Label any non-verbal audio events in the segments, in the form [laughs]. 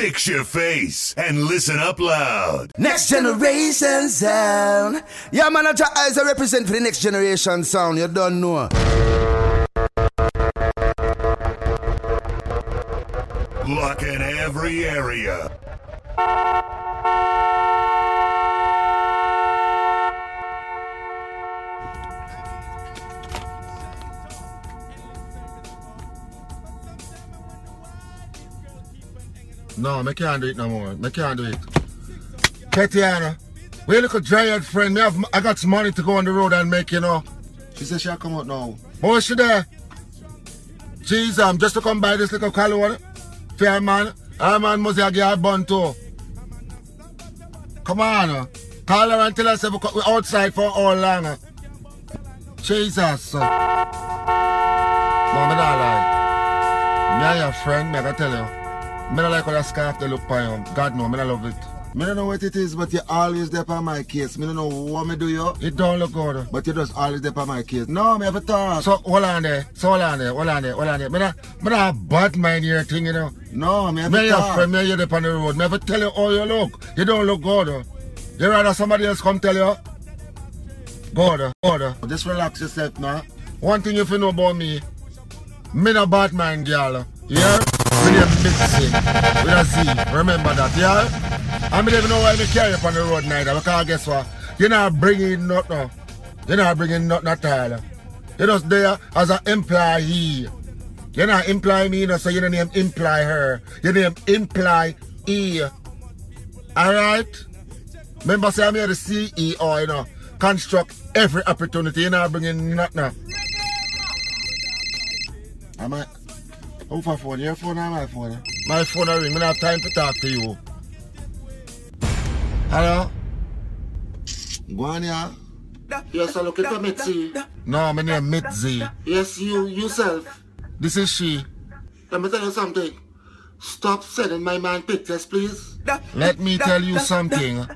Fix your face and listen up loud. Next generation sound. Yeah, man, I as I represent for the next generation sound. You don't know. Locking every area. No, I can't do it no more. I can't do it. Ketiana, we look a dryad friend. Me have, I got some money to go on the road and make, you know. She said she'll come out now. What's she there? Jeez, um, just to come by this little color one. Fair man. I man must get bun too. Come on. Uh. Call her and tell us we're outside for all long. Uh. Jesus. Uh. No, me not lie. Me and your friend, me I tell you. Me don't like how that scarf they look for you. God no, me don't love it. Me don't know what it is, but you always there for my case. Me don't know what me do you. It don't look good. But you just always there for my case. No, me have a talk. So hold on there. So hold on there. Hold on there. Hold on there. Me not, me not bad mind your thing, you know. No, me have me a talk. Me your me you on the road. Me have to tell you how you look. You don't look good. You rather somebody else come tell you? Good, good. Just relax yourself now. One thing you know about me, me no bad mind, girl. Yeah? With a Z. Remember that, yeah? I don't even know why me carry up on the road neither because guess what? You're not bringing nothing. You're not bringing nothing at all. You're just there as an employee. You're not implying me, you know, so you don't name imply her. You name imply E. Alright? Remember, say I'm here the CEO, you know. Construct every opportunity. You're not bringing nothing. Am I? Who for phone? Your phone or my phone? My phone ring. I don't have time to talk to you. Hello? Go on here. Yes, I'm looking for Mitzi. No, my name Mitzi. Yes, you, yourself. This is she. Let me tell you something. Stop sending my man pictures, please. Let me tell you something.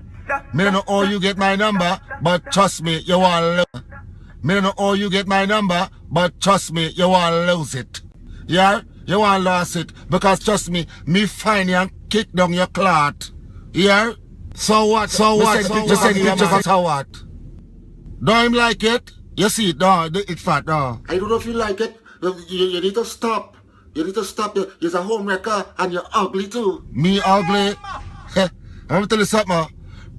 Me don't know how you get my number, but trust me, you will lose. Me don't know how you get my number, but trust me, you will lose it. Yeah? You want lose it because trust me, me find you and kick down your clot. Yeah? So what? So what? Send so pictures, what? Send pictures so what? Don't him like it? You see it, no, it's fat, no. I don't know if you like it. You, you, you need to stop. You need to stop. You, you're a homewrecker and you're ugly too. Me ugly? I'm [laughs] gonna tell you something.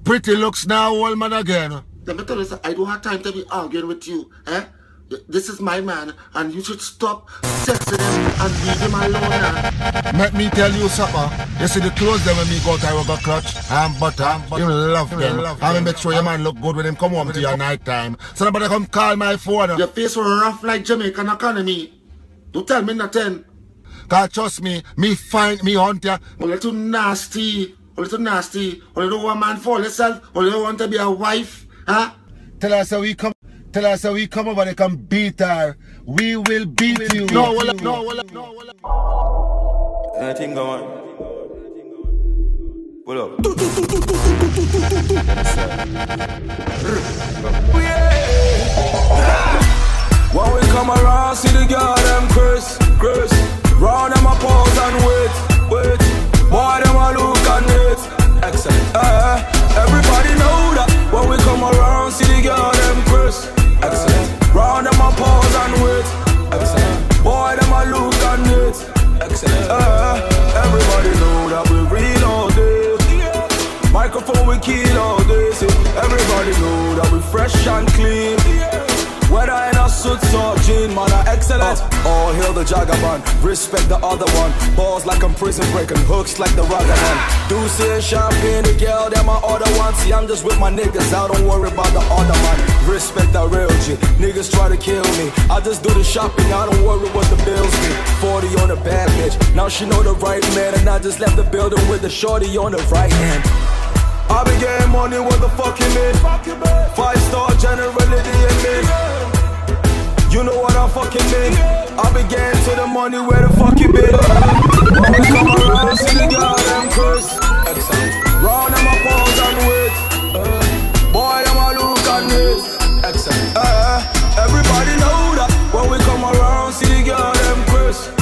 Pretty looks now, old man again. Let me tell you something. I don't have time to be arguing with you. Eh? This is my man, and you should stop sexing him and leave him alone now. Let me tell you something. You see the clothes them when me go to Roger Clutch and butter, you love them. Love I will make sure your man look good when him come home to your night time. So nobody come call my phone. Your face was rough like Jamaican economy. Don't tell me nothing. Cause trust me, me find me hunt you. A little nasty. A little nasty. A little one man for yourself. A little want to be a wife. Huh? Tell us how we come. Tell us how we come over, they can beat her. We will beat we you. No, wala, no, wala, no, wala. Anything going? Pull up. When we come around, see the girl them Chris, Chris. Round them a pause and wait, wait. Boy, them a look and it. Excellent. Uh, everybody know that when we come around, see the girl them Chris. Excellent. Round them a pause and wait. Excellent. Boy, them a look and it. Excellent. Uh, everybody know that we real all day. Microphone we kill all day. See, everybody know that we fresh and clean. Whether in a suit or jean, man, I excellent. Uh, all hail the Jagaban, respect the other one. Balls like I'm prison breaking, hooks like the Ragaman. Do say champagne, the girl, they're my other one. See, I'm just with my niggas, I don't worry about the other man. Respect the real G, niggas try to kill me. I just do the shopping, I don't worry what the bills be. 40 on a bad bitch, now she know the right man, and I just left the building with the shorty on the right hand. I be getting money, what the fuck you mean? Five star generality in me. You know what I'm fucking mean. I be getting to the money where the fuck you been. Always come around, see the girl them curse. Round them my pause and wait. Uh, boy, them a look and wait. Uh, uh, everybody know that when we come around, see the girl them curse.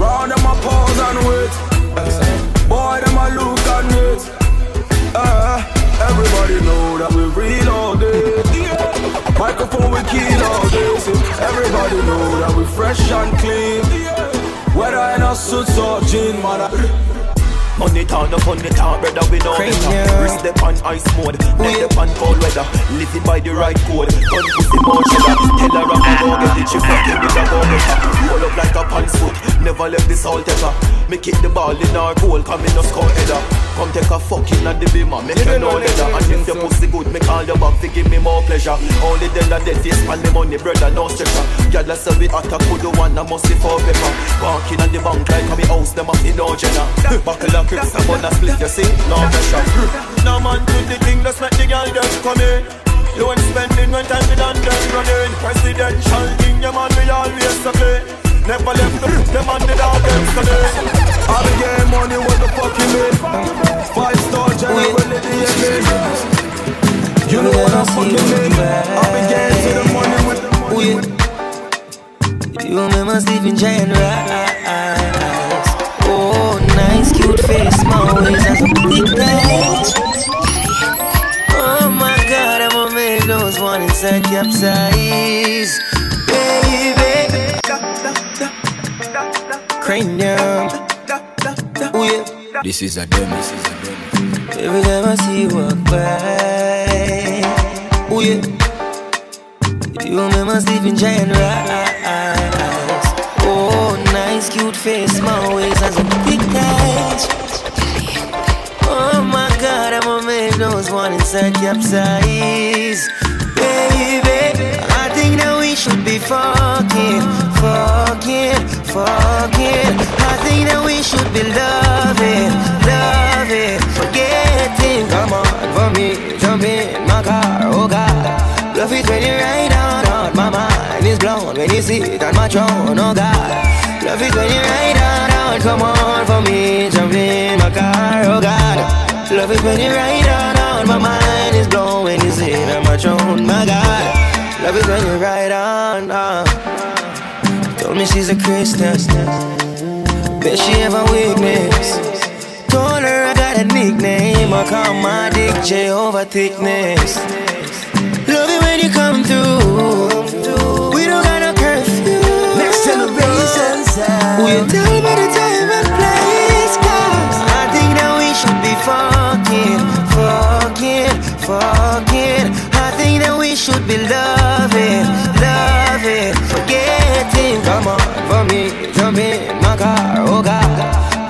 Round them my pause and wait. Boy, them a look and wait. Uh, uh, everybody know that we kill all this. Everybody know that we fresh and clean. Whether in a suit or jeans, man. I... Money talk, no funny talk, brother, we know better. Wrist the on ice mode, neck the on cold weather. Living by the right code, gun pussy more cheddar Tell her I'm go get it, she fucking with a go better Roll up like a pants foot, never left the salt ever Me kick the ball in our goal, come in no score header. Come take a fucking at the beamer, make you know leather And if your pussy good, me call you back to give me more pleasure. Only then that dead face, pan the money, brother, no stretcher Y'all say we attack, who the one, I must be for pepper Walking on the bank like I'm house, them up in no jenna Buckle up Crips and bun a split, you see, no pressure. No man do the thing, just make the girl just come in. You ain't spending when time done done running Presidential thing, your man we always play Never left the, the man the dog yesterday I be getting money, what the fuck you mean? Five star general, lady, You know what I'm fucking mean I be getting to the money with the money You remember sleeping giant right Oh, cute face, small waist, and some big legs. Oh my God, I'm gonna make those one inside capsize, baby. Cranium. Oh yeah. This is a demo. This is a demo. Every time I see you walk by, oh yeah. You remember sleeping giant rise. Nice, cute face, small waist, and a big thighs. Oh my God, I'ma make those one inside capsize. Baby I think that we should be fucking, fucking, fucking. I think that we should be loving, loving, forgetting. Come on, for me, jump in my car, oh God. Love it when you ride on, on my mind is blown when you sit on my throne, oh God. Love it when you ride on, on, come on for me, jump in my car, oh God. Love it when you ride on, on, my mind is when you sit on my throne, my God. Love it when you ride on, on. Told me she's a Christian, bet she have a weakness. Told her I got a nickname, I call my dick Jehovah thickness. Love it when you come through. Sound. We tell me the time and place, cause I think that we should be fucking, fucking, fucking. I think that we should be loving, loving, forgetting. Come on, for me, jump in my car, oh God.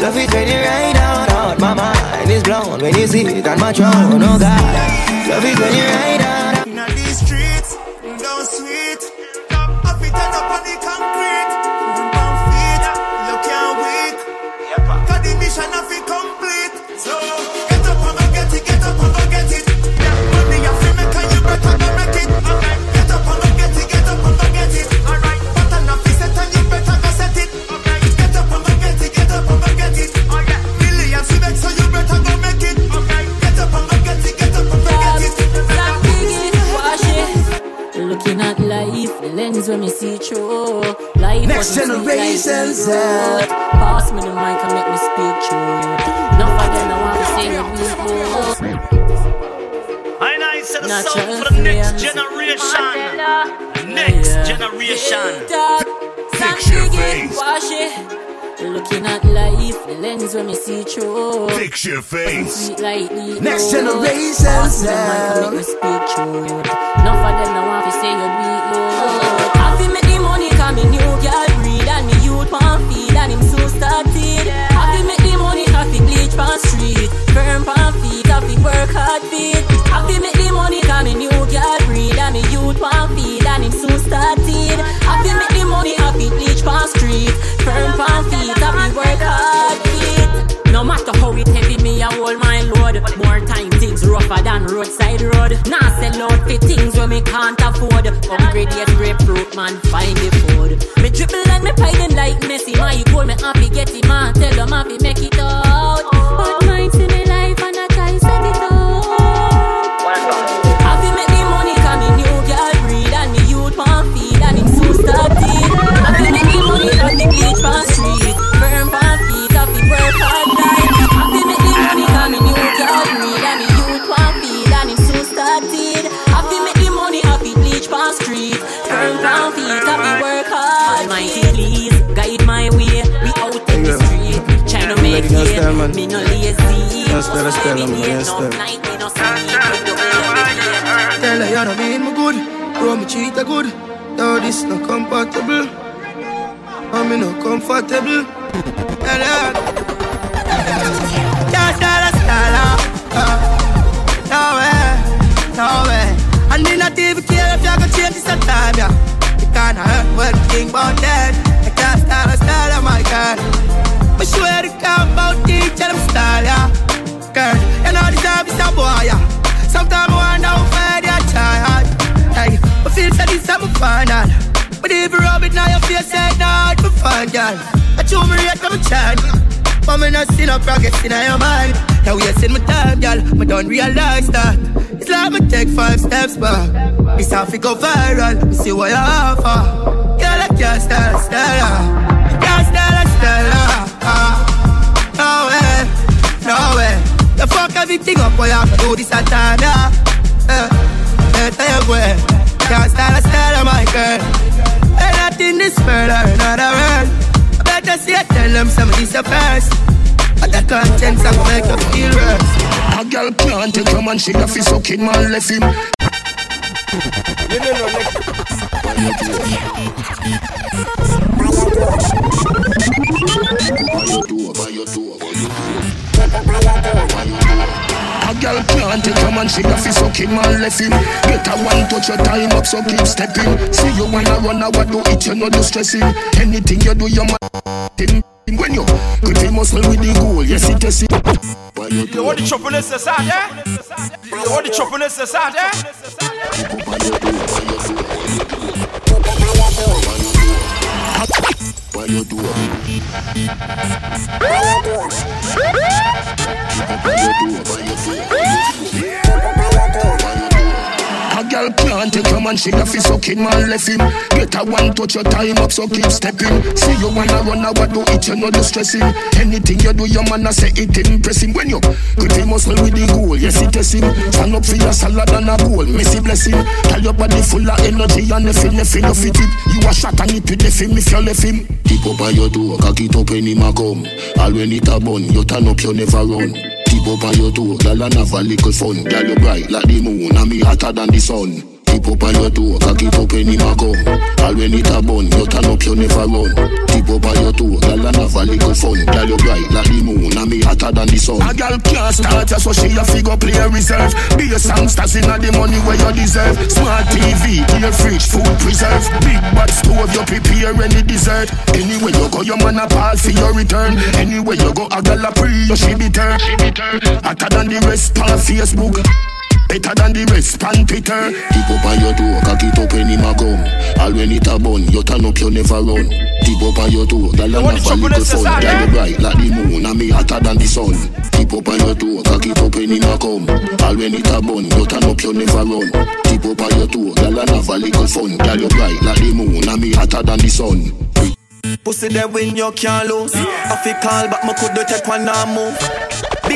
Love when you ride on, on. My mind is blown when you sit on my throne, oh God. Love it when you ride generation. Fix your face. Wash it. Looking at life, the lens when me see through. Fix your face. Sweet like the Next generation Pass me the mic and sound. make me speak true. Enough of them I want to say you're weak, Lord. I feel make the money come in new girl breed and me youth want feed and him so started. I feel make the money to bleach pan street, firm pan feet, to work hard feet. I feel make the money come in new feed and him so started. I feel make the money have to bleach pan street, firm pan feet, have to work hard feet. No matter how it heavy, me I hold my load. More time things rougher than roadside road. Nah sell out for things when me can't afford. Upgrade yes grapefruit man, find the food. Me dribble and me them like Messi. My call me happy, get it man. Tell them happy, make it out. Make it. Me no lazy. Yes, better spell them, yes, spell. Tell her you know me in my good, bro me cheat a good. Though this no compatible, I'm no comfortable. Tell her. Can't tell a no way, no way. And me not even care if you go change this time, yeah. You can't hurt what you think about that. I can't style a style, oh my God. But swear to God about teach them style, yeah. Girl, you know this is a boy, yeah. Sometimes I wonder how far they try hard. Hey, I feel so this I'm final. But if you rub it now, your face ain't not for fun, girl. I chew me rate from a child. But me not see no progress in your mind. Now wasting my time, girl. Me don't realize that. It's like me take five steps back. It's how it go viral. Me see what you offer. Girl, I can't stand still. Can't stand still. No way, no way. You fuck everything up, boy. I do this at time, yeah. Eh, eh, uh, better you go. Can't stand still, my girl. Ain't nothing this world or another world. I better see I tell them some of this first. But the contents I go make you feel worse. A girl can't take your man, she got fi sucking man left him. You know no like A girl can't take your man, she got fi sucking man left him. Get a one touch your time up, so keep stepping. See you wanna run, I do it, you know do stressing. Anything you do, your man. him. When you good feel muscle with the goal, yes it is. You want the choppiness that's out there? You want the choppiness that's out there? Why you do A girl can't take your man, she got fi sucking man left him. Get a one touch your time up, so keep stepping. See you wanna run, what do it, you know the stressing. Anything you do, your man I say it impress him. When you good feel muscle with the goal, yes it is him. Stand up for your salad and a bowl, messy blessing. Tell your body full of energy and nothing, nothing, it. You a shot and it with the film if you left him. Tip up on your door, cock it up when him a come. All when it a bun, you turn up, you never run. Tip up on your door, girl and have a little fun. Girl you bright like the moon, and me hotter than the sun. Tip up on your door, cock it up when him a. All when it a bun, you turn up, you never run. Tip up on your door, girl and have a little fun. Girl you bright like the moon, and me hotter than the sun. A girl can't start ya, so she a figure play reserve. Be a songsters inna the money where you deserve. Smart TV, air fridge, food preserve. Big bad stove, you prepare any dessert. Anywhere you go, your man a call for your return. Anywhere you go, a girl a pre, you she be turn. Hotter than the rest on Facebook. Better than the rest on Twitter. Tip up on your door, cock it up when him a come. All when it a bun, you turn up, you never run. Tip up on your door, girl and have a little fun. Girl you bright like the moon, and me hotter than the sun. Tip up on your door, cock it up when him a come. All when it a bun, you turn up, you never run. Tip up on your door, girl and have a little fun. Girl you bright like the moon, and me hotter than the sun. Pussy there when you can't lose. I feel call, but me could do take one and move.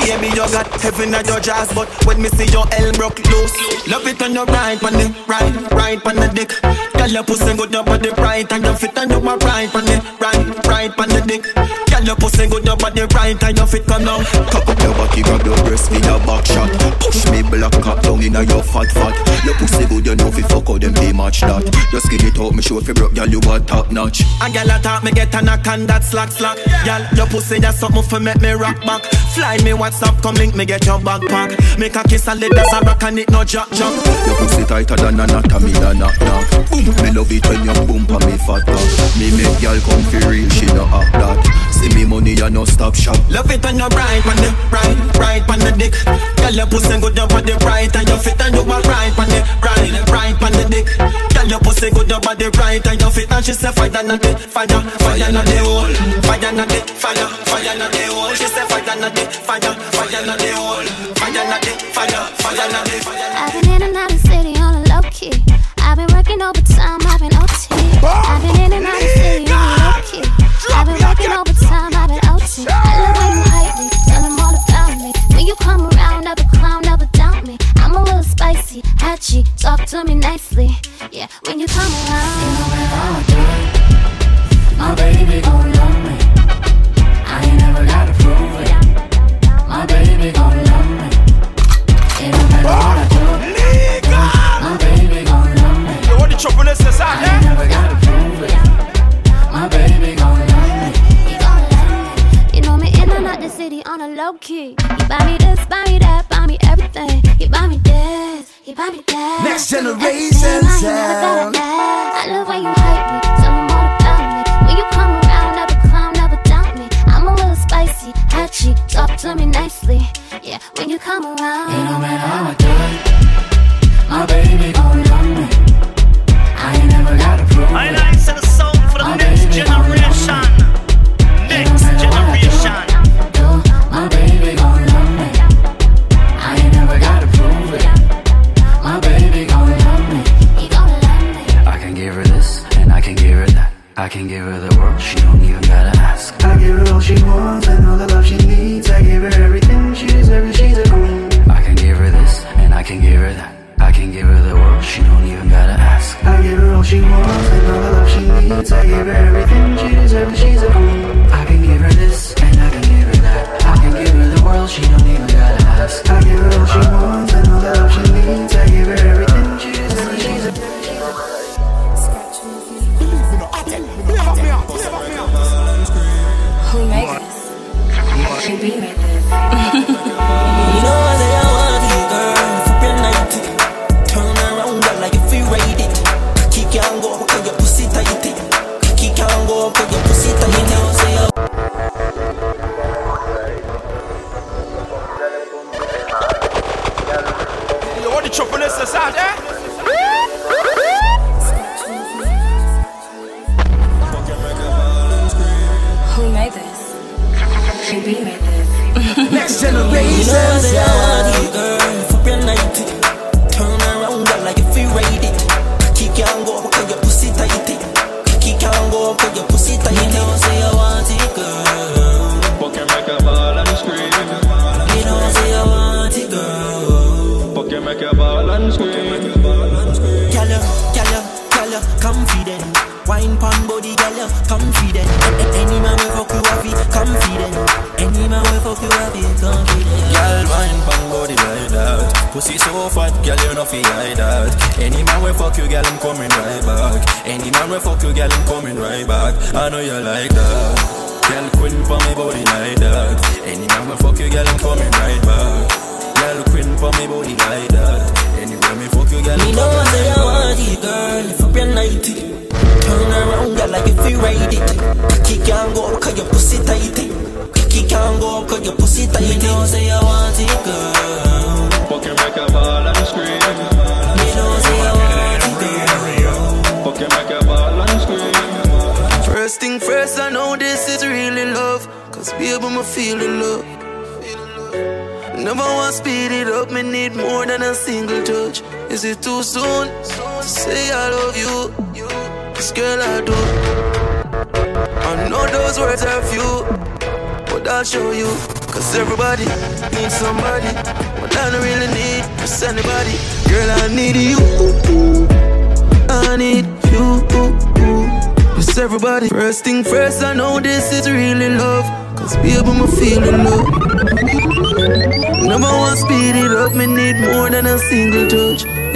Baby, you got heaven at your jaws, but when me see your L broke loose, love it on your right, on the right, right on the dick. Girl, your pussy good up on the right, and your fit on your right, on the right, right on the dick. Girl, your pussy good up on the right, and your fit come down. Cock up your body, grab your breast, me a back shot. Push me black cock down inna your fat fat. Your pussy good, you know fi fuck out them be match that. Just give it out, me show fi broke, girl, you a top notch. A girl a talk, me get a knock and that slack slack. Girl, your pussy that's something fi make me rock back. Fly me WhatsApp, come link me get your backpack. Make a kiss and let us a rock and it no jack jack. Your pussy tighter than a knot, me a knock knock. Me love it when you boom pa me fat cock. Me make girl come fi real, she no act that. See me money and no stop shop. Love it when you right on the right, right on the dick. Girl your pussy good up on the right and you fit and you are right on the right, right on the dick. Girl your pussy good up on the right and you fit and she say fire na the fire, fire na the hole, fire na the fire, fire na the hole. She say fire na the fire, fire na the hole, fire na the fire, fire na the fire. I've been in and out of city on a low key. I've been working overtime, I've been OT. I've been in and out of city sexy, hot talk to me nicely. Yeah, when you come around, you know what I'll do. My baby gon' love me. I ain't never gotta prove it. My baby gon' love me. It don't matter what I do. My baby gon' love me. You want the trouble necessary? Low key. He buy me this, buy me that, buy me everything. He buy me this, he buy me that. Next generation sound. I love when you hype me, tell me more about me. When you come around, never clown, never doubt me. I'm a little spicy, hot cheek, talk to me nicely. Yeah, when you come around. It don't matter how I do it, my baby gon' love me. I ain't never gotta prove it. I can give her the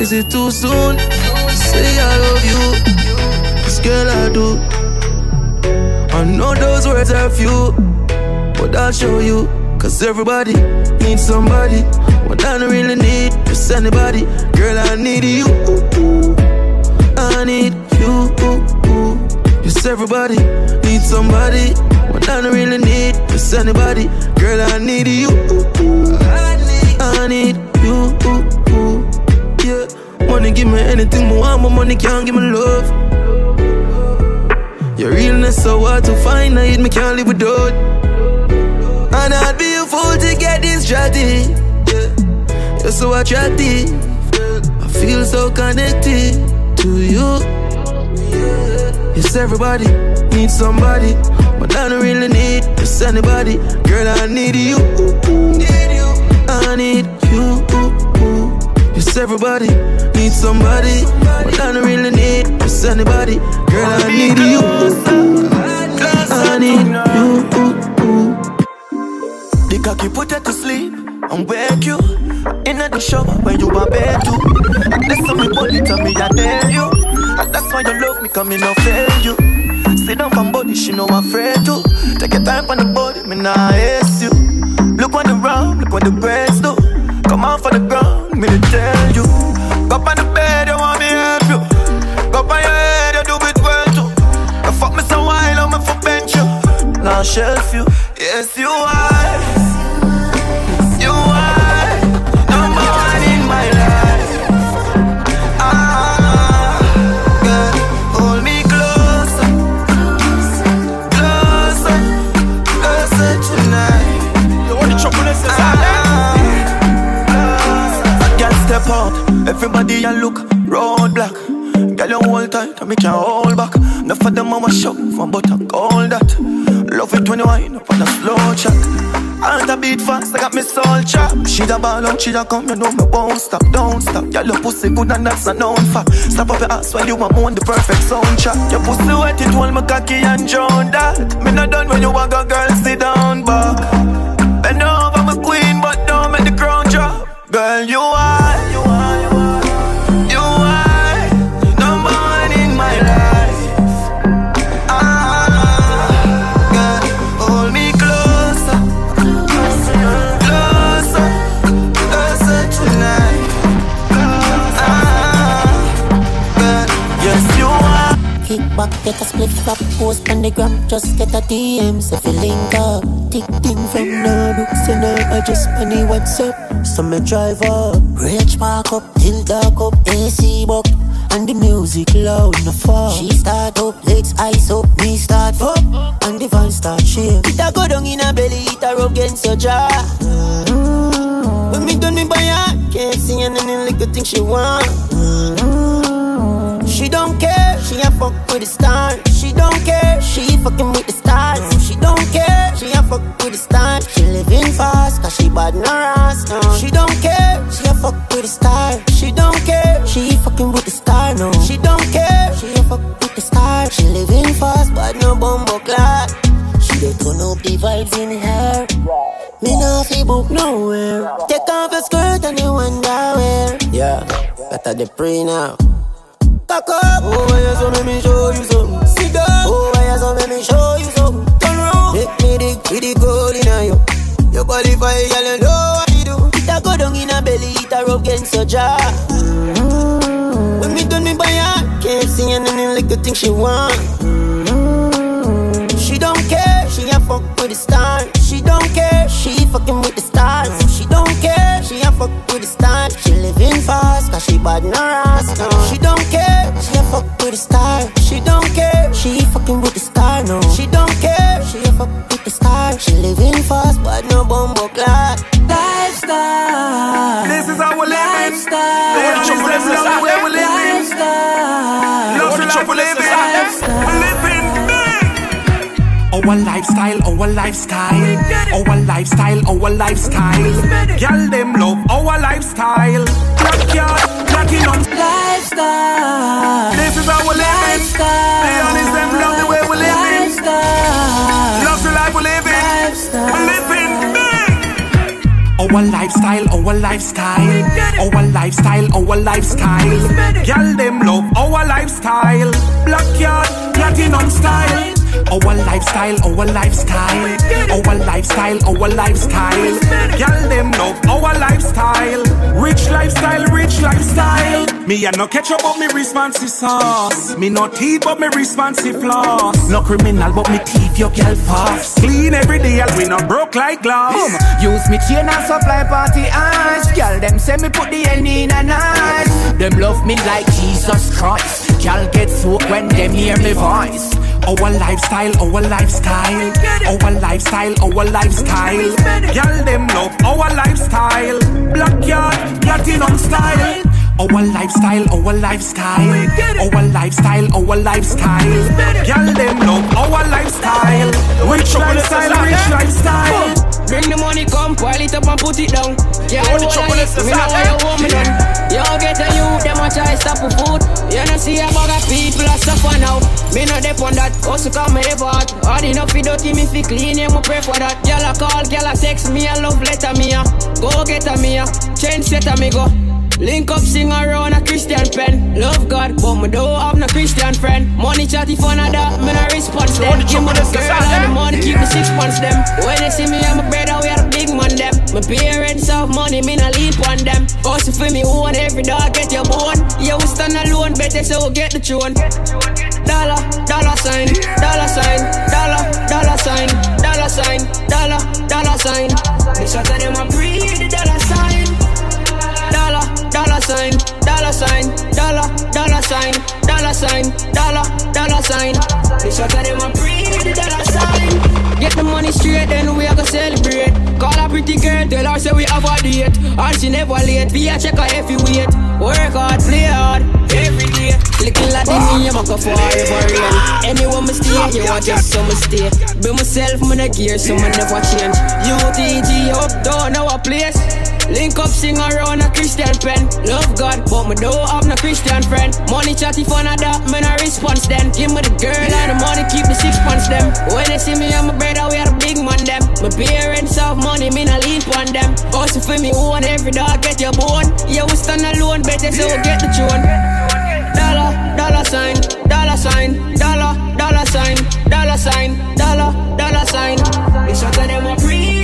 Is it too soon to say I love you? This girl, I do. I know those words are few, but I'll show you. Cause everybody needs somebody. What I don't really need is anybody. Girl, I need you. I need you. Yes, everybody needs somebody. What I don't really need is anybody. Girl, I need you. I need money give me anything I want, but money can't give me love. Your realness so hard to find, I hate me can't live without. And I'd be a fool to get distracted. You're so attractive. I feel so connected to you. Yes, everybody needs somebody, but I don't really need just anybody. Girl, I need you. I need everybody needs somebody, but I don't really need just anybody. Girl, I need you. I need you. The cocky put her to sleep and wake you in the shower when you are bed that's how me body tell me I dare you. That's why you love me, come me no fail you. Sit down from body, she no afraid to. Take your time on the body, me nah ace you. Everybody I'ma but I call that. Love it when you wind up on a slow track. Heart a beat fast, I got me soul chop. She da ball out, she da come, you know me won't stop, don't stop. Girl, your pussy good and that's a known fact. Stop up your ass while you want on the perfect soundtrack. Your pussy wet, it hold me cocky and drown that. Me not done when you walk a girl, sit down back. Get a split flop, post on the gram, just get a DM, so fi link up. Tick from Narbrook, send her address on the WhatsApp. So me drive up, rage park up, till dark up, AC buck. And the music loud in the fall. She start up, legs ice up, me start fuck, and the van start shake. It a go down in a belly, it a rub against your jaw. Mm. When me done me by her, can't see anything like the thing she want. Mm. She don't care, she a fuck with the stars. She don't care, she fucking with the stars. She don't care, she a fuck with the stars. She living fast, cause she bad no ass. No. She don't care, she a fuck with the stars. She don't care, she fucking with the star. No, she don't care, she a fuck with the stars. She living fast, but no bumbo clock. She dey turn up the vibes in her. Me no fi book nowhere. Take off your skirt and you underwear. Yeah, better the pray now. Cock up. Oh, yeah, so let me show you something. Sit down. Oh, yeah, so let me show you something. Turn round. Make me dig with the gold in you. You qualify, girl, you know what you do. It a go down in a belly, it a rub against your jaw. Mm. When me done me by her, can't see anything like the thing she want. Mm. She don't care, she a fuck with the stars. She don't care, she fucking with the stars. She don't care, she a fuck with the stars. She living fast, cause she bad no ass. With the stars. She don't care, she fucking with the star. No, she don't care, she a fuck with the stars. She living fast, but no bumbo clock. Lifestyle. This is we living. Lifestyle. Love the trouble, this is how we living. Love the trouble, this is how we living. Our lifestyle, our lifestyle, our lifestyle, our lifestyle. Girl, them love our lifestyle. Backyard, platinum lifestyle. Our lifestyle, our lifestyle, our lifestyle, our lifestyle. Girl, them love our lifestyle. Blackyard, platinum style. Our lifestyle, our lifestyle, our lifestyle, our lifestyle. Girl, them love our lifestyle. Rich lifestyle, rich lifestyle. Me a no catch up, but me responsive sauce. Me no teeth, but me responsive floss. No criminal, but me teeth your girl fast. Clean every day, and we no broke like glass. Use me chain and supply party eyes. Girl, them say me put the end in a nice. Them love me like Jesus Christ. Girl get soaked when them hear me voice. Our lifestyle, our lifestyle, our lifestyle, our lifestyle. Girl, them love our lifestyle. Blackyard, platinum style. Our lifestyle, our lifestyle, our lifestyle, our lifestyle. Girl, them love our lifestyle. Rich lifestyle, rich lifestyle. Bring the money, come, pile it up and put it down. Yeah, All the whole trouble life, is me know inside, why yeah. you want me done. You get a youth, them a try stop a food. You know see a bag of people a suffer now. Me no dep on that, also come me ever hot. Hard enough fi dirty, me fi clean, yeah, me pray for that. Gyal a call, gyal a text me, a love letter me a. Go get a me a, change set a me go. Link up, sing around a Christian pen. Love God, but me don't have no Christian friend. Money chatty fun of that, me no response them. Give me the girl and the money, keep the six pants them. When they see me and my brother, we are the big man them. My parents have money, me no leap on them. Also for me own, every dog get your bone. Yeah, we stand alone, better so we get the tune. Dollar, dollar sign, dollar sign, dollar, dollar sign, dollar sign, dollar, dollar sign. The shot of them a breathe the dollar sign, dollar, dollar sign, dollar sign, dollar, dollar sign. The shot of them a breathe dollar sign. Get the money straight, then we are gonna celebrate. Call a pretty girl, tell her say we have a date. And she never late. Be a check her if you wait. Work hard, play hard, every day. Little like the me, I'm a go forever rain. Anyone mistake, you want just some mistake. Be myself, man, gear, so man never change. UTG up, down our place. Link up, sing around a Christian pen. Love God, but me don't have no Christian friend. Money chatty fun of that, man, I response then. Give me the girl and the money, keep the six pants them. When they see me, I'm a brother, we are the big man them. My parents have money, me not lean on them. Also for me, own every dog get your bone. Yeah, we stand alone, better so get the tune. Dollar, dollar sign, dollar sign, dollar, dollar sign, dollar sign, dollar, dollar sign. It's shot them a sign.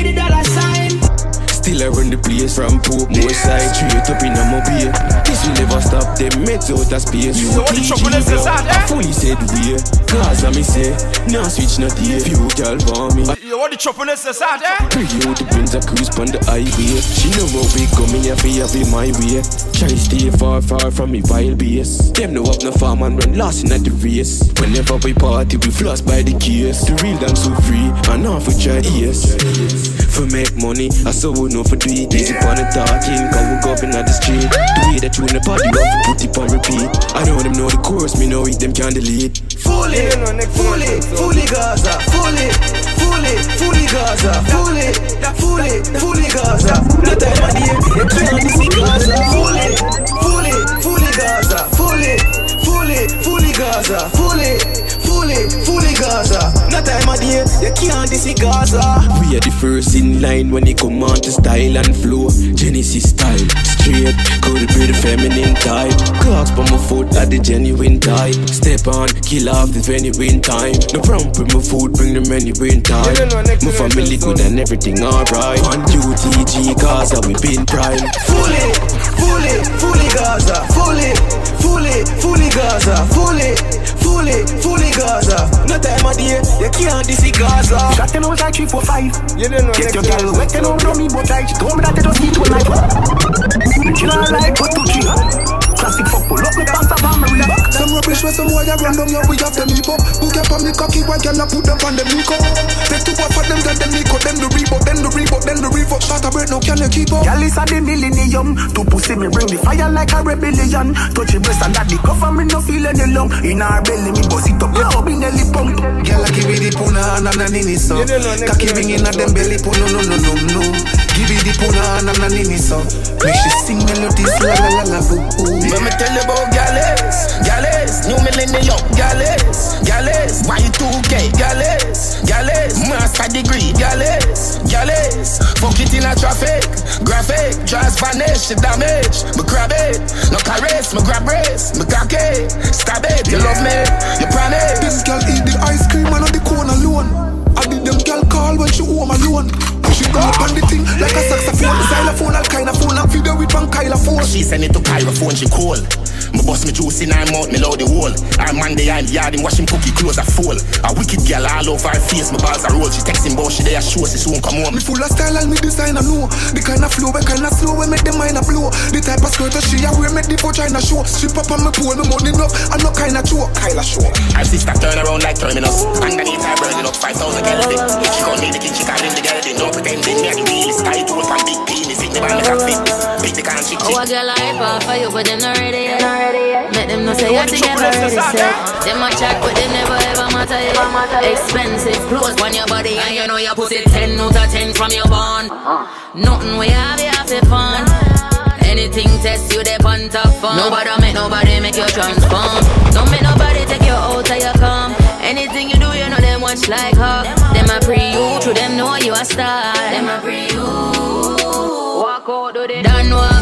Still I run the place from Portmore side. Straight up in a mobile. This will never stop them. Meds out of space. You know what the trouble is, is that, eh? I fully said we Cause I me say Now switch not here. Few girl for me. You the choppiness is that, eh? Pretty out the Benz a cruise on the highway. She know how we coming here for have it my way. Try stay far far from me vile base Them know up no farm and run lost in at the race. Whenever we party we floss by the case. The real dance so free and off with your ears For make money I so would know for do it Easy upon the talking Cause we go up in the street. The way that you in the party love to put it on repeat. I know them know the chorus Me know it them can delete. Fully, fully, fully Gaza, fully, fully, fully Gaza, fully, fully, fully Gaza. The time of day, you can't see Gaza. Fully, fully, fully Gaza, fully, fully, fully Gaza, fully, fully, fully Gaza. The time of day, you can't see Gaza. We are the first in line when it come on to style and flow. Genesis style, straight, could be the feminine type. Clocks by my foot at the genuine type. Step on, kill off the genuine time. No problem with my food, bring them anywhere in time. My family good and everything alright. On UTG, Gaza, we been prime. Fully, fully, fully Gaza, fully, fully, fully Gaza, fully, fully, fully Gaza. No time of day, you can't see Gaza. Shot them out like 3, 4, 5. You don't know Get your girl wet, you know me, but I She told me that they just need one night. She don't like what to cheat. Classic fuck, pull up me pants up and me relax. Some rubbish where some a run down we have them hip up. Who get on the cocky, why can I put them on the Nico? Take two off for them, then the Nico, then the Reebok, then the Reebok, then the Reebok. Shot a can you keep up? Girl is a the millennium. To pussy me bring the fire like a rebellion. Touch your breast and that the cover me no feel any lung. In her belly me bust it up, love in the pump. Girl, I give it the puna and a nini so. Cocky ring in a them belly puna, no, no, no, no. Give it the puna and a nini so. Make she sing melodies, la la la la boo boo. Let me tell you about Gallus, Gallus, new millennium, Gallus, Gallus, Y2K, Gallus, Gallus, master degree, Gallus, Gallus, fuck it in a traffic, graphic, just vanish, she damage, me grab it, no caress, me grab race, me cock it, stab it, you love me, you promise. This girl eat the ice cream and on the cone alone. I did them girl call when she home alone. She go up on the thing like a saxophone, xylophone, all kind of phone, and video with one of phone. She send it to Pyrophone, she call. Me bust me juice in her mouth, me load the wall. I'm on the hand yard, him wash him cookie clothes a full. A wicked girl all over her face, my balls are roll. She texting boss, she there, show, she soon come home. Me full of style and me design I know The kind of flow, we kind of slow, we make the mind a blow The type of skirt that she a wear, make the vagina show She pop on me pole, me money enough, I no kind of joke, Kyla show Her sister turn around like terminus. Underneath her burning up 5,000 Kelvin. If she call me the king, she call him the Kelvin. No pretending, me a the realest tight tool from big penis. Think the band make her fit. Big the can chick Oh, a girl I hype off for you, but them not ready yet. Make them know say you together ready set. Them a chat, but they never ever matter yet. Expensive clothes on your body, and you know you put it 10 out of 10 from your bond. Nothing we have, you have to fun. Anything test you, they on top fun. Nobody make nobody make you transform. Don't make nobody take you out of your come. Anything you do, you know them watch like hawk. Them a pre you, to them know you a star. Them a pre you. Walk out, do they done walk.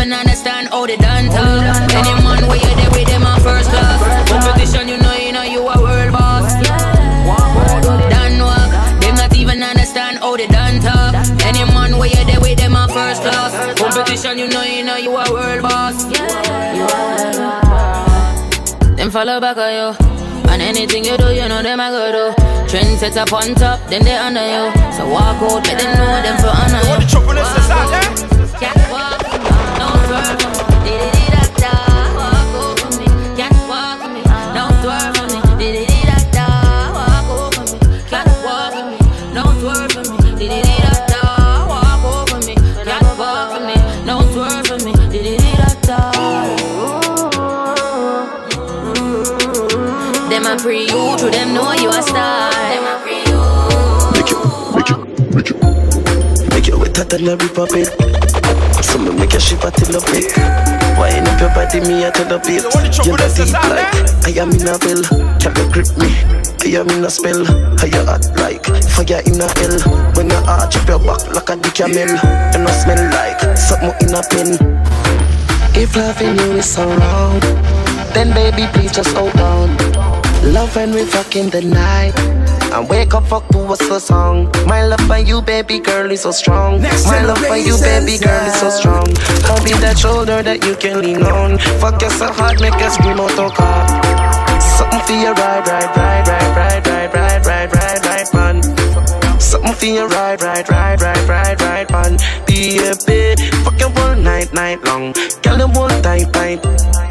Even understand how they done talk. Any man where you there with them on first class. Competition, you know, you know you a world boss. Done walk. Them not even understand how they done talk. Any man where you there with them on first class. Competition, you know, you know you a world boss. Them follow back on you. And anything you do, you know them I go do. Trend set up on top, then they under you. So walk out, let them know them for honor you. What the trouble is, is that, eh? Hotter than a river bed. So me make your shiver till a bit. Wind up your body, me I tell the beat. You're the deep like I am in a bell. Can you grip me? I am in a spell. How you hot like fire in a hell. When you arch up your back like a dick camel, and I smell like something in a pen. If loving you is so wrong, then baby please just hold on. Love when we fuck in the night. And wake up, fuck to a slow song. My love for you, baby girl, is so strong. Next My love for you, baby girl, is so strong. I'll be that shoulder that you can lean on. Fuck you so hard, make you scream out, oh God. Something for you, ride, ride, ride, ride, ride, ride, ride, ride, ride, ride, man. Something for you, ride, ride, ride, ride, ride, ride, man. Baby, fuck you all night, night long. Girl, you all tight, tight.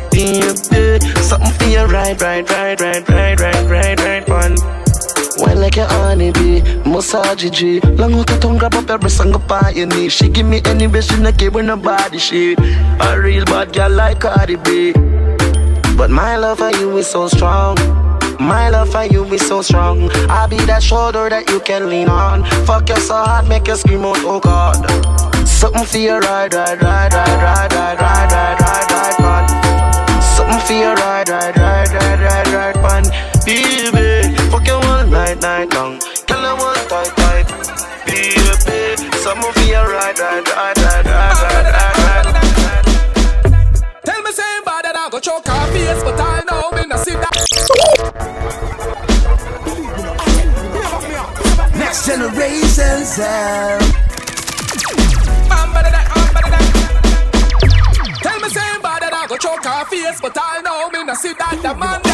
Baby, something for you, ride, ride, ride, ride, ride, ride, ride, ride, man. Wine like a honeybee, massage G. Long hook tongue grab up every up on your knee. She give me any best in the give with no body shit. A real bad girl like Cardi B. But my love for you is so strong. My love for you is so strong. I'll be that shoulder that you can lean on. Fuck you so hard, make you scream out, oh God. Something for you, ride, ride, ride, ride, ride, ride, ride, ride, ride, Tell me saying bad that I go choke her face, but I know me not see that. Next generation sound. Man, better that, man, better that. Tell me saying bad that I go choke her face, but I know me not see that the man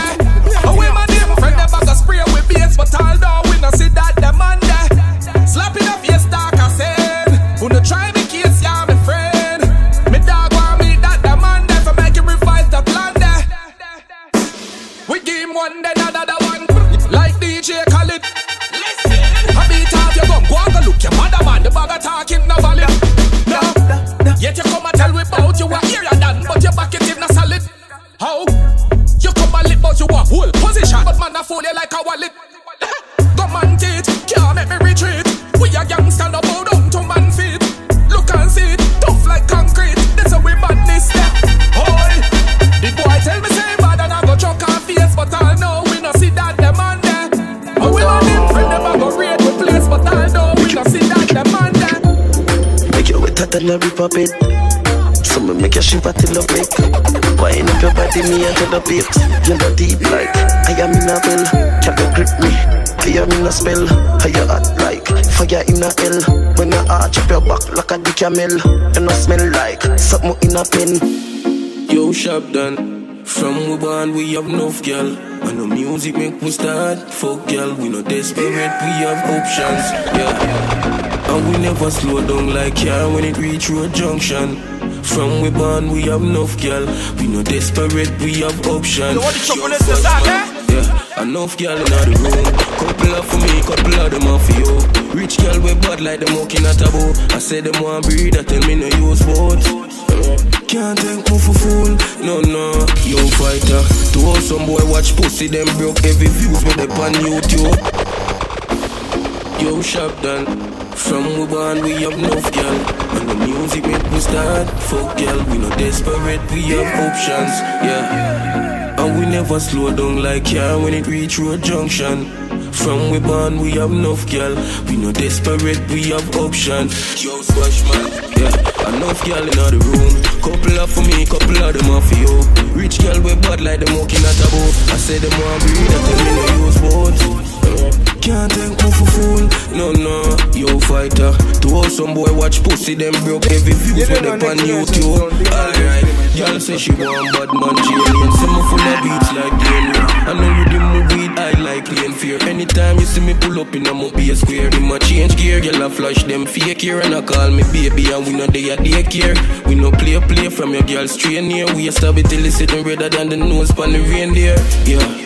Make you wetter than a river bed. So me make you shiver till a break. Wind up your body, me and the babes. You're deep like I am in a well. Can you grip me? I am in a spell. How you hot like fire in a hell. When you arch up your back like a dick camel, and I smell like something in a pen. Yo, shop done. From we born, we have enough girl. And the music make we start. Fuck girl, we no desperate, we have options. Yeah. And we never slow down like car when it reach road junction. From we born, we have enough girl. We no desperate, we have options. You want the chocolate first start, man, eh? Yeah, enough girl in the room. Couple of for me, couple of them for you. Rich girl we bad like them walking at a bow. I say them want breed, I tell me no use boats. Can't take me for fool, no no. Yo fighter, to all some boy watch pussy, them broke every views with them on YouTube. Yo shop done. From we born we have enough girl. And the music make we start Fuck girl, we no desperate, we have options Yeah. And we never slow down like yeah when it reach road junction. From we born we have enough girl. We no desperate, we have options Yo swash man, yeah Enough girl in the room. Couple of for me, couple of them off for you. Rich girl we bad like them walking at a boat. I say them want breed, I tell me no use boat. Can't take me for fool, no no. Yo fighter, to all some boy watch pussy Them broke. Every views when they on. YouTube Alright, y'all say she want bad man Jane Say me full of beats like Dane I know you the move weed, I like clean fear. Anytime you see me pull up in a mo be a square In my change gear, y'all a flash them. Fake here And I call me baby and we know they daycare We no play play from your girl straight near We a stab it till it's sitting redder than the nose pan the reindeer Yeah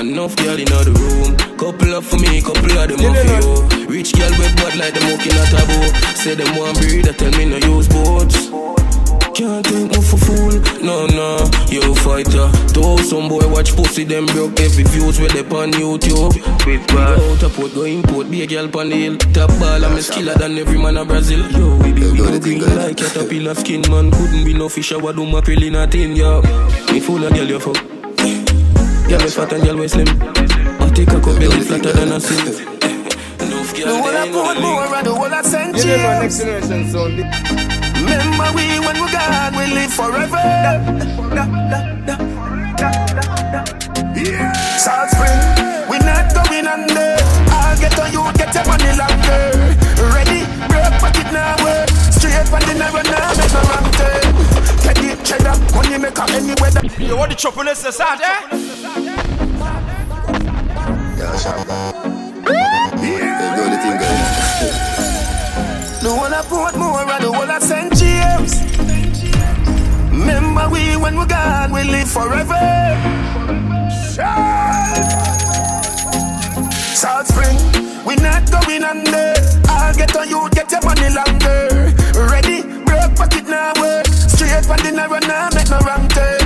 Enough girl in the room. Couple up for me, couple of them for you. Rich girl with bad like walking at a boat. Say them want breed, I tell me no use boats. Can't take me for fool, no, no. You fighter. Though some boy watch pussy, them broke every views where they on YouTube. Big bad. Go out a port, go import, be a girl pan the hill. Top ball, I'm a skiller than every man in Brazil. Yo, we be blue green like caterpillar skin, man. Couldn't be no fish, I would do my pilly nothing, yo. Me full of girl, you fuck. Girl, me fat and girl, we slim. I take a cup, belly flatter than a sieve. [laughs] The whole I put more and the whole I send You know, you. next generation sound. Remember we when we gone, we live forever. South Spring, we not going under. I'll get on you, get your money longer. Ready, break pocket now, work. Straight from the narrow now, make no wrong turn. Get the cheddar, money maker any weather. Yo, what the trouble is this out, eh? The one I put more and the one I send James. Remember we when we gone, we live forever. South Spring, we not going under. I'll get on you, get your money longer. Ready, broke pocket now work. Straight from the narrow now, make no wrong turn.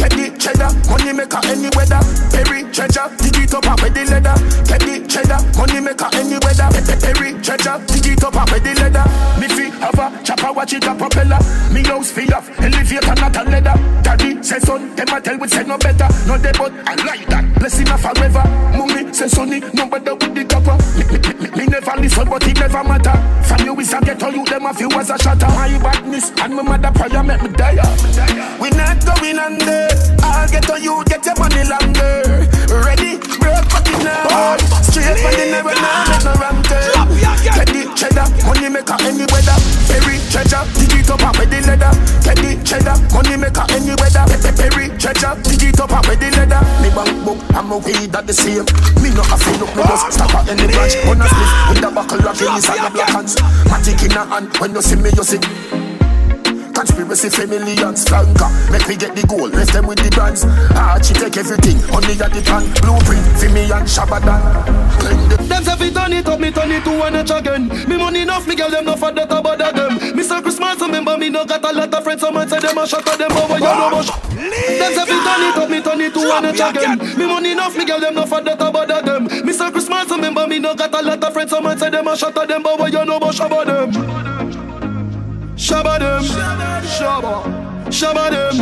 The cheddar, money maker any weather. Perry treasure, dig it up and with the leather. The cheddar, money maker any weather. Pe- pe- Perry treasure, dig it up and with the leather. Me fi have a chopper, watch it a propeller. Me house fi off, elevator not a leather. Daddy say son, them a tell we say no better. No they but I like that. Blessing a forever. Mummy say sonny, no better with the copper. Me, me, never listen, but it never matter. From you is a ghetto, you them a few as a shatter. My badness and my mother prayer make me die. We not going under. I'll get on you, get your money longer. Ready, break pocket now. Straight from the never now, no turn. Get the cheddar, money maker any weather. Perry treasure, dig it up with the leather. The cheddar, money maker any weather. Pe- pe- Perry treasure, dig it up with the leather. Me bank book, I'm a weed at the same. Me no have to look, me just stop at any branch. On a split with a buckle of Guinness and the black hands. Matic in a hand, when you see me, you see. Conspiracy for millions flanker Make me get the goal, left them with the brands Archie take everything, only at the pan Blueprint, for me and Shabadan Them say fi turn it up, me turn it to one inch again. Me money enough, me girl them no for that I bother them. Mr. Christmas, remember me no got a lot of friends. Someone say them a shot at them, but you know much. Them say fi turn it up, me turn it to one inch again. Me money enough, me girl them no for that I bother them. Mr. Christmas, remember me no got a lot of friends. Someone say them a shot at them, but you know much about them. Shabba them, shabba, shabba them.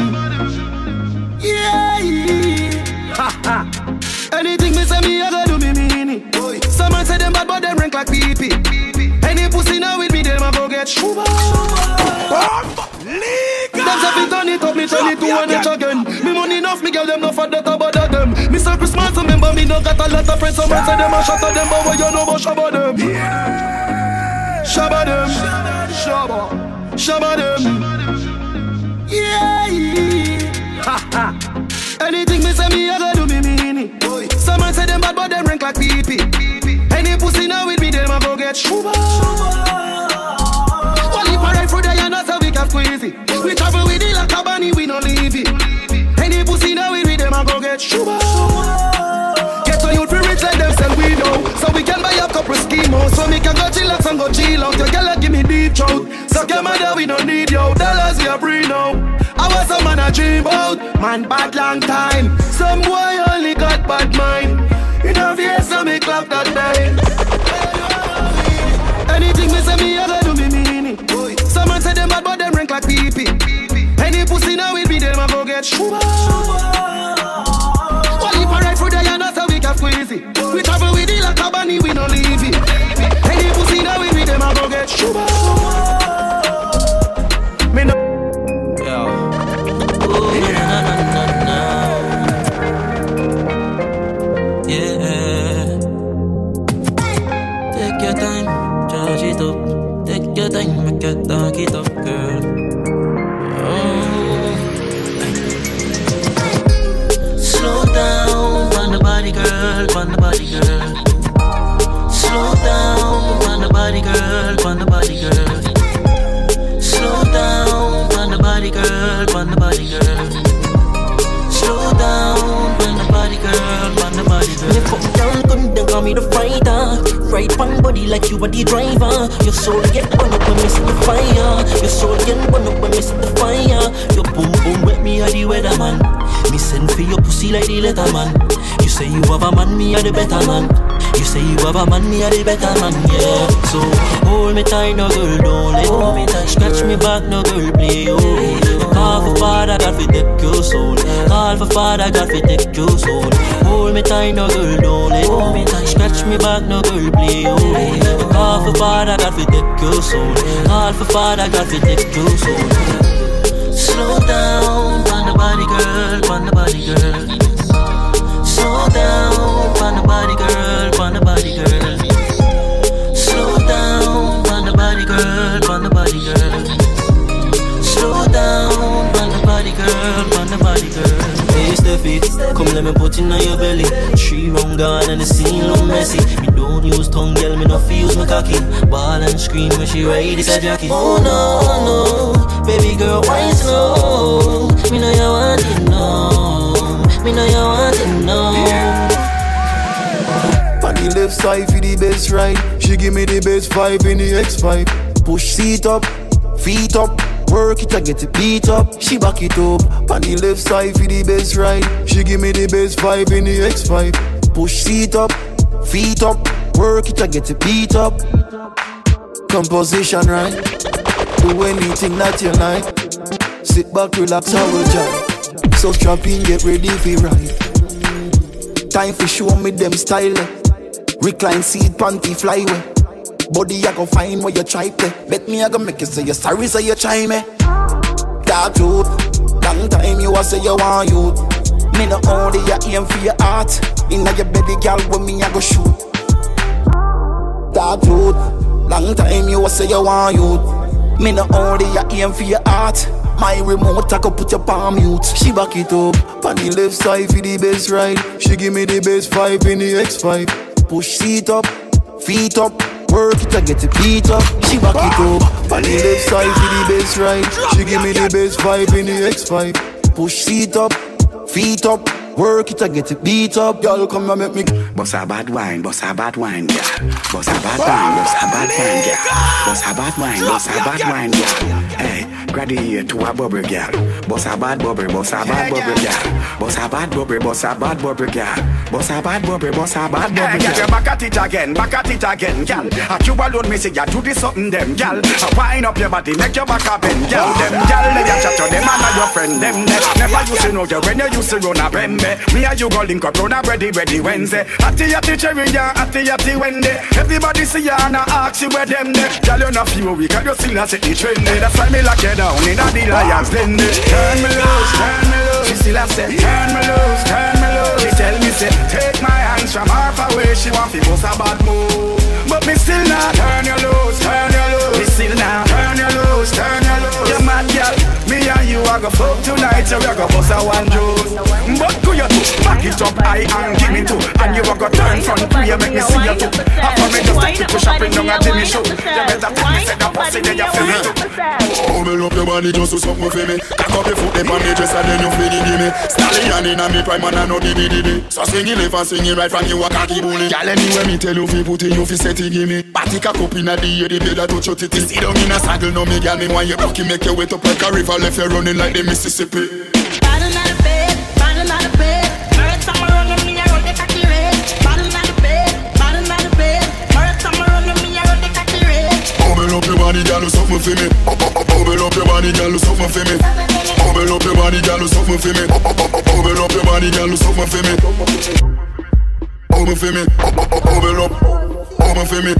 Yeah. Ha ha. Anything me say me, I go do me mean it. Someone say them bad, but them rank like pee pee. Any pussy now with me, them a go get shuba. Them say fi turn it up, me turn it to one inch again. Me money enough, me girl them no for that bother them. Mr. Christmas, remember me no got a lot of friends. Someone say them a shot at them, but what you know about shabba them? Shabba them, shabba, shabba them. Yeah. Ha [laughs] ha. Anything me say me, I go do me mean it. Someone say them bad, but them rank like pee. Any pussy now with me, them a go get shuba. Well, if I ride through there, you know so we can squeeze it. We travel with it like a bunny, we no leave it. Any pussy now with me, them a go get shuba. Get to youth, we rich like them, sell we know. So we can buy a couple schemos. So me can go chillax and go chill out. Your girl give me deep throat. So your mother, we don't need yo. Dollars, we are free now. I was a man I dream about. Man, bad long time. Some boy only got bad mind. You know, face so me clap that day. Anything me say me, I go do me mean it. Someone say them bad, but them rank like pee pee. Any pussy now with me, them a go get shuba. Well, if I ride through there, you know so we can squeeze it. We travel with it like a bunny, we no leave it. Any pussy now with me, them a go get shuba. Me no. It dark it up, girl. Oh. Slow down, on the body, girl, body, girl. Slow down, are the driver. Your soul get burn up when me see the fire. Your soul get burn up when me see the fire. Your boom boom wet me a the weatherman. Me send for your pussy like the letterman. You say you have a man, me a the better man. You say you have a man, me a the better man, yeah. So hold me tight, no girl, don't let tight. Scratch me back, no girl, play oh. Call for father, God fi take your soul. Call for father, God fi take your soul. Hold me tight, no girl, don't let hold me back, no girl, play oh. Call for father, God fi take your soul. Call for father, God fi take your soul. Slow down, on the body, girl, on me put in on your belly. Three round gone and the scene look messy. Me don't use tongue, girl, me no feel use my cocky. Ball and scream when she ride this a jockey. Oh no, no, baby girl, why slow? Me know you want it, no. Me know you want it, no. On the left side for the best ride. She give me the best vibe in the X5. Push seat up, feet up. Work it, I get it beat up. She back it up. On the left side for the best ride. She give me the best vibe in the X5. Push seat up, feet up. Work it, I get it beat up. Composition right. Do anything that you like. Sit back, relax, I will jam. So strap in, get ready for ride. Time for show me them style. Recline seat, panty flyway. Body I go find where you try to. Bet me I go make you say you sorry, say you try me. Dark truth, long time you a say you want you. Me no only you aim for your heart. Inna your belly, girl, when me I go shoot. Dark truth, long time you a say you want you. Me no only you aim for your heart. My remote, I go put your palm mute. She back it up, on the left side for the best ride. She give me the best vibe in the X5. Push seat up, feet up, work it, I get it beat up. She back it up, on the left side for the best ride. She give me the best vibe in the X5. Push seat up, feet up, work it, I get it beat up. Y'all come and make me. Boss a bad wine, boss a bad wine, girl. Boss a bad wine, boss a bad wine, girl. Boss a bad wine, boss a bad wine, girl. Hey, graduate to a bubble, girl. Boss a bad bubble, boss a bad bubble, girl. Boss a bad bubble, boss a bad bubble, girl. Boss a bad bubble, boss a bad bubble, girl. back at it again, back at it again, girl. A you alone, me say you do this something, them, girl. A wind up your body, make your back up bend, girl. Them, girl, they a chat to them and your friend, them. Never used to know you when you used to run a bembe. Me and you go link up run a ready, ready Wednesday. Atty, atty, cherry, yeah, atty, atty, Wendy. Everybody see ya and I ask you where them there. Girl, you not few week and you still a set the trend. That's why me lock you down in a the lions den. Turn me loose, turn me loose. She still a say, turn me loose, turn me loose. She tell me say, take my hands from her away. She want fi bust a bad move, but me still not turn you loose, turn you loose. Me still not turn you loose, turn you loose. You mad girl, me and you a go fuck tonight, so a go bust a one juice. But go you back it up high and give me two, and you a go turn front three, make me see you too. Of me just take you push up in down a Jimmy show. You better take me say that pussy, then you feel oh, me too. Bubble up your body just to something for me Cock up your foot up on me dress and then you feel it give me Stallion in a me prime and I know the diddy So swing it left and swing it right from you a cocky bully Girl anywhere me tell you fi put it you fi set it give me Party cock up in a the air the bed a touch your titty Sit down in a saddle now me girl me want you rocky make you wet up like a river left you running like the Mississippi. Bottle not a bed, a bed. Murder time around me, I roll the cocky red. A bed, a bed. Murder time around me, I roll the cocky red. Bubble up your body girl do something for me. Bubble up your body girl do something for me. Bubble up your body girl do something for me. Bubble up your body girl do something for me. Bubble for me. Bubble up. Bubble for me.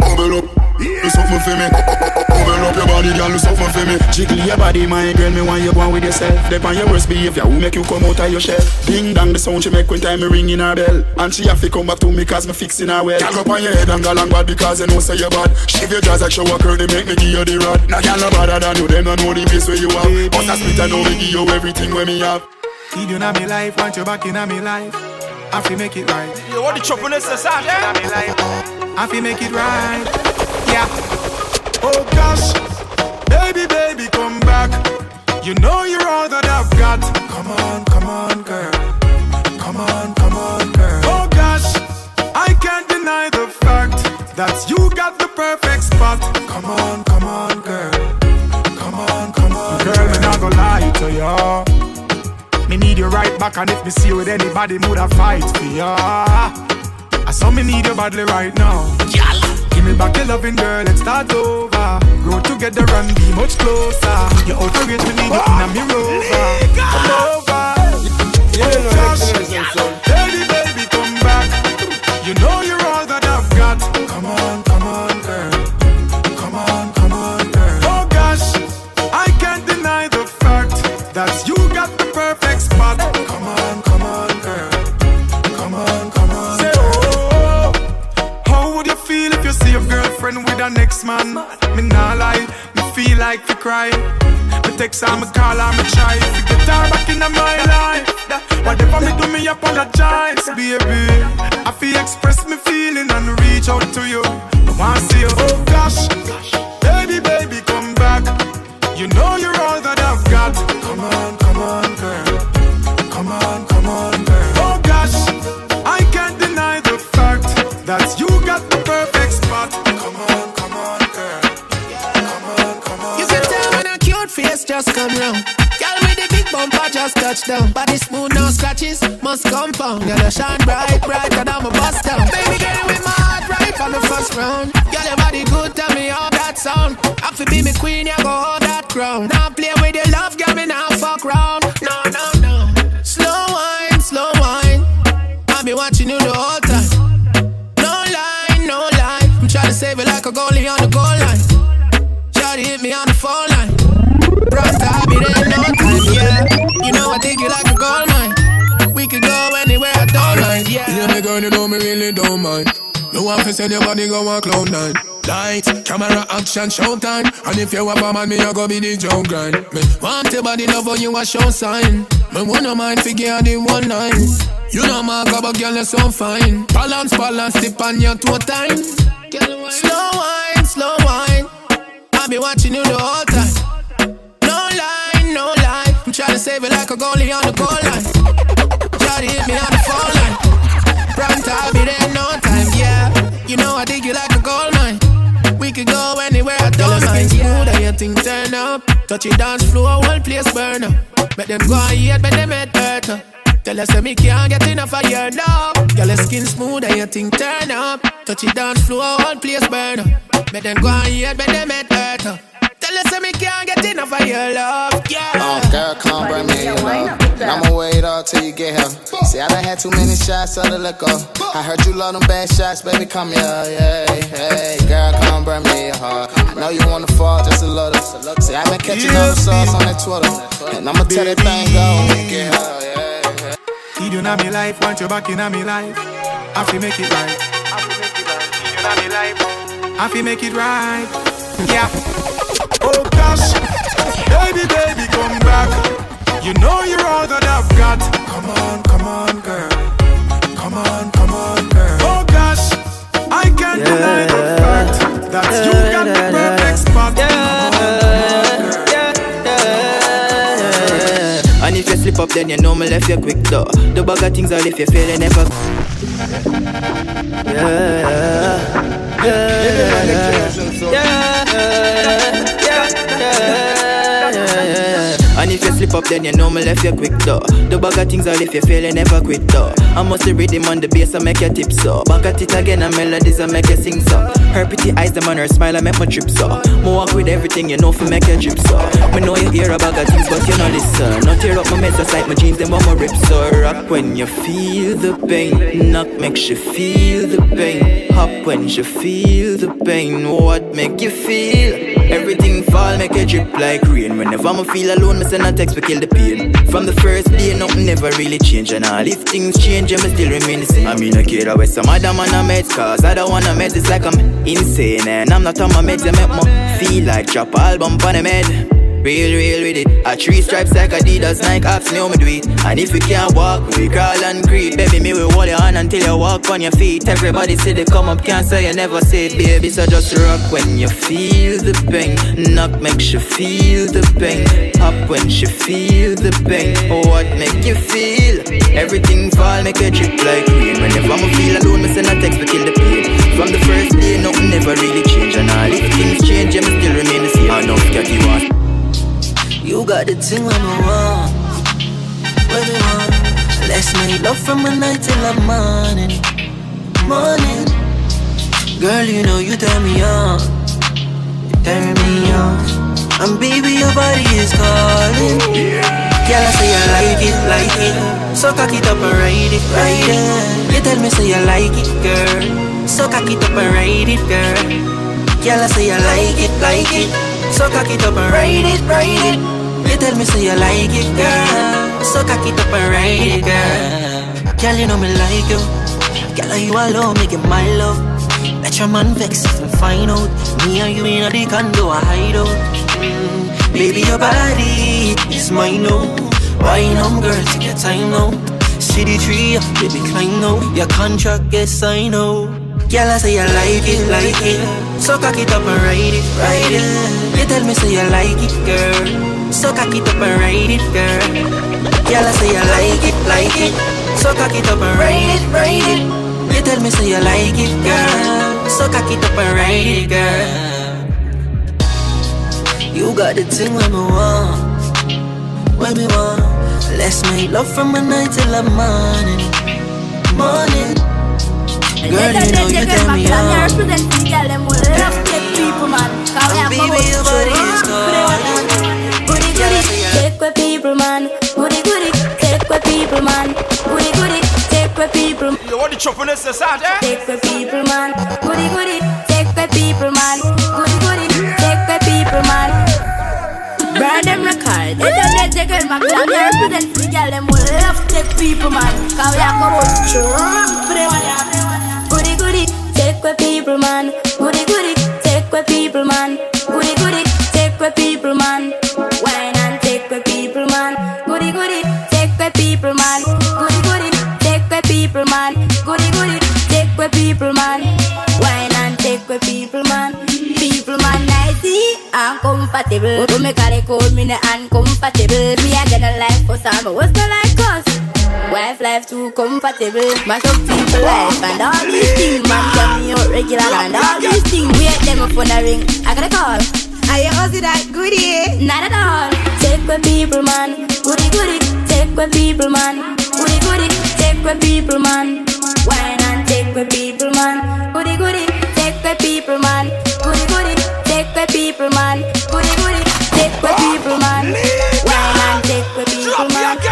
Bubble up Do something for me Bubble up your body girl do something for me Jiggle your body, my girl, me want you go on with yourself. Dep on your worst behavior, who make you come out of your shell? Ding dong, the sound she make when time me ringing her bell. And she have to come back to me cause me fixing her well. Girl up on your head and go long bad because you know say you bad Shift your jaws like shower curl, they make me give you the rod Now girl no better than you, them no know the base where you have Bust a split and now me give you everything where me have Feed you na me life, want you back in a me life. I fi make it right. Yo, what the choppiness is that, eh? I fi make it right yeah. Oh gosh, baby, baby, come back. You know you're all that I've got. Come on, come on, girl. Come on, come on, girl. Oh gosh, I can't deny the fact that you got the perfect spot. Come on, come on, girl. Come on, come on, girl. girl. Me not gonna lie to ya. Me need you right back, and if me see you with anybody, mood I fight for ya. I saw me need you badly right now. Yeah. Give me back your loving girl and start over. Grow together and be much closer. You're out of reach, me need you in a mirror. Come over. Yeah, Josh. Girlfriend with her next man? Me nah lie, me feel like to cry. Me text her, me call her, me try to get her back in my life. Whatever me do, me apologize, baby. I feel express me feeling and reach out to you. I wanna see you, oh gosh, baby, baby, come back. You know you're all that I've got. Come on, face just come round. Girl with the big bumper just touch down. Body smooth, no scratches, must compound. Girl, you shine bright, bright, and I'm a bust down. Baby, it with my heart right from the first round. Girl, your body good, tell me how that sound. I feel be me queen, you go hold that crown. Now play with your love, girl, me now fuck round. No, no, no. Slow wine, slow wine. I be watching you the whole time. No lie, no lie. I'm trying to save it like a goalie on the goal line. Try to hit me on the phone no time, yeah. You know I think you like a gold mine. We could go anywhere, I don't mind, yeah. Yeah, me girl, you know me really don't mind. No one fi send your body go on cloud nine. Lights, camera, action, showtime. And if you a man, me I go be the jump grind. Me want your body love when you a show sign. Me wanna mind figure the one nine. You know my cover girl, you're so fine. Balance, balance, tip on your two time. Slow wine, slow wine. I be watching you the whole time. To save it like a goalie on the goal line. Try to hit me on the phone line. Pronto, I'll be there in no time, yeah. You know I think you like a gold mine. We could go anywhere, I don't mind. Smooth and your thing turn up. Touch it dance floor, whole place burn up. Make them go and eat, make them head hurt up. Tell us me can't get enough of your love. Girl, your skin smooth and your thing turn up. Touch it dance floor, whole place burn up. Make them go and eat, make them head hurt up. Tell us that me can't get enough of your love, yeah. Oh, girl, come bring me your love. I'ma wait all till you get here. See, I done had too many shots of the liquor. I heard you love them bad shots, baby, come here, yeah, hey. Girl, come bring me your heart. I know you wanna fall just a little. See, I been catching all the sauce on that Twitter. And I'ma tell that thing go when we get here, yeah. Need you in my life, want you back in my life. I feel make it right. Need you in my life. I feel make it right. Yeah. Oh gosh, baby, baby, come back. You know you're all that I've got. Come on, come on, girl. Come on, come on, girl. Oh gosh, I can't deny the fact that you got the perfect spot. And if you slip up, then you know me left you quick though. The bag of things I left you feel they never. Yeah, yeah, yeah, yeah, slip up, then you know me left you quick though. The bag of things I left you feel never quit though. I must read them on the bass, I make you tip so. Back at it again, and melodies I make you sing so. Her pretty eyes, them on her smile, I make my trip so. More walk with everything, you know, fi make you drip so. Me know you hear a bag of things, but you know listen. Not tear up my mess, just like my jeans, them on my rip so. Rock when you feel the pain, knock makes you feel the pain. Hop when you feel the pain, what make you feel? Everything fall, make you drip like rain. Whenever I feel alone, me send a text, we kill the pain. From the first day, nothing never really change. And all if things change, I'm still remain the same. I mean, I care about some other man I met, cause I don't wanna meds, it's like I'm insane. And I'm not on my meds, I make me feel like drop album on the med. Real, real with it. A three stripes like Adidas, Nike, me how me do it. And if you can't walk, we crawl and creep. Baby, me will hold your hand until you walk on your feet. Everybody say they come up, can't say you never say it, baby. So just rock when you feel the pain. Knock makes you feel the pain. Hop when you feel the pain. Oh, what make you feel? Everything fall, make you trip like rain. Whenever I'm feel alone, me send a text to kill the pain. From the first day, nothing never really change. And all if things change, you still remain the same. I know, Scotty, what? You got the thing when I want. When you want. Let's make love from the night till the morning. Morning. Girl, you know you turn me on. You turn me on. And baby, your body is calling. Girl, I say I like it, like it. So cock it up and ride it, ride it. You tell me say you like it, girl. So cock it up and ride it, girl. Girl, I say I like it, like it. So cock it up and ride it, ride it. You tell me say you like it, girl. So cock it up and ride it, girl. Girl, you know me like you. Girl, you alone, make it my love. Let your man vex and find out. Me and you in the condo, I hide out. Mm, baby, your body is mine now. Wine on, girl, take your time now. See the tree, baby, climb now. Your contract gets signed now. Girl, I say you like it, like it. So cock it up and ride it, ride it. You tell me say you like it, girl. So cock it up and ride it, girl. Girl, I say you like it, like it. So cock it up and ride it, ride it. You tell me say you like it, girl. So cock it up and ride it, girl. You got the thing when me want, when me want. Let's make love from the night till the morning, morning. Girl, you know you turn me on. And baby, your body is uh-huh. calling. Goody goody, take where people man. Goody goody, take where people man. Goody goody, take where people. Yo, what the chopping is this out there? Take where people man. Goody goody, take where people man. Goody goody, take where people man. Burn them record. They don't let the girl back down. They represent the girl. Them will love take people man. Cause we are come out take where people man. Goody goody, take where people man. Goody goody, take where people man. Wine and take where people man. Goody goody, take where people man. Goody goody, take where people man. Goody goody, take where people man. Wine and take where people man. People man nicey and comfortable. Who make a call me uncomfortable. Me I get a life for some, what's the like us? Wife life too comfortable. Mash up people life and all these things. Man tell me out regular and all these things. Wait them up on the ring. I got a call. Are you also that goodie? Not at all. Take where people man. Goody goody. Take where people man. Goody goody. Take where people man. Wine and take where people man. Goody goody. Take where people man. Goody goody. Take where people man. Goody goody. Take where people man. Wine and take where people man.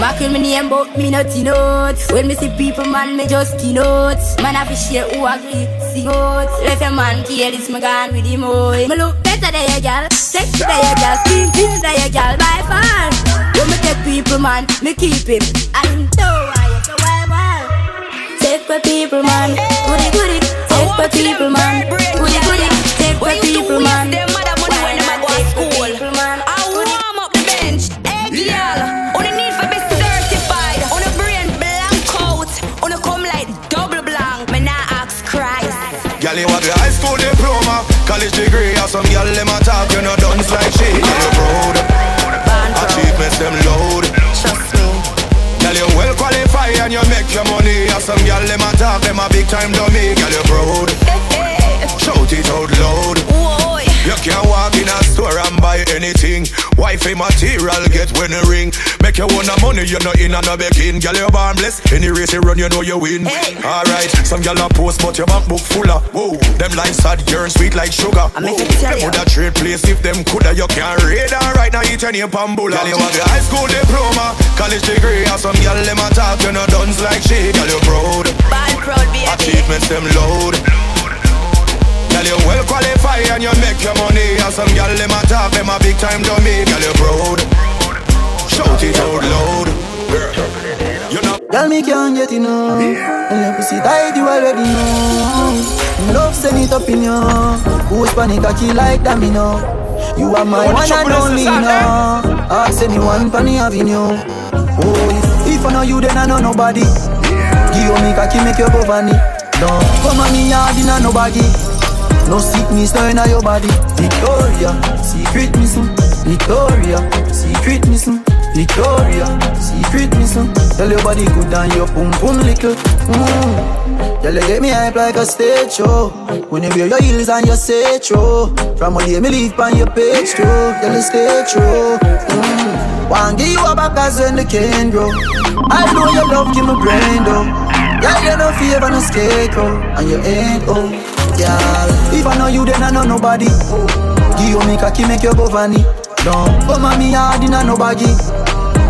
My kill me name but me not notes. When me see people man me just keynotes Man I share who agree see notes Left your man kill this me gone with him boy. Me look better than your gal Sexy than your gal Skin thin than your gal by far. When me take people man me keep him. And him know why you so wild wild Take for people man. Goody goody. Take for people man. Goody goody. Take for people man You have your high school diploma, college degree, or some girl them a talk, you know done like she. Girl, you proud, achievements them load. Trust me. Girl, you well qualified and you make your money, or some girl them a talk, them a big time dummy. Girl, you proud, shout it out loud. You can walk in a store and buy anything. Wifey material get when you ring. Make you want the money, you know in and a begging. Girl, you born blessed. Any race you run, you know you win. Alright, some girl a post, but your bank book full of. Whoa, them lines sad, you're sweet like sugar. Whoa, them would a trade place if them coulda. You can't read and right now eat any pambula. Girl, you have your high school diploma, college degree, or some girl them a talk, you know done like she. Girl, you proud. Bad proud baby. Achievements them load. Girl, you well qualified and you make your money. And some girl them a talk, them a big time dummy. Girl, you proud. Shout it out loud. You know. Girl, me can't get enough. And your pussy tight, you already know. Love send it up in you. Who's panic cocky like that, me know. You are my one and only inside, now. Ask anyone for me having you. Oh, if, if I know you, then I know nobody. Give me cocky, make you go funny. No, come on me yard, inna nobody. No sickness, no inna your body. Victoria, secret missing. Victoria, secret missing. Victoria, secret missing. Tell your body good and your pum pum little. Mm. Girl, you get me hype like a stage show. When you wear your heels and you say true. From all day me leave on your page too. Girl, you stay true. Mm. One give you a back as when the can grow. I know your love give me brain though. Yeah, you no favor no scarecrow, oh, and you ain't oh, girl. If I know you, then I know nobody. Give you me cocky, make you go vanny. Don't come on me hard in a no baggy.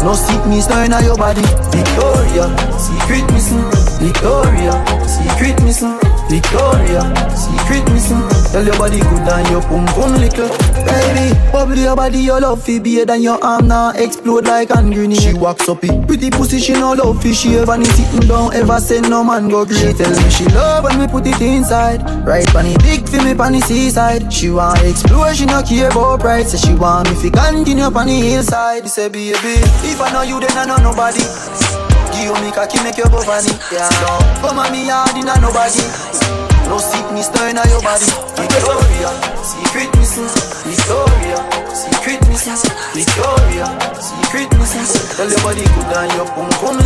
No sickness now in your body. Victoria, secret missing. Victoria, secret missing. Victoria, secret missing. Tell your body good and your pum pum little. Baby, bubble your body, your love fi beer than your arm now explode like hand grenade. She walks up it, pretty pussy she no love fi she ever need sitting down ever send no man go great. Tell me she love when we put it inside. Right funny big fi me pon the seaside. She want explore, she no care about pride. Say she want me fi continue pon the hillside. Say baby, if I know you then I know nobody. Give me cocky make you go funny. Yeah, come on me hard in a nobody. No sickness now in your body. Victoria, secret missing. Victoria, secret missing. Victoria, secret missing. Tell your body good and your pum pum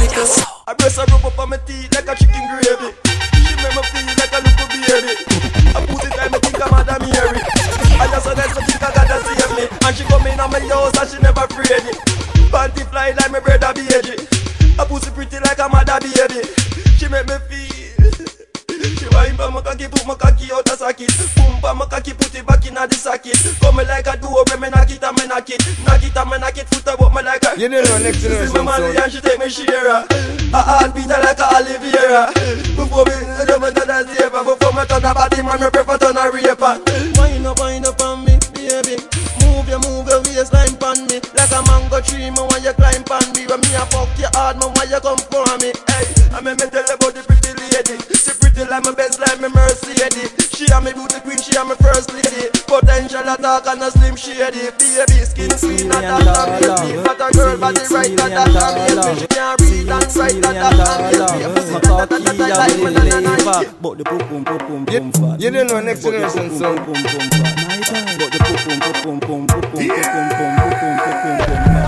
body right, not that amazing. She can't read and write, not that amazing. My cocky a believer But the pum pum pum pum pum fat You don't know next generation sound. Pum pum But the pum pum pum pum pum pum pum pum pum pum pum pum pum pum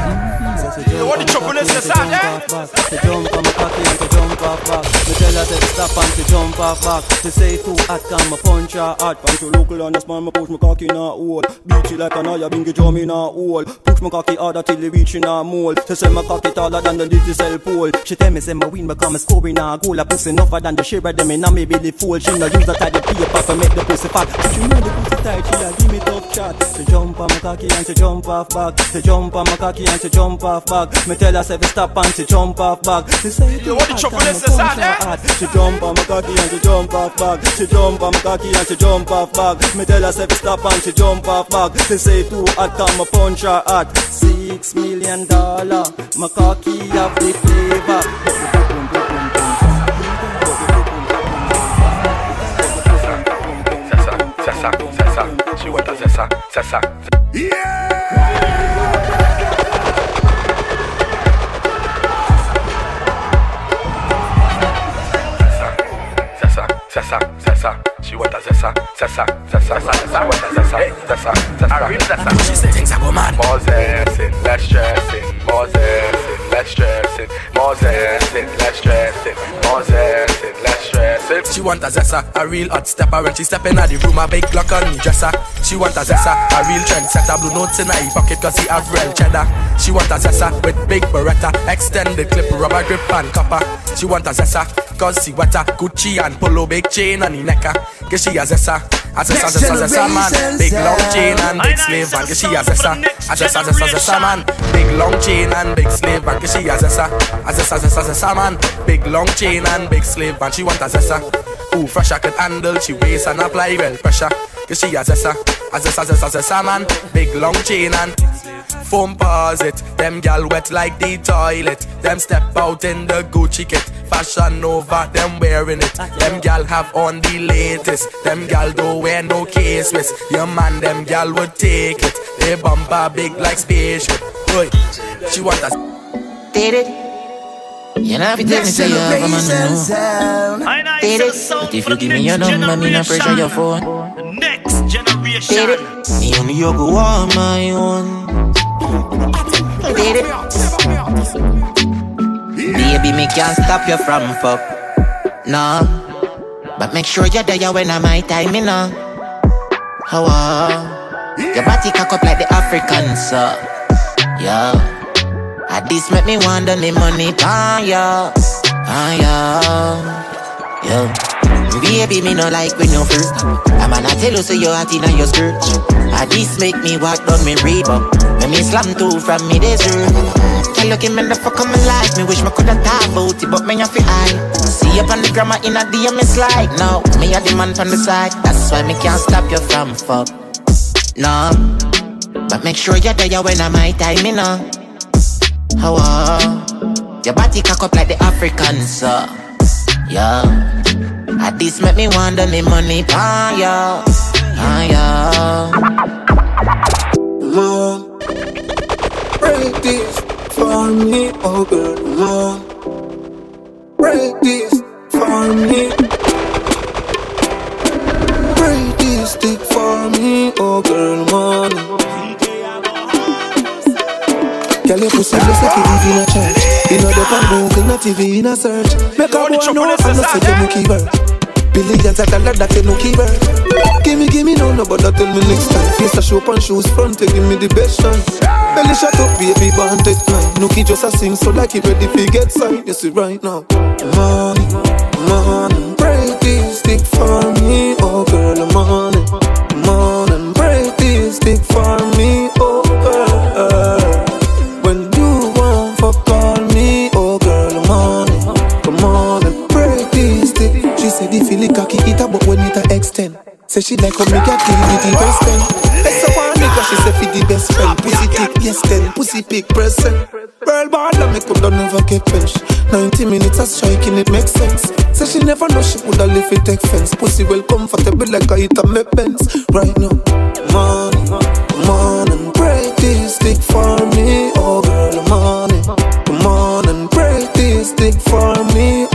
You want the trouble is inside, eh? To jump on my cocky and to jump off back Me tell her to stop and to jump off back To say too hot can my punch her hard Punch you local on the man me push my cocky in a hole Beat you like an eye bingy drum in a hole Push my cocky harder till it reach in a mole. To say my cocky taller than the digital pole. She tell me say my win become a score in a goal I pussy enough than the shiver them in a me belly full She no use that type of paper to make the pussy fat. She know the pussy tight she a give me tough chat. To jump on my cocky and to jump off back. To jump on my cocky and to jump off back. Me tell her say to stop and to jump off back. She say You want the trouble is inside, eh? She jump on my cocky and she jump off back. She jump on my cocky and she jump off back. Me tell her say to stop and she jump off back. She say too hot come my punch her hot Six million dollar My cocky have the flavor she want a Sessa, Sessa. Sessa, Sessa, Sessa, she want a Sessa, Sessa, Sessa, Sessa, want a Sessa, Sessa, Sessa, Sessa. She say things are go mad. More zessin, less stressing, more zessin, less stressing, more zessin, less stressing, more zessin, less stressing. She want a zessa, a real hot stepper. When she step in the room, a big clock on me dresser. She want a zessa, a real trend setter Blue notes in her pocket cause he have real cheddar. She want a zessa with big beretta Extended clip, rubber grip and copper. She want a zessa cause she wetter Gucci and polo, big chain on the necker Cause she a zessa a zessa, zessa, zessa man Big long chain and big slave man Cause she a zessa A zessa, zessa, zessa man Big long chain and big slave man Cause she a zessa A zessa, zessa, zessa man Big long chain and big slave man She want a zessa Who fresh I could handle. She waist and apply well pressure. Cause she a zessa A zessa, zessa, zessa man. Big long chain and Foam paws it. Them gal wet like the toilet. Them step out in the Gucci kit. Fashion over, them wearing it. Them gal have on the latest. Them gal don't wear no case with. Your man, them gal would take it. They bumper big like spaceship. Boy, she want us Did it? You know if you tell me say you have a man, no. Did it? But if you give me your number, me no pressure your phone. Next generation. Did it? Me only you go on my own. Did it? Baby, me can't stop you from fuck. Nah. But make sure you're there when I'm my time, you know. How uh, Your body cock up like the African, so. Yeah. At this make me wonder the money, ah, yeah. Ah, yeah. Yeah. Baby, me no like when you first I'm gonna tell you so you hot in your skirt. At this make me walk down me Reebok Make me slam two from me desert. Tell you me never come alive Me wish me coulda talk about it But me have to hide. See you on the grammar in a DM me slide No, me a the man from the side. That's why me can't stop you from fuck. No. But make sure you're there when I'm my time, you know How uh, Your body cock up like the African so Yeah at this make me wonder me money pan ya, pan ya. Mom, break this for me, oh girl, mom. Break this for me. Break this stick for me, oh girl, mom. Girl, your pussy just like you live in a church. You know the pan Google, not TV in a search. Make a boy know I'm not say you keep her. Billions of dollars that you no keep her. Gimme, gimme, no, no, but that tell me next time. Face a show on shoes front, give me the best chance. Belly shut up, baby, born take nine. Nookie just a sing, so like he ready for get signed. You see right now, money, money, break this stick for me, oh girl, money, but when it a extend. Say she like how me get kill with the best friend. That's so one nigga, she say fi the best friend. Pussy tick, yes then, pussy pick present. Girl ball, let me come down never get bench. 90 minutes of striking, it makes sense. Say she never know she woulda live it take fence. Pussy well comfortable like I eat a make Benz. Right now, money, come on and break this stick for me, oh girl, money. Come on and break this stick for me,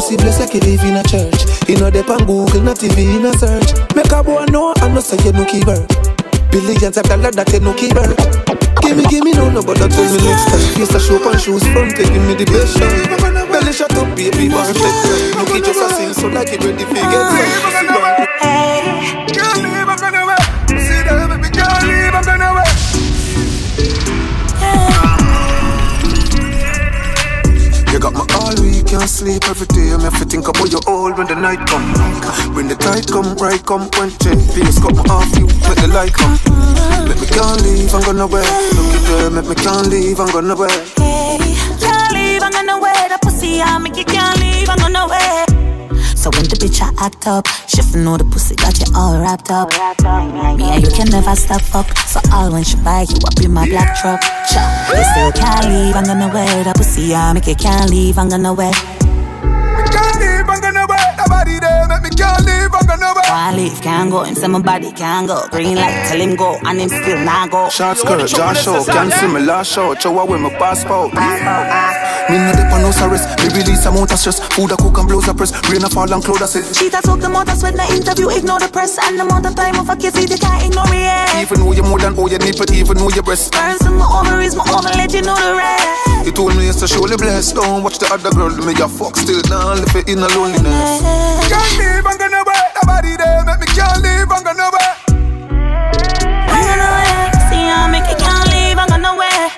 pussy bless like you live in a church. You know they on Google, not TV in a search. Make a boy know, I know say you no keep her. Billions of dollars that you no keep her. Gimme, gimme, no, no, but that tell me next time. Face a show on shoes front, give me the best shot. Belly shut up, baby, one take time. Look, it just a sing, so like it ready for get some. Can't leave, I'm gonna wait. See that, baby, can't leave, I'm gonna wait. You got me all week, can't sleep every day. Me have to think about you all when the night come. When the tide come, right come, when ten Please cut me off you, let the light come. Make me can't leave, I'm gonna wear. Look at there, make me can't leave, I'm gonna wear. Can't leave, I'm gonna wear that pussy. I make you can't leave, I'm gonna wear. So when the bitch I act up, f- know the pussy got you all wrapped up. Me and you can never stop fuck. So all when she buy you up in my black truck. Cha, you still can't leave, I'm gonna wear that pussy. I make you can't leave, I'm gonna wear. Can't leave, I'm gonna. Nobody there, make me can't leave, I'm gonna leave, can't go. Him say my body can't go. Green light, tell him go, and him still not go. Short skirt, Josh show, can't see me last show. Show her with my passport. Ah, ah, ah. Me no dip on no arrest. Me release amount of stress. Food a cook and blows a press. Rain a fall and clothes a set. Cheetah talk the amount sweat, no interview, ignore the press. And the amount of time of a kiss, you can't ignore it. Even know you more than all you need, but even know your breast. Burns in my ovaries, my over, let you know the rest. You told me it's to surely blessed. Don't watch the other girl, me a fuck still. Now live it in a loneliness. Can't leave, I'm gonna wait. Nobody there, make me can't leave, I'm gonna wait. I'm gonna wear. See, I make you can't leave, I'm gonna wear.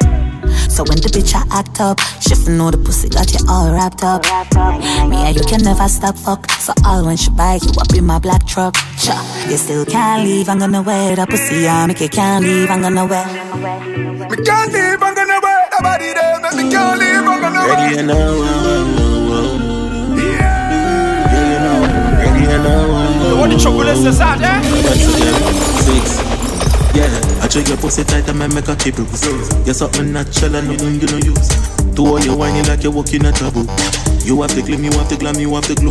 So when the bitch I act up, she f- know the pussy got you all wrapped up. Me and you can never stop fuck. So all when she buy you up in my black truck. Cha, you still can't leave, I'm gonna wear The pussy. I make you can't leave, I'm gonna wear. Me can't leave, I'm gonna wait. Nobody there, make me can't leave, I'm gonna wait. Ready and now, uh, know, ready. What the trouble is this out there? Once again, six. Yeah, I check your pussy tight and I make a keep bruise. You're something natural and nothing you no use. To all you whining like you're walking a trouble. You have to clean, you have to glam, you have to glue.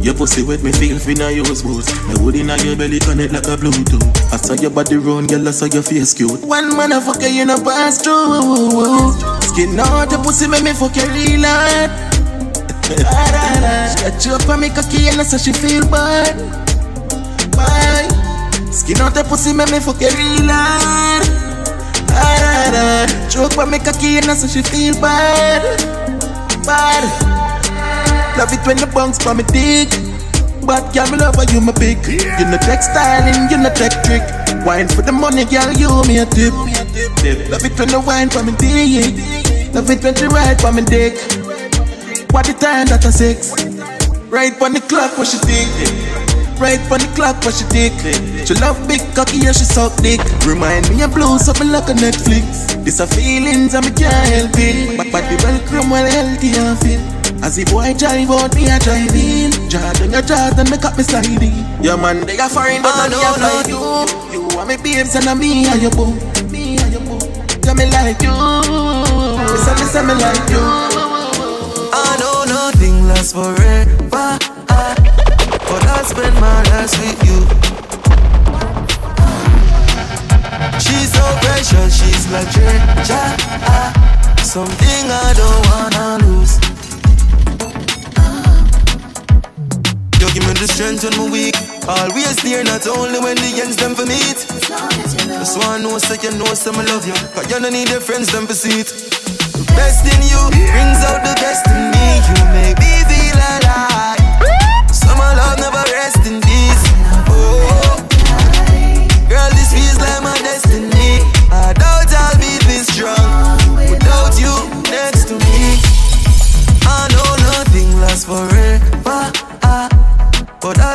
Your pussy wet, me feel finna use booze. Me wood inna your belly connect like a Bluetooth. I saw your body round, girl, I saw your face cute. One motherfucker you no pass through. Skin out the pussy, make me fuck you real hard. You up on me cocky and I say she feel bad. Bye. Skin out the pussy, make me fuck you real hard. Choke when me cocky and so she feel bad, bad. Love it when the bounce for me dick. But girl, me love you, my pick. You no tech styling, you no tech trick. Wine for the money, girl, you me a tip. Love it when the wine for me dick. Love it when she ride for me dick. What the time that I six? Right on the clock, what she think? Right on the clock, what she dick. She love big cocky, yeah, she suck dick. Remind me of blue, something like a Netflix. This a feelings, and me can't help it. But body welcome, well healthy and fit. As the boy drive out, me a drive in. Jordan, your Jordan, make up me sliding. Yeah, man, they are foreign, but I don't like you. You are me babes, and I'm me and your boo. Me and your boo. Tell me like you. Listen, listen, me like you. I nothing forever. But I'll spend my life with you. She's so precious, she's like treasure. Something I don't wanna lose. You give me the strength when I'm weak. Always there, not only when the ends them for meet. Just wanna know so you know some love you. Cause you don't need your friends them for see. The best in you brings out the best in me. You make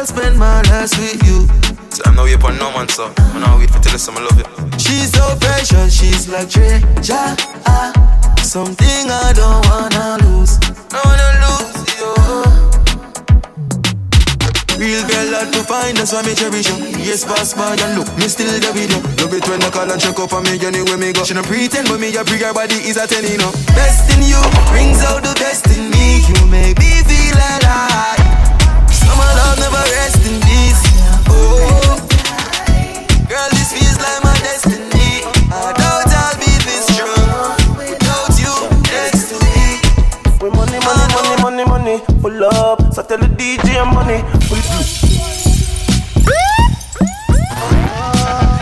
I'll spend my last with you. So I'm now here for no man, so I'm now wait for till some love you. She's so precious, she's like treasure. Ah, something I don't wanna lose. Don't wanna lose you. Real girl hard to find, that's why me cherish you. Yes, pass by and look, me still the video. Love it when I call and check up on me anywhere me go. She no pretend, but me a bring her body is a ten, you know. Best in you brings out the best in me. You make me feel alive. Summer love never rest in peace. Oh, girl, this feels like my destiny. I doubt I'll be this strong without you next to me. We money, money, money, money, money, full up. So tell the DJ money, full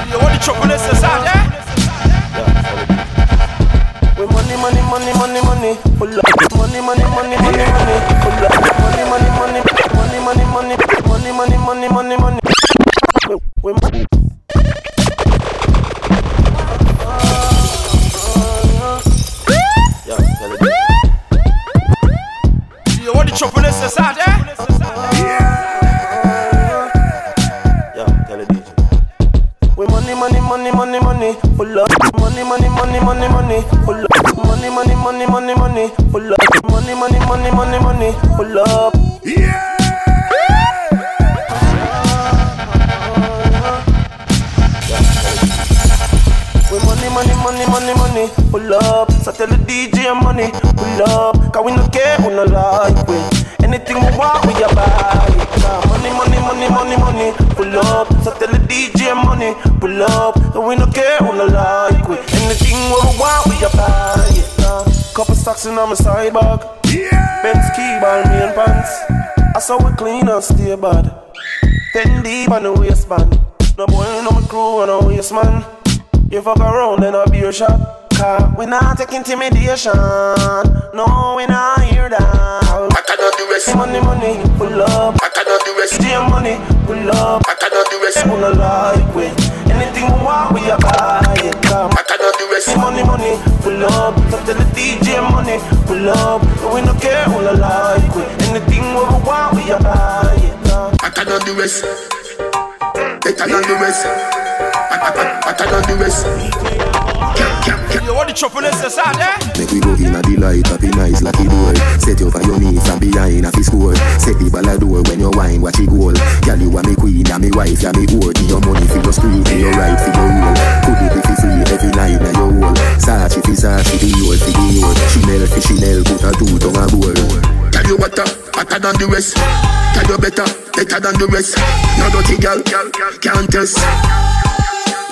You want the trouble this is out, yeah? We money, money, money, money, money, full up. Money, money, money, money, money, full up. Money, money, money, money, money, money, money, money, money, money, money. We, we money. You want the trouble this is out, yeah? We money, money, money, money, money, full up. Money, money, money, money, money, full up. Money, money, money, money, money, full up. Money, money, money, money, money, full up. We money, money, money, money, pull up. So tell the DJ money, pull up. Cause we no care, we no like it. Anything we want, we a buy. Money, money, money, money, money, pull up. So tell the DJ money, pull up. Cause we no care, we no like it. Anything we want, we a buy. Couple stocks in on my side bag. Benz key, ball, me and pants. I saw we clean and stay bad. Ten deep on the waistband. No boy, no my crew, no waste man. You fuck around, then I'll be your shot. Cause we not take intimidation. No, we not hear that. I cannot do rest. Money, money, pull up. I cannot do rest. DJ money, pull up. I cannot do rest. We no like we. Anything we want, we a buy it. Come. I cannot do rest. Money, money, pull up. So tell the DJ money, pull up. We no care, we no like we. Anything we want, we a buy it. Come. I cannot do rest. Better than the rest. I cannot do rest. You want the trouble this is out, yeah? Make we go in a delight, happy nice lucky door. Set you for your knee from behind a fi score. Set the ball a door when you wine, watch it goal. Girl, you are me queen, and me wife, and me whore. Give your money for your spree, for your right, for your roll. Could it be for free every night now your whole. Sachi fi Sachi, the old fi the old. Chanel fi Chanel, put a two tongue a goal. Tell you what, uh, hotter than the rest. Tell you better, better than the rest. No dirty girl, can't test.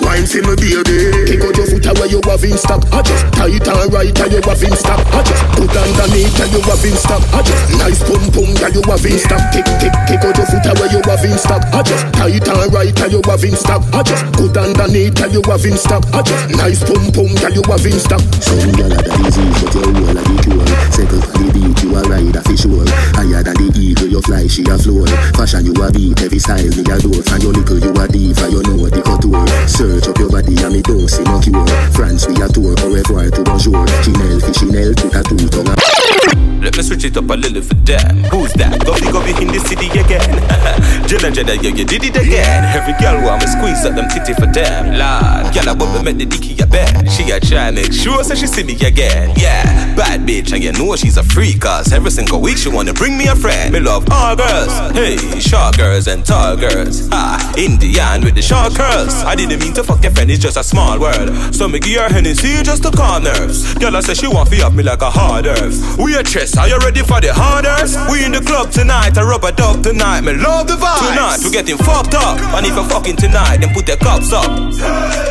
Wine for me baby Take out your foot away you have in stock I just tight and right and you have in stock I just put underneath and you have in stock I just nice pum pum that you have in stock Take, take, take out your foot away you have have in stock. I just tight and right, girl, you have in stock. I just good underneath, girl, you have in stock. I just nice pum pum, girl, you have in stock. Some girl are the disease, but you're all of the cure. Second the beat, you a ride a fish sure. Higher than the eagle, you fly, she a floor. Fashion, you a beat, every style, me a door. From your little, you a diva, you know the couture. Up your body, and me don't see no cure. France, we tour, au revoir to bonjour. Chanel, Chanel, a. Let me switch it up a little for them. Who's that? Go go be in the city again. [laughs] Jenna Jenna, yeah, you did it again. Every girl want me squeeze up them titty for them. Lord, girl, I want me make the dicky a bed. She a try make sure so she see me again. Yeah, bad bitch, and you know she's a freak. Cause every single week she wanna bring me a friend. Me love all girls. Hey, short girls and tall girls. Ah, Indian with the short curls. I didn't mean to fuck your friend, it's just a small world. So me give her Hennessy just to calm nerves. Girl, I say she want to up me like a hard earth. We a chest, are you ready for the harders? We in the club tonight, I rub a dub tonight. Me love the vibe. Tonight we getting fucked up, and if you fucking tonight, then put the cups up.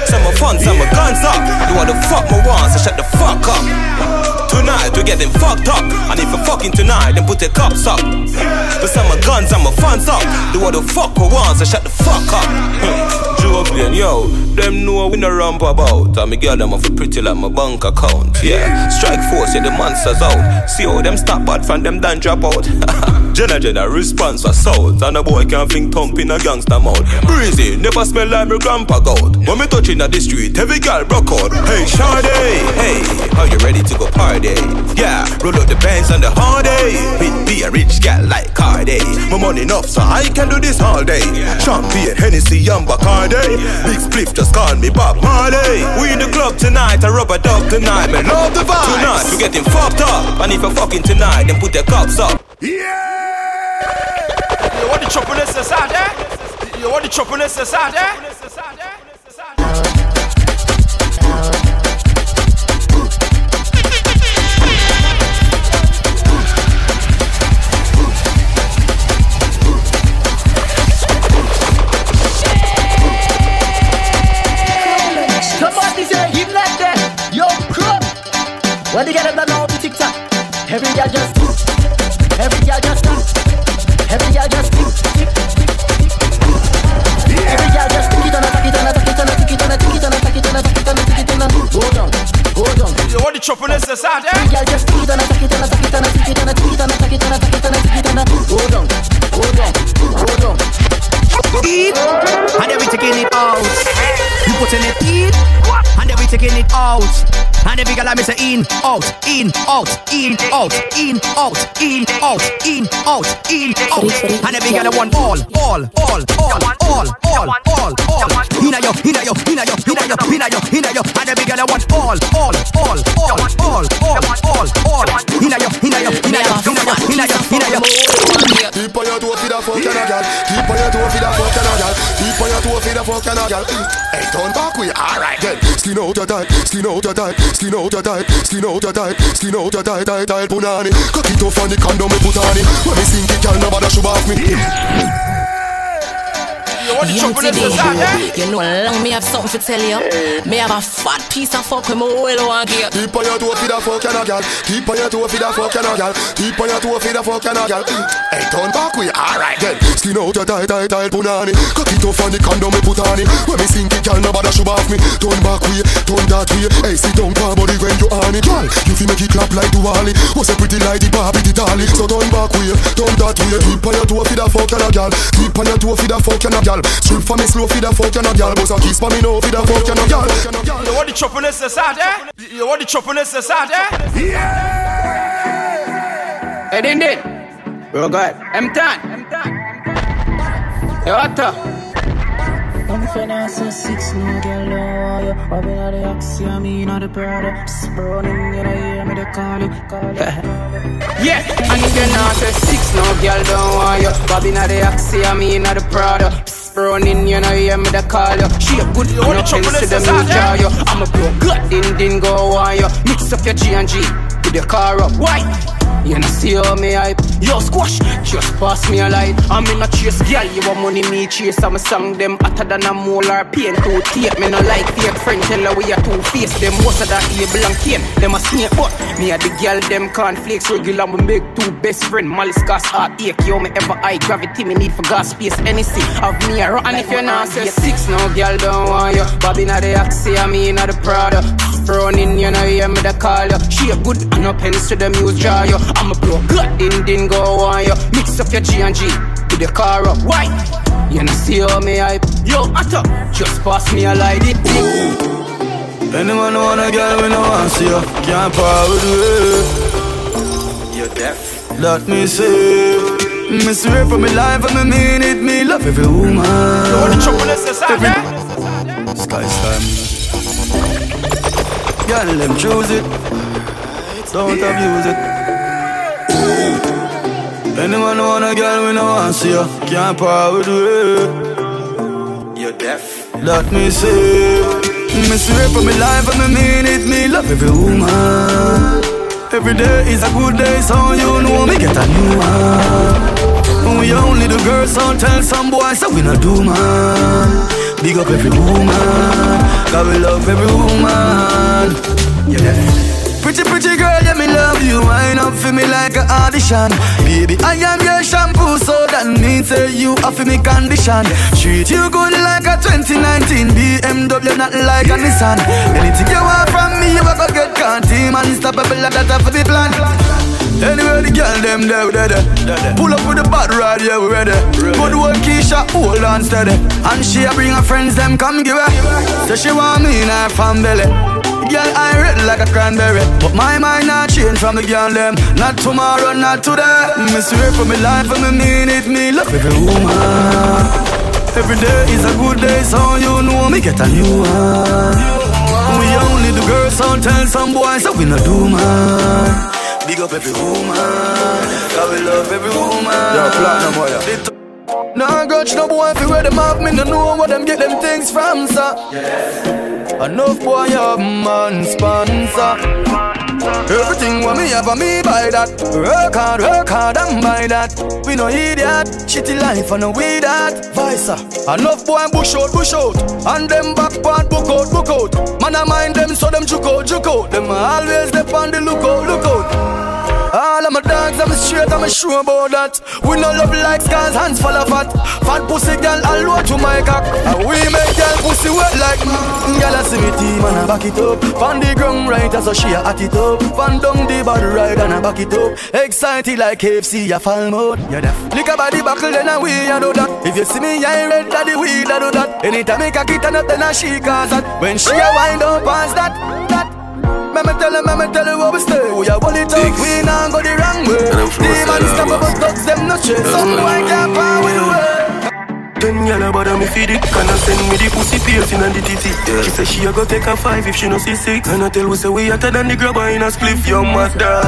Some of fun, some of guns up. You want the fuck my once, so shut the fuck up. Tonight we getting fucked up, and if you fucking tonight, then put the cups up. But some of guns, some of funds up. Do what the fuck we want, so shut the fuck up. Hmm. Juggling, yo, them know we no ramp about. And me girl them off pretty like my bank account. Yeah, strike force, yeah the monsters out. See how them stop bad from them done drop out. [laughs] Jenna Jenna response was south, and a boy can't think thump in a gangster mouth. Breezy, never smell like my grandpa goat. When me touching at the street, every girl broke out. Hey, Sade, hey, are you ready to go party? Yeah, roll up the bands on the hard day. Be a rich gal like Cardi. My money enough so I can do this all day. Champion, Hennessy, and Bacardi. Big spliff just call me Bob Marley. We in the club tonight, I rub a dub tonight. Man, love the vibe. Tonight we getting fucked up, and if you're fucking tonight, then put the cups up. Yeah. You want the choppiness inside there? You want the choppiness inside there? When the girl them know the tick tock, every girl just do, every girl just do, every girl just do. Every girl just tick it and attack it and attack it and attack it and attack it and attack it and attack it on, attack it and go down, go down. What the? And every girl I miss a in, out, in, out, in, out, in, out, in, out, in, out, in, out. And every girl I want all, all, all, all, all, all, all, all. Inna yo, inna yo, inna yo, inna yo, inna yo, inna yo. And every girl I want all, all, all, all, all, all, all, all. Inna yo, inna yo, inna yo, inna yo, inna yo, inna yo. Keep on your toe for the fuck and a gal. Fuck and a gal. Hey, turn back we alright then. Skin out your tight, skin out your tight, skin out your tight, skin out your tight, skin out your tight, tight, tight, punani. Cock it off on the condom me put on it. When me sink it, girl, nobody should off me. You want the choppiness inside there? You know, long me have something to tell you. Eh. Me have a fat piece of fuck with my whole one gear. Keep on your toe for the fuck and a gal. Keep on your toe for the fuck and a gal. Keep on your toe for the fuck and a gal. Hey, turn back we alright then. Skin out your tight, tight, tight, punani. Cock it off on the condom me put on it. When me sink it, girl, nobody should off me. Turn back we, turn that way. Hey, sit down, car body when you on it. Girl, you feel make it clap like Duali. Was a pretty like the Barbie, the dolly. So turn back we, turn that way. Keep on your toe for the fuck and a gal. Keep on your toe for the fuck and a gal. Strip for me slow for the fuck and a gal. Bust a kiss for me now for the fuck and a gal. You want the choppiness inside there? You want the choppiness inside there? Yeah. Hey, din din. Bro, God. M10. Yo, what the? I'm finna say six no girl no wire Up inna the Oxy, I mean inna the Prada Psst, Browning, you know hear me they call it, call it [laughs] Yeah, and if you're not a six, no girl don't want you Bobby na the Oxy, I mean na the Prada Psst, Browning, you know hear me they call you. She a good one, no else to them who jar you. I'm a blow good, din din go on you Mix up your G and G, with your car up, why? You know see how me hype. Yo squash, just pass me a light. I'm in a chase, girl, you want money me chase. I'm a song them hotter than a molar pain. Two tape, me no like fake friend Tell her we are two face. Them most of that able and cane. Them a snake but Me a the girl, them cornflakes. Regular, we make two best friend Malice heart ache Yo me ever high gravity Me need for gas space Anything. Of me a And if you're not say six No girl don't want you Bobby na the Axie, I mean na the Prada Running, you know, hear me the call you. She a good and no pens to the muse draw you. I'm a blow good, din din go on you. Mix up your G and G with the car up. Why? You know see how me hype. Yo, Atta, just pass me a light it Anyone want a girl we no want see you Can't part with you You're deaf. Let me see. Me swear for me life and me mean it Me love every woman. Every Sky sky Girl them choose it. Don't abuse it. Anyone want a girl we no want see you Can't part with you. You're deaf. Let me see. Me swear for me life and me mean it. Me love every woman. Every day is a good day So you know me get a new one. We only the girls So tell some boys So we not do man Big up every woman Cause we love every woman deaf Pretty, pretty girl, yeah, me love you. Wind up for me like an audition. Baby, I am your shampoo, so that means say you offer me condition. Treat you good like a 2019 BMW, not like a Nissan. Anything you want from me, you ever get team Unstoppable, like that for the plan. Anyway, the girl them there, there, there. Pull up with the bad ride, yeah, we ready. Good work, Keisha, hold on steady. And she a bring her friends, them come give her. Say she want me in her family. Girl, I red like a cranberry But my mind not change from the girl them Not tomorrow, not today Me swear for me life and me mean it Me love every woman Every day is a good day So you know me get a new one We only the girls So tell some boys So we not do man Big up every woman Cause we love every woman Yeah, platinum wire Nah, grudge no boy if you wear them have me no know where them get them things from, sir. Yeah. Enough boy have man sponsor. Everything what me have, me buy that. Work hard, work hard and buy that. We no idiot, shitty life and no we that. Vice Enough boy bush out, bush out, and them back part book out, book out. Man I mind them so them juke out, juke out. Them always dep on the lookout, lookout. All of my dogs, I'm straight, I'm sure about that. We no love like scars, hands full of fat. Fat pussy girl, all low to my cock. And we make girl pussy wet like mm, Girl, I see me team and I back it up. From the ground right, so she a at it up. From down the body ride and I back it up. Excited like KFC, a fall mode. Yeah, deaf. Lick a body buckle, then I we a do that. If you see me, I red, daddy, we da do that. Anytime I cock it and up, then I she cause that. When she a wind up past that, that. Me tell her, me tell her where we stay. We are bullet up, we not go the wrong way. Demons stop up, but thugs them no chase. Some boy can't find with the way. Ten gyal a bother me feed it Can I send me the pussy piercing and the titty yeah. She say she a go take a five if she no see six And I tell we say we hotter than the grabber in a spliff Your mother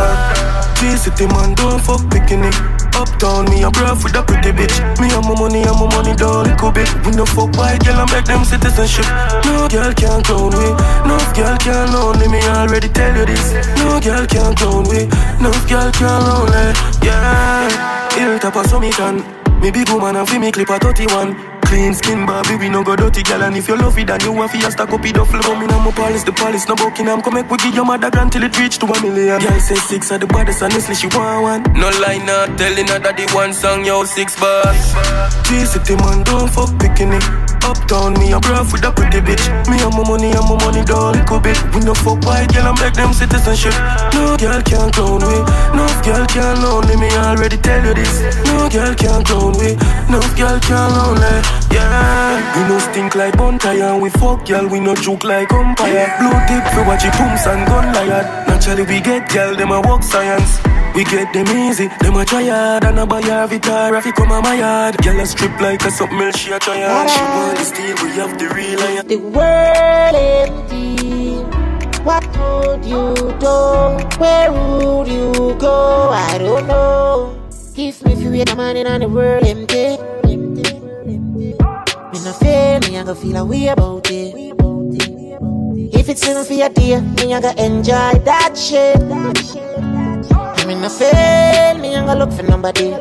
G-City man don't fuck picking it Uptown, me a bruv with a pretty bitch Me and my money and my money down little bit We no fuck white girl and make them citizenship. No girl can clown me No girl can lonely me already tell you this. No girl can clown me No girl can lonely Yeah. Ill tap a me can me big woman and fi me clip a 31 Clean skin, Barbie, we no go dirty gal And if you love it, then you want fi a stack up it Come in, I'm a palace, the palace, no Buckingham Come make we give your mother grand till it reach to a million. Girl say six are the baddest, honestly she want one. No lie, not telling her that the one song, yo, six bars G-City man, don't fuck picking it Uptown, me a bruv with a pretty bitch. Me and my money and my money down little bit. We no fuck white girl and make them citizenship. No girl can clown me. No girl can lonely me. I already tell you this. No girl can clown me No girl can lonely Yeah. We no stink like bonfire. We fuck girl we no joke like umpire. Blue tip for watch it pumps and gun liar Naturally we get girl them a walk science. We get them easy, them a try hard. And a buy her Vitar if he come on my yard. Girl a strip like a something else, she a try hard. She want the steel, we have the real iron. The world empty What would you do? Where would you go? I don't know If me feel the man in the world empty. Me no fear, me I go feel a way about it. If it's in for your day, me I go enjoy that shit. Me no fail, me ain't gonna look for nobody.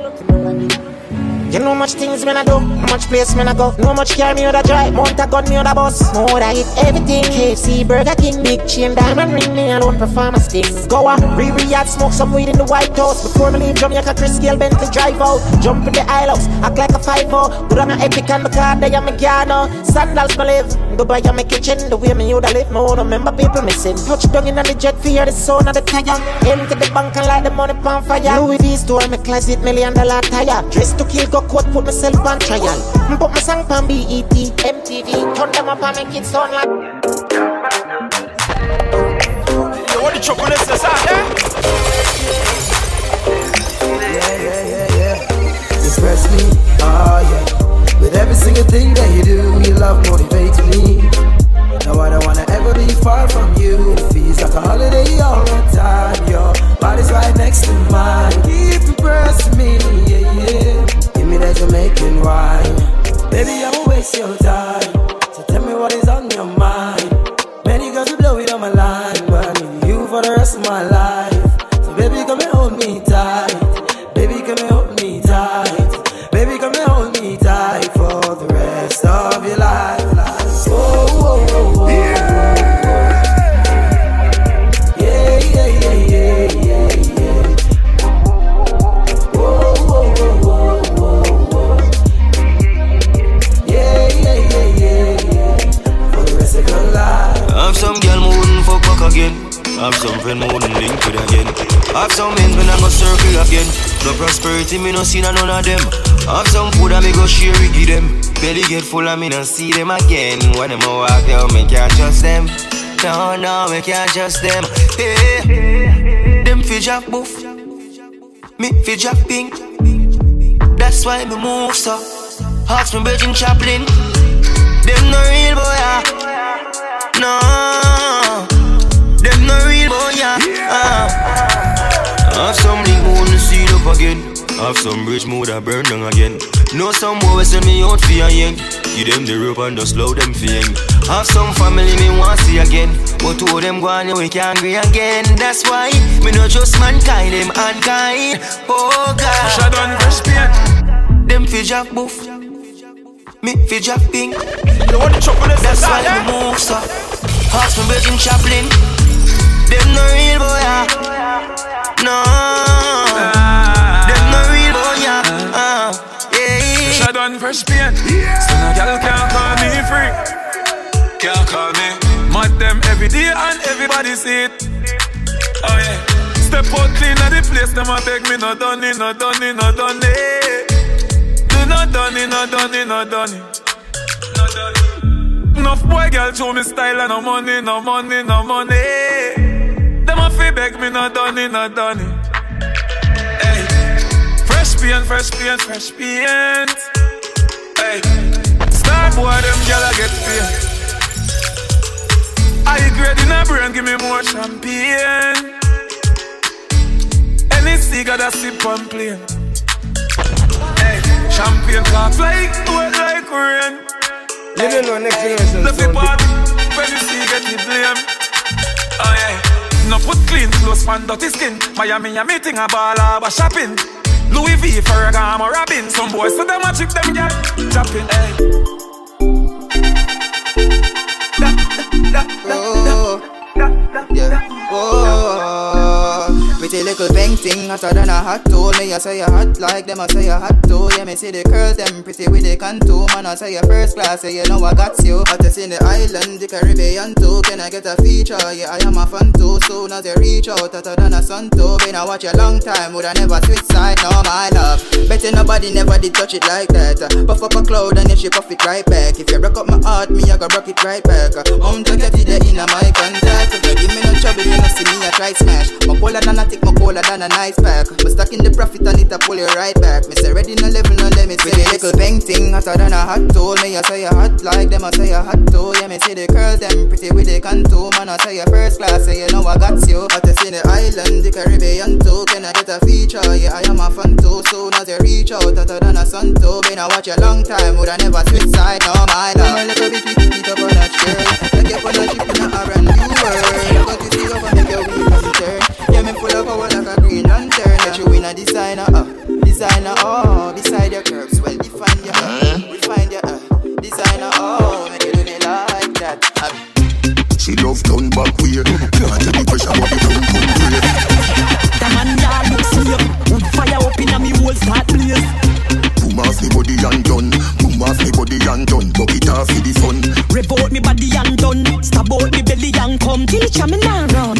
You know much things when I do, much place when I go, no much carry me on the drive, mount a gun me on the bus, more I hit everything. KFC, Burger King, big chain, diamond ring, me alone perform a sting. Go on, re re smoke some weed in the White House before me leave Jamaica. Chris Gayle Bentley drive out, jump in the aisle house, act like a five five o. Put on my epic and my car, they am a piano. Sandals me live, Dubai am my kitchen, the way me woulda live, me wanna remember people missing. Touch down in the jet, fear the sound of the tiger. Empty the bank and light the money on fire. Louis V store, my closet, million dollar tire. Dress to kill, go court, put myself on trial. Put my song on BET, MTV, turn them up and make it sound like. Yo, what the trouble is this out there? Yeah, yeah, yeah, yeah. Impress me, oh yeah. With every single thing that you do, your love motivates me. No, I don't wanna ever be far from you. It feels like a holiday all the time. Your body's right next to mine. Prosperity, me no see none of them. Have some food and me go share it give them. Belly get full and me no see them again. When them a walk out, me can't trust them. No, no, me can't trust them. Hey, them fi jack boof. Me fi jack pink. That's why me move so. Ask me Virgin Chaplin. Them no real boy, ah. No, them no real boy, yeah. Uh. Have some link wanna see it up again. Have some rich mood that burn down again. Know some boy send me out for a yen. Give them the rope and just slow them for yen. Have some family me want see again. But two of them go on, we can't agree again. That's why me not just mankind, them unkind. Oh God. Shut down fresh paint. Them fi jack boof. Me fi jack pink. Yo, what the trouble is That's why eh? me move so. Ask me Virgin Chaplin. Them no real boy, ah. yeah. No. Yeah. Fresh paint. So no girl can't call me free. Can't call me. Mad them every day and everybody see it. Oh yeah. Step out clean at the place, them a beg me no done it, no done it, no done. Do not done it, no done it, no done. No done it. Enough boy girl show me style and no money, no money, no money. Them a fi beg me no done it, no done. Fresh paint, fresh paint, fresh paint. Star boy, them gyal a get paid. I grade in a brain, give me more champagne. Any cigar that sip on plane. Hey, champagne talks like wet like rain. Living on next generation. The part, when you see get the blame. Oh yeah, no put clean clothes on dirty skin. Miami a meeting a ball a shopping. Louis V, Ferragamo, Robin. Some boys so them a chip them get chopping. Hey. Oh, pretty little painting hotter than a hot tool. Me I say you hot like them, I say you hot too. Yeah, me see the curls them pretty with the contour. Man, I say you first class, say you know I got you. Hottest in the island, the Caribbean too. Can I get a feature? Yeah, I am a fan too. Soon as you reach out, hotter than a sun too. Been I watch a long time, would I never switch side? No, my love. Better nobody never did touch it like that. Puff up a cloud and then she puff it right back. If you broke up my heart, me I go rock it right back. Um, to get it there in my contact. If you give me no trouble, you know see me I try smash. My cola than a my cola than a nice pack. Me stuck in the profit and it a pull it right back. Me say ready no level, no let me say little painting hotter than a hot tool. Me I say you hot like them, I say you hot too. Yeah, me see the curls them pretty with the contour. Man, I say you first class, say you know I got you. Hottest in the island, the Caribbean too. Can I get a feature? Yeah, I am a fan too. Soon as you reach out, hotter than a sun too. Been I watch a long time, would I never switch side? No, my love. I'm a little bit with feet up on that girl. Take you on a trip in a R&B world. Got you see up and make me full of power like a green lantern. Let you in a designer, uh, designer, oh, beside your curves, well define your, uh, refine your, uh, designer, oh, make you do me like that. Uh, She love turn back way. Can't take the pressure, but it don't come great. The man that looks sweet. Wood fire up in a me whole start blaze. Boom off me body and done. Boom off me body and done. Bucket off for the fun. Rev out me body and done. Stab out me belly and come. Teacher me now run.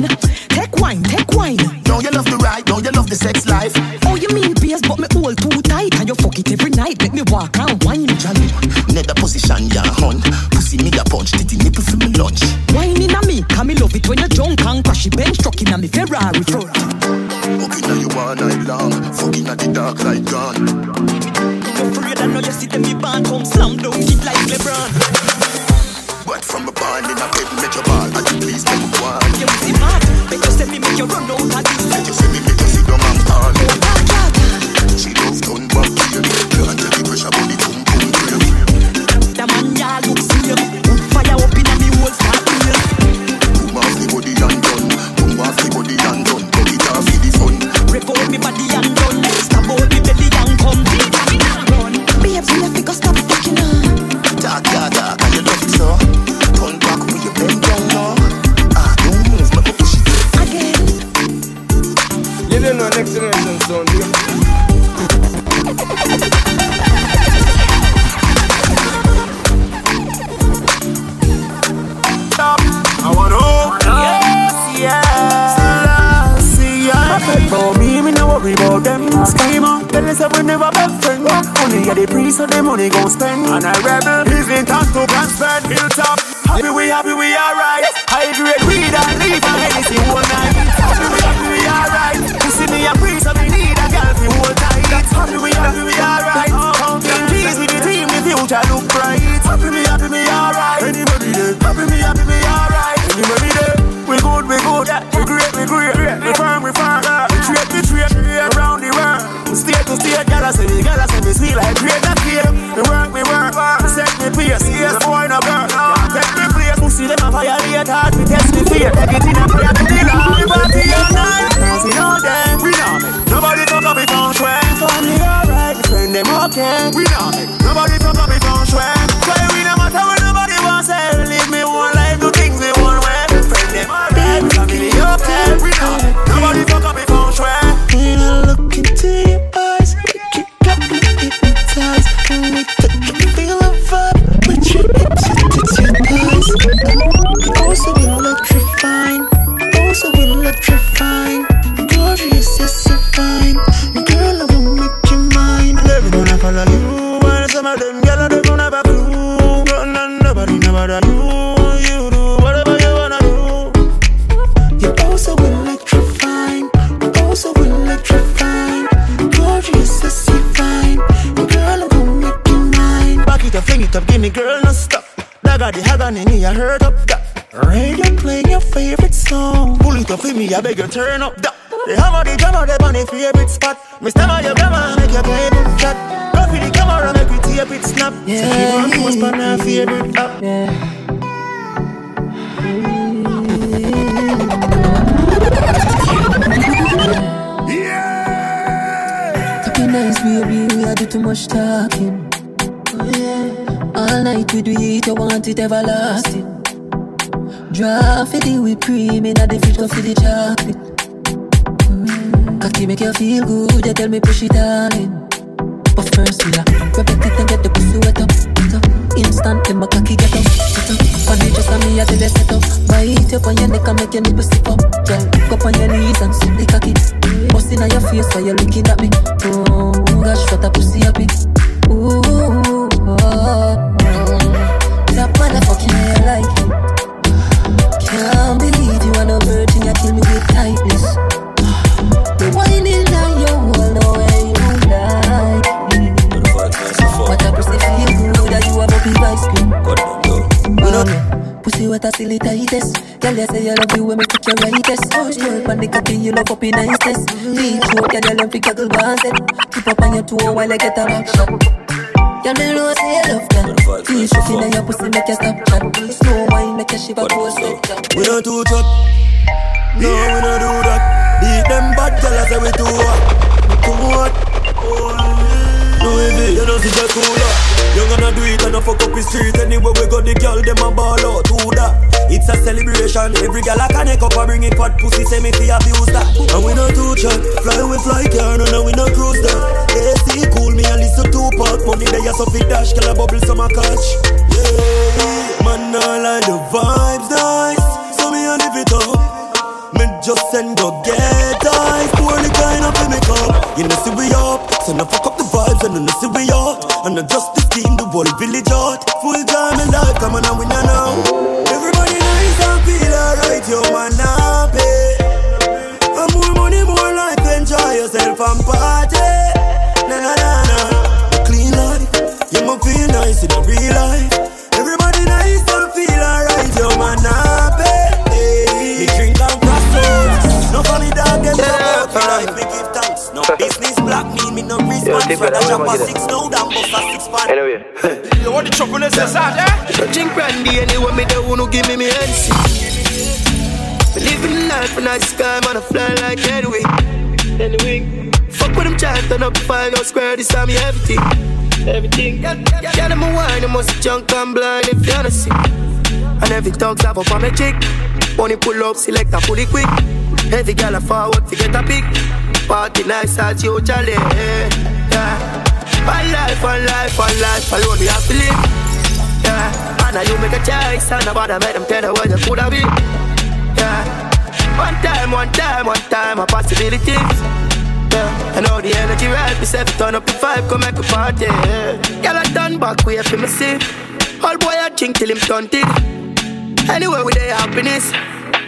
Sex life. Oh, you mean bass, but me hold too tight. And you fuck it every night. Make me walk and wine. Jalo, nether position ya hunt. Pussy me a punch, titty nipple for me lunch. Wine in a me, come me love it when you drunk and crash it bench truck in a me Ferrari front. Fucking now you all night long. Fucking at the dark light gone. Afraid I know you see them me band come slam down it like LeBron. But from a band in a bed, make your ball. And you please make one. You see mad, make you say me make you run out money gon' spend. And I rebel, feel good, you tell me push it all in. But first we a rub it and get the pussy wet up. Wet. Instant, then my cocky get up. Set up. When you just a me, I tell you set up. Bite up on your neck and make your nipple stiff up. Girl, go up on your knees and suck the cocky. Bust in your face while you're looking at me. Oh gosh, what a pussy happy. Ooh, oh, oh. that motherfucking I like it. Can't believe you are no virgin, you kill me with tightness. Pussy what a silly tightest. Girl, you say you love you when me put your rightest. Oh, stroke on the cocky, you love up in nicest. Big throat, girl, you fi gaggle basset. Keep up on your toe while I get a back shot. Girl, me know say you love that. Feel shaking in your pussy, make you stop chat. Slow wine, make you shiver, post it. We don't do chat. No, we don't do that. Beat them bad girl, I say we too hot. Too hot. V, you know see the cooler. You gonna do it and I fuck up the street anywhere we go. The girl them a ball out. Do that. It's a celebration. Every girl I connect up, I bring it fat pussy. Say me fi abuse that. And we no two chat. Fly with fly car, no no we no cruise that. AC cool me and listen to part. Money they a so fi dash, girl a bubble some a catch. Yeah, man, I like the vibes nice. So me and if it up. Me just send go get eyes Pour the kind of me cup You know see we up So now fuck up the vibes and now see we out And I just the team the whole village out Full time in life come on and win now. Everybody nice and feel alright Yo man happy. And more money more life Enjoy yourself and party. Na na na na. Clean life You must feel nice in a real life. Everybody nice and feel alright Yo man happy. Hey. Me drink and crossroads No funny dog them about me life. Me give thanks. No business black me Me no response Rather drop a six now than bust a six pan Anyway You want the trouble is this out, yeah? Drink brandy anyway, me the one who give me me hands. Me living life in the sky, man, I fly like anyway. Anyway, fuck with them chat, turn up five, no square, this time me everything. Everything. Yeah, them a wine, them must junk and blind if you wanna see. And every dog's have up on my chick. Money pull up, select a fully quick. Every girl a forward to get a pick. Party nice as Charlie. Yeah. One life, one life, one life, alone we have to live. Yeah, and now you make a choice, and nobody made them tell you what you could have been. Yeah, one time, one time, one time, a possibilities. Yeah, I know the energy right, me say turn up the vibe, come make a party. Yeah, girl I done back, we have to me see. All boy I drink till him stunted. Anyway, with their happiness.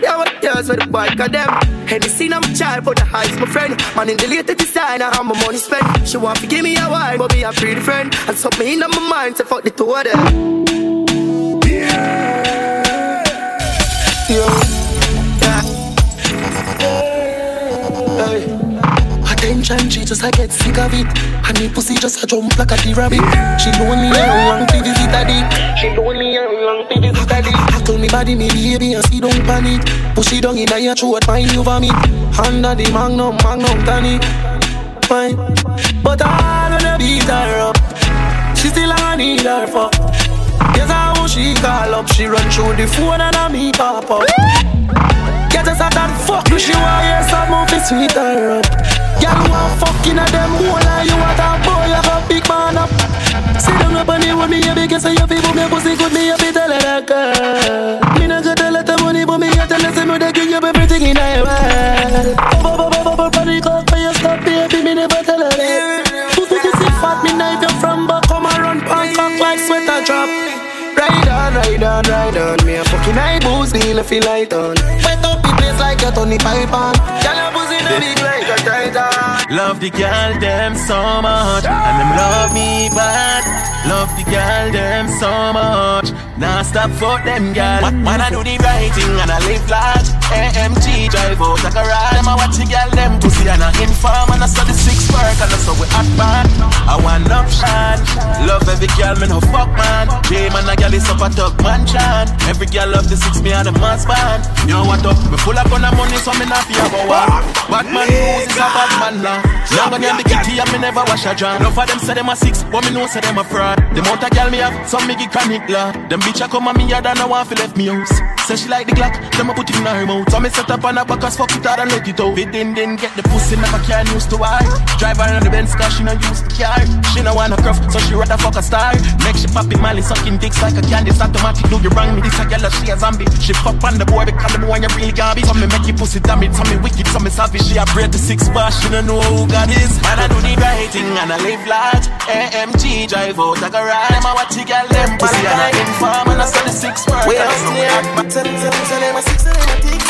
Yeah, what girls with the bike of them. Any scene I'm a child, but the high's my friend. Man in the latest designer, how my money spent. She want to give me a wine, but me a pretty friend. And something in my mind, so fuck the two of them. Yeah. Hey. Attention, she just I get sick of it. And me pussy just a jump like a the rabbit. She lonely and wrong to visit a dick. She lonely and wrong to visit a dick. Tackle me body, me baby, and see don't panic. Push it down in your throat, find you vomit. Under the magnum, magnum tonic. Fine, but I wanna beat her up. She still I need her fuck. Guess how she call up, she run through the phone and I me pop up. Get us out and fuck she want hear some movie sweet her up. Girl want fucking at them hole and you a boy, you got big man up. Sit down up on the road, me a big say you feel me pussy good, me a bit tell her that girl. Me not got a lot of money, but me a tell her say me they give you everything in her world. Bubble bubble bubble body cock for your stop, baby, me never tell her that. Pussy kissy fat, me knife you from back, come run punk cock like sweat and drop. Ride on, ride on, ride on. Me a fucking high boost, me a feel light on. Wet up the place like a Tony Pipe Girl, your pussy no big like a titan. Love the girl them so much, and them love me back. Love the girl them so much. Now stop for them girl. When, when I do the right thing and I live large, AMG drive out like a ride. Them I watch the girl them pussy and I inform and I saw the six work and I saw we hot bad. I want option. Love every girl me no fuck man. J man a girl is up a talk man chan. Every girl love the six me and the mass band. You know what up? Me full up on the money so me not fear about war. Batman news is a bad man now. Young and the kitty and me never wash a jar. Enough of them say them a six, but me know say them a fraud. The amount of girl me have, some me give chronic law. Them bitch a come at me I want fi left me house. Say she like the Glock, them a put it in her mouth. So me set up on her back as fuck it hard and let it out. Fit in then get the pussy never can use to why. Drive on the Benz cause she no use the car. She no want a cuff, so she rather fuck a star. Make she popping Molly sucking dicks like a candy. It's automatic, do you wrong me? This a girl she a zombie. She fuck on the boy because the boy you really garbage. So me make you pussy damage, so me wicked, so me savage. She a bread the six bar, she don't know who God is. Man I do the right thing and I live large. AMG drive out like a ride. Them a watch the girl them pussy and I inform and I saw the six. We are here. Tell them, tell them, tell them, a six and a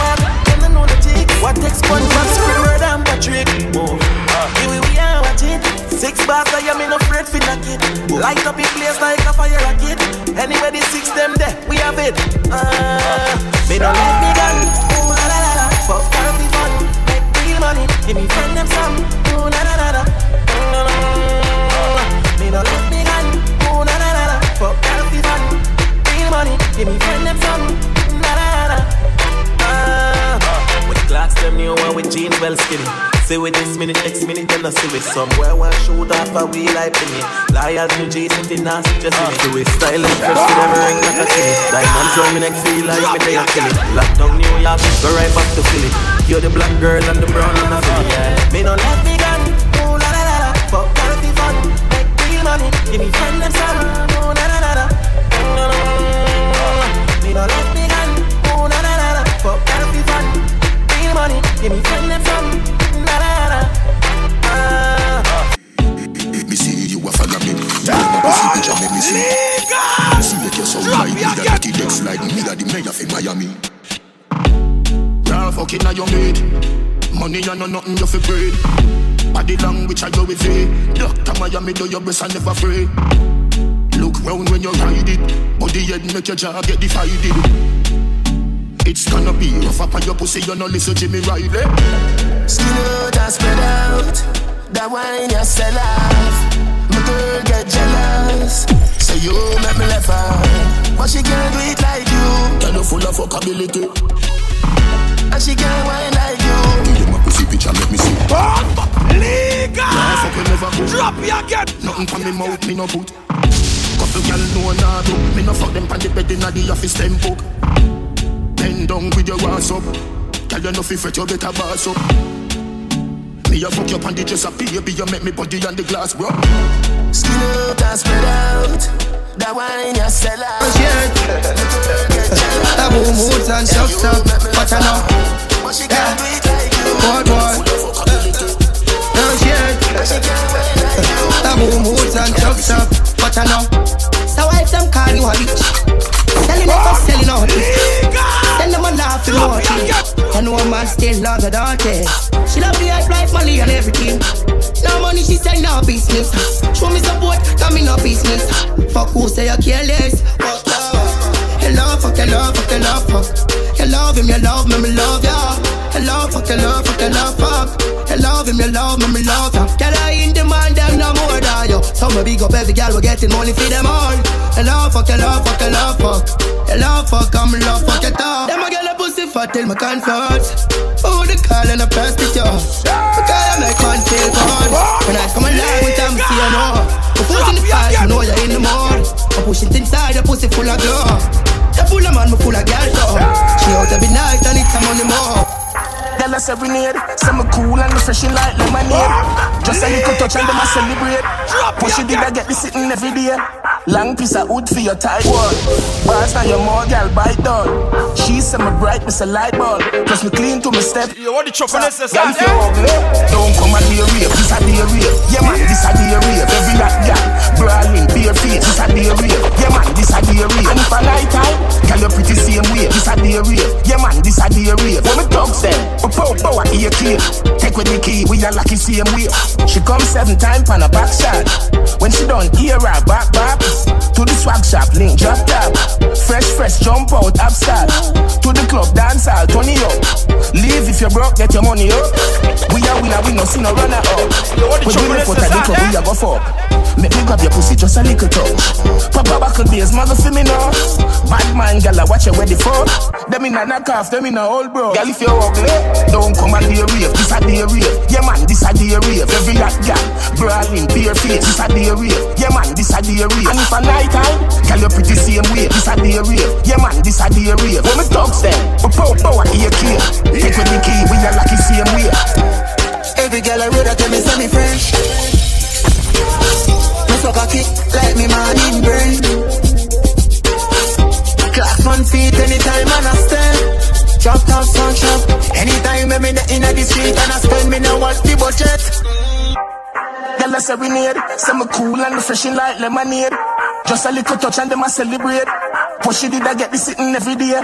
a know the tick. What takes SpongeBob, Squidward and Patrick? Oh, here we, we are watching. Six bars, I am in afraid for knock it. Light up in place like a fire rocket. Anywhere the six them there, we have it. Uh, me don't let me gun. Ooh la la la la. Fuck coffee fun. Make real money. Give me friend them some. Ooh la la la la. No, no, no. Me don't let me gun. Ooh la la la la. Fuck coffee fun. Real money. Give me friend them some. Clocks them new one with jeans well skinny. See with this minute, next minute, then I see with somewhere one shoot off a wheel like me. Loyal to G, sitting now, just me. Do it style and fresh with every ring like a chili. Diamonds round me neck, feel like me they a kill it. Lockdown New York, go right back to Philly. You're the black girl and the brown and the. Yeah. Me no let me gun, ooh la la la la. Fuck healthy fun, make real money. Give me friend them some, ooh la la la la. No, no, no, no. Me no let Give me friend them. La, la, la. Ah. Me see you a follow me. You a picture make me see. See make you sound like me that dirty decks like me that the mayor for Miami. Girl fucking on your mate. Money and no nothing you fi breed. Body language I go with it. Doctor Miami do your best and never afraid. Look round when you ride it. Body head make your jaw get divided. It's gonna be rough up on your pussy, you no listen Jimmy Riley. Skin out and spread out. That wine you sell off. My girl get jealous. Say you make me left out. But she can't do it like you. Girl, you full of fuckability. And she can't wine like you. Give you my pussy picture, let me see. Liga! Nah, fuck you never put. Drop you again. Nothing from me mouth, me no put. Couple girl know nah do. Me no fuck them pon the bed inna the office them book. Bend down with your ass up. Girl, you know fi fret, you better boss up. Me a fuck you pon the dresser, baby, you make me body on the glass, bro. Skin out and spread out. That wine you sell out. I move moods and stuff, stuff. But I know. Yeah. Boy, boy. No shit. I move moods and stuff, stuff. But I know. I know a man still love the daughter. She love the hype like Molly and everything. No money, she say no business. Show me support, come in no business. Fuck who say you careless. Fuck you. Love, fuck, you love, fuck, you love, fuck. You love him, you love me, me love ya. Love, fuck, you love, fuck, you love, fuck. You love him, you love me, me love ya. Girl, I in demand, them no more than you. Some me big up every girl, we getting money for them all. Love, fuck, you love, fuck, you love, fuck. You love, fuck, I'm love, fuck, you talk. Them pussy fat till my comfort. Oh, the call and a press it, yo. Because I'm like one tail cord. When I come alive with them, see you know. The foot in the fight, you know you're in the mud. I push it inside, the pussy full of glow. You full of man, me full of girl, so. She out every night and it's a money more. Girl, I serenade. Say me cool and refreshing like lemonade. Just a little touch and them a celebrate. Push it did I get me sitting every day. Long piece of wood for your tight one. Bars now your more girl bite down. She say me bright, me say light bulb. Plus me clean to me step. You want the chop on this? Girl, if you eh? ugly, don't come and be a rape. This a day rape. Yeah man, this a day rape. Every night, girl, brawling, bare face. This a day rape. Yeah man, this a day rape. And if I night time, girl you pretty same way. This a day rape. Yeah man, this a day rape. When me dogs them, we pow pow at ear key. Take with the key, we are lucky same way. She come seven times on a back shot. When she done ear her back back to the swag shop, link drop top. Fresh fresh jump out upstart. To the club dance hall, turn it up. Leave if you broke, get your money up. We are winner, we no see no runner up. When we look for the club, we a go fuck. Make me grab your pussy just a little touch. Papa buckle beers, mother for me now. Bad man, gal, I watch you ready for. Them in a knock off, them in a old bro. Gal, if you ugly, don't come and be a rave. This a day rave. Yeah man, this a day rave. Every hot gal, brawling, bare face. This a day rave. Yeah man, this a day rave. If a night time, gal, you pretty same way. This a day rave. Yeah man, this a day rave. When me dogs them, we pow pow at key. Take with the key, we are lucky same way. Every girl I read I tell me send me fresh. Me suck a kick like me morning brain. Class one feet anytime and I stay. Drop top sun shop. Anytime me in the the street and I spend me now what's the budget? Girl, I serenade. Say me cool and refreshing like lemonade. Just a little touch and them a celebrate. Push it did I get this sitting every day.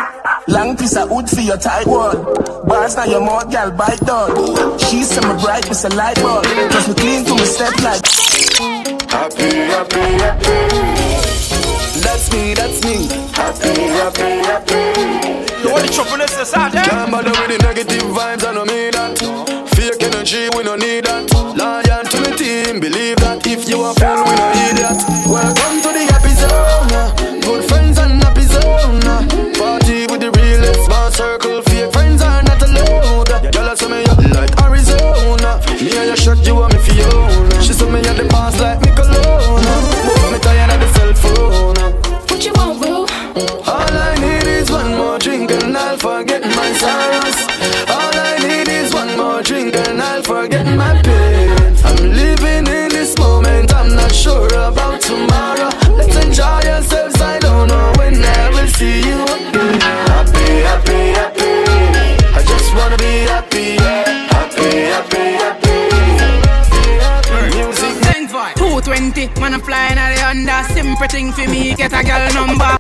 Long piece of wood for your tight one. Bars now your mouth, gal, bite dog. She say me bright, miss a light bulb. Cause me clean to me step like. Happy, happy, happy. That's me, that's me. Happy, happy, happy. You want the trouble is this out there? Can't bother with the negative vibes, I don't mean that. Fake energy, we don't need that. Loyal to the team, believe that. If you are fool, we don't idiot. Welcome to the happy zone. Good friends and happy zone. Party with the realest, small circle. Fake friends are not allowed. Y'all say me up like Arizona. Me and your shot, you want me Fiona. She saw me at the past like 220, man, I'm flying at the under. Simple thing for me, get a girl number.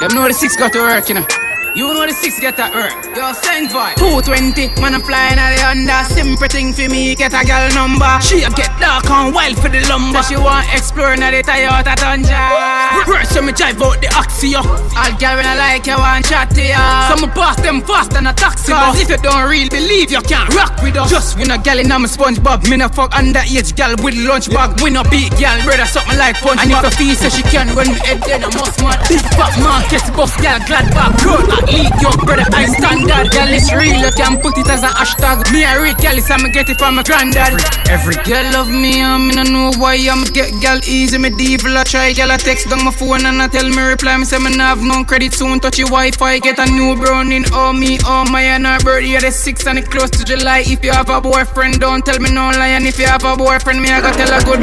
Them know the six got to work, you know. You know the six get at work. Yo, sing vibe. 220, man, I'm flying at the under. Simple thing for me, get a girl number. She a get dark and wild for the lumber. She want explore now the Toyota Tundra. First, so me drive out the Axia. All girl when I like you want chat to ya. So me pass them fast than a taxi bus. If you don't really believe, you can't rock with us. Just win a gal in a SpongeBob. Me no fuck underage gal with lunch bag. We no beat gal, brother something like punch And if a fee say she can't run me head, then I must mad. Big fat market, boss gal, glad back. Run lead yo, brother, I standard. Girl, it's real, you can put it as a hashtag. Me a real girl, I'ma get it from my granddad. Every girl love me, I'm in a know why I'm get girl easy. Me devil, I try, girl, I text down my phone and I tell me reply. Me say me have no credit soon, touch your Wi-Fi, get a new browning. Oh me, oh my, and our birthday the six and it close to July. If you have a boyfriend, don't tell me no lie. And if you have a boyfriend, me I gotta tell a good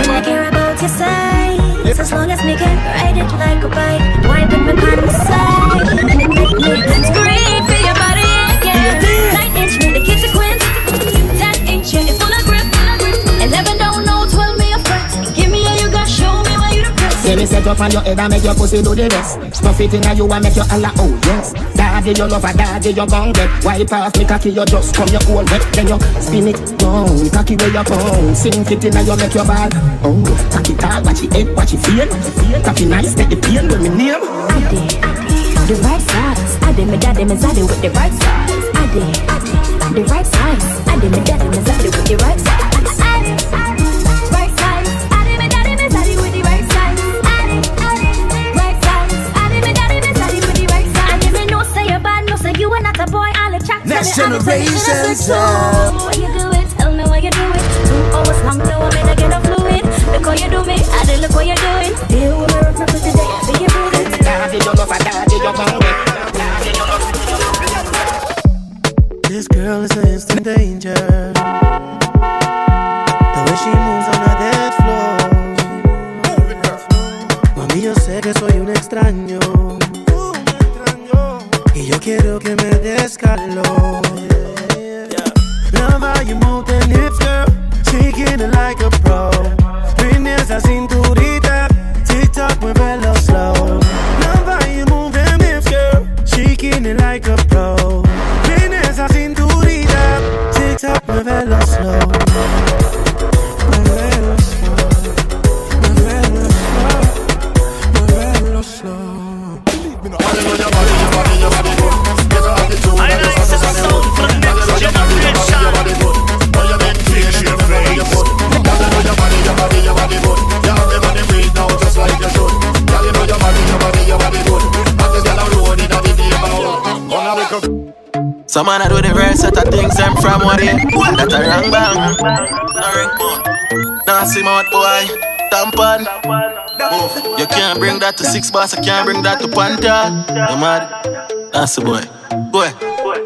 your size As long as me can ride it like a bike Wiping me on the side Make me scream for your body, yeah Nine inch me the kids a quint Ten inch it's full of grip Eleven don't know, twelve me a front Give me a you got, show me why you the best Say set up on your head and make your pussy do the rest. Stuff it inna you and make you holla, oh yes. Daddy, you love a daddy, you gon' get. Wipe off me cocky, you just come your whole wet. Then you spin it down, cocky where you pound. Sink it inna you make your ball. Oh, cocky tall, watch it head, watch it feel. Cocky nice, take the pain with me name. The right size I did me daddy, me zaddy with the right size I did, the right size I did me daddy, me zaddy with the right size I did, right size I did me daddy, me zaddy with the right size I did, right size I did me daddy, me zaddy with the right size I did me no say you bad, no say you are not a boy. All the chat Next tell me, all the generation things that I sound. Why you do it, tell me why you do it. Two hours long, now I'm in a get a fluid. Look how you do me, I did look what you doing. Deal with me, rough me for today, I think you prove it? Daddy, you love a daddy, you gon' get. This girl is an instant danger. The way she moves on a dance floor. Mami, yo sé que soy un extraño. Y yo quiero que me des calor. Love how you move the lips, girl. Shaking it like a pro. Bring esa cinturita. TikTok, muévelo slow. Love how you move them hips, girl. Shaking it like a Some man a do the rare set of things them from what they That a wrong bang. No ring Nah see mouth boy. Tampon Move You can't bring that to six bars I can't bring that to Panther You mad? That's the boy. Boy.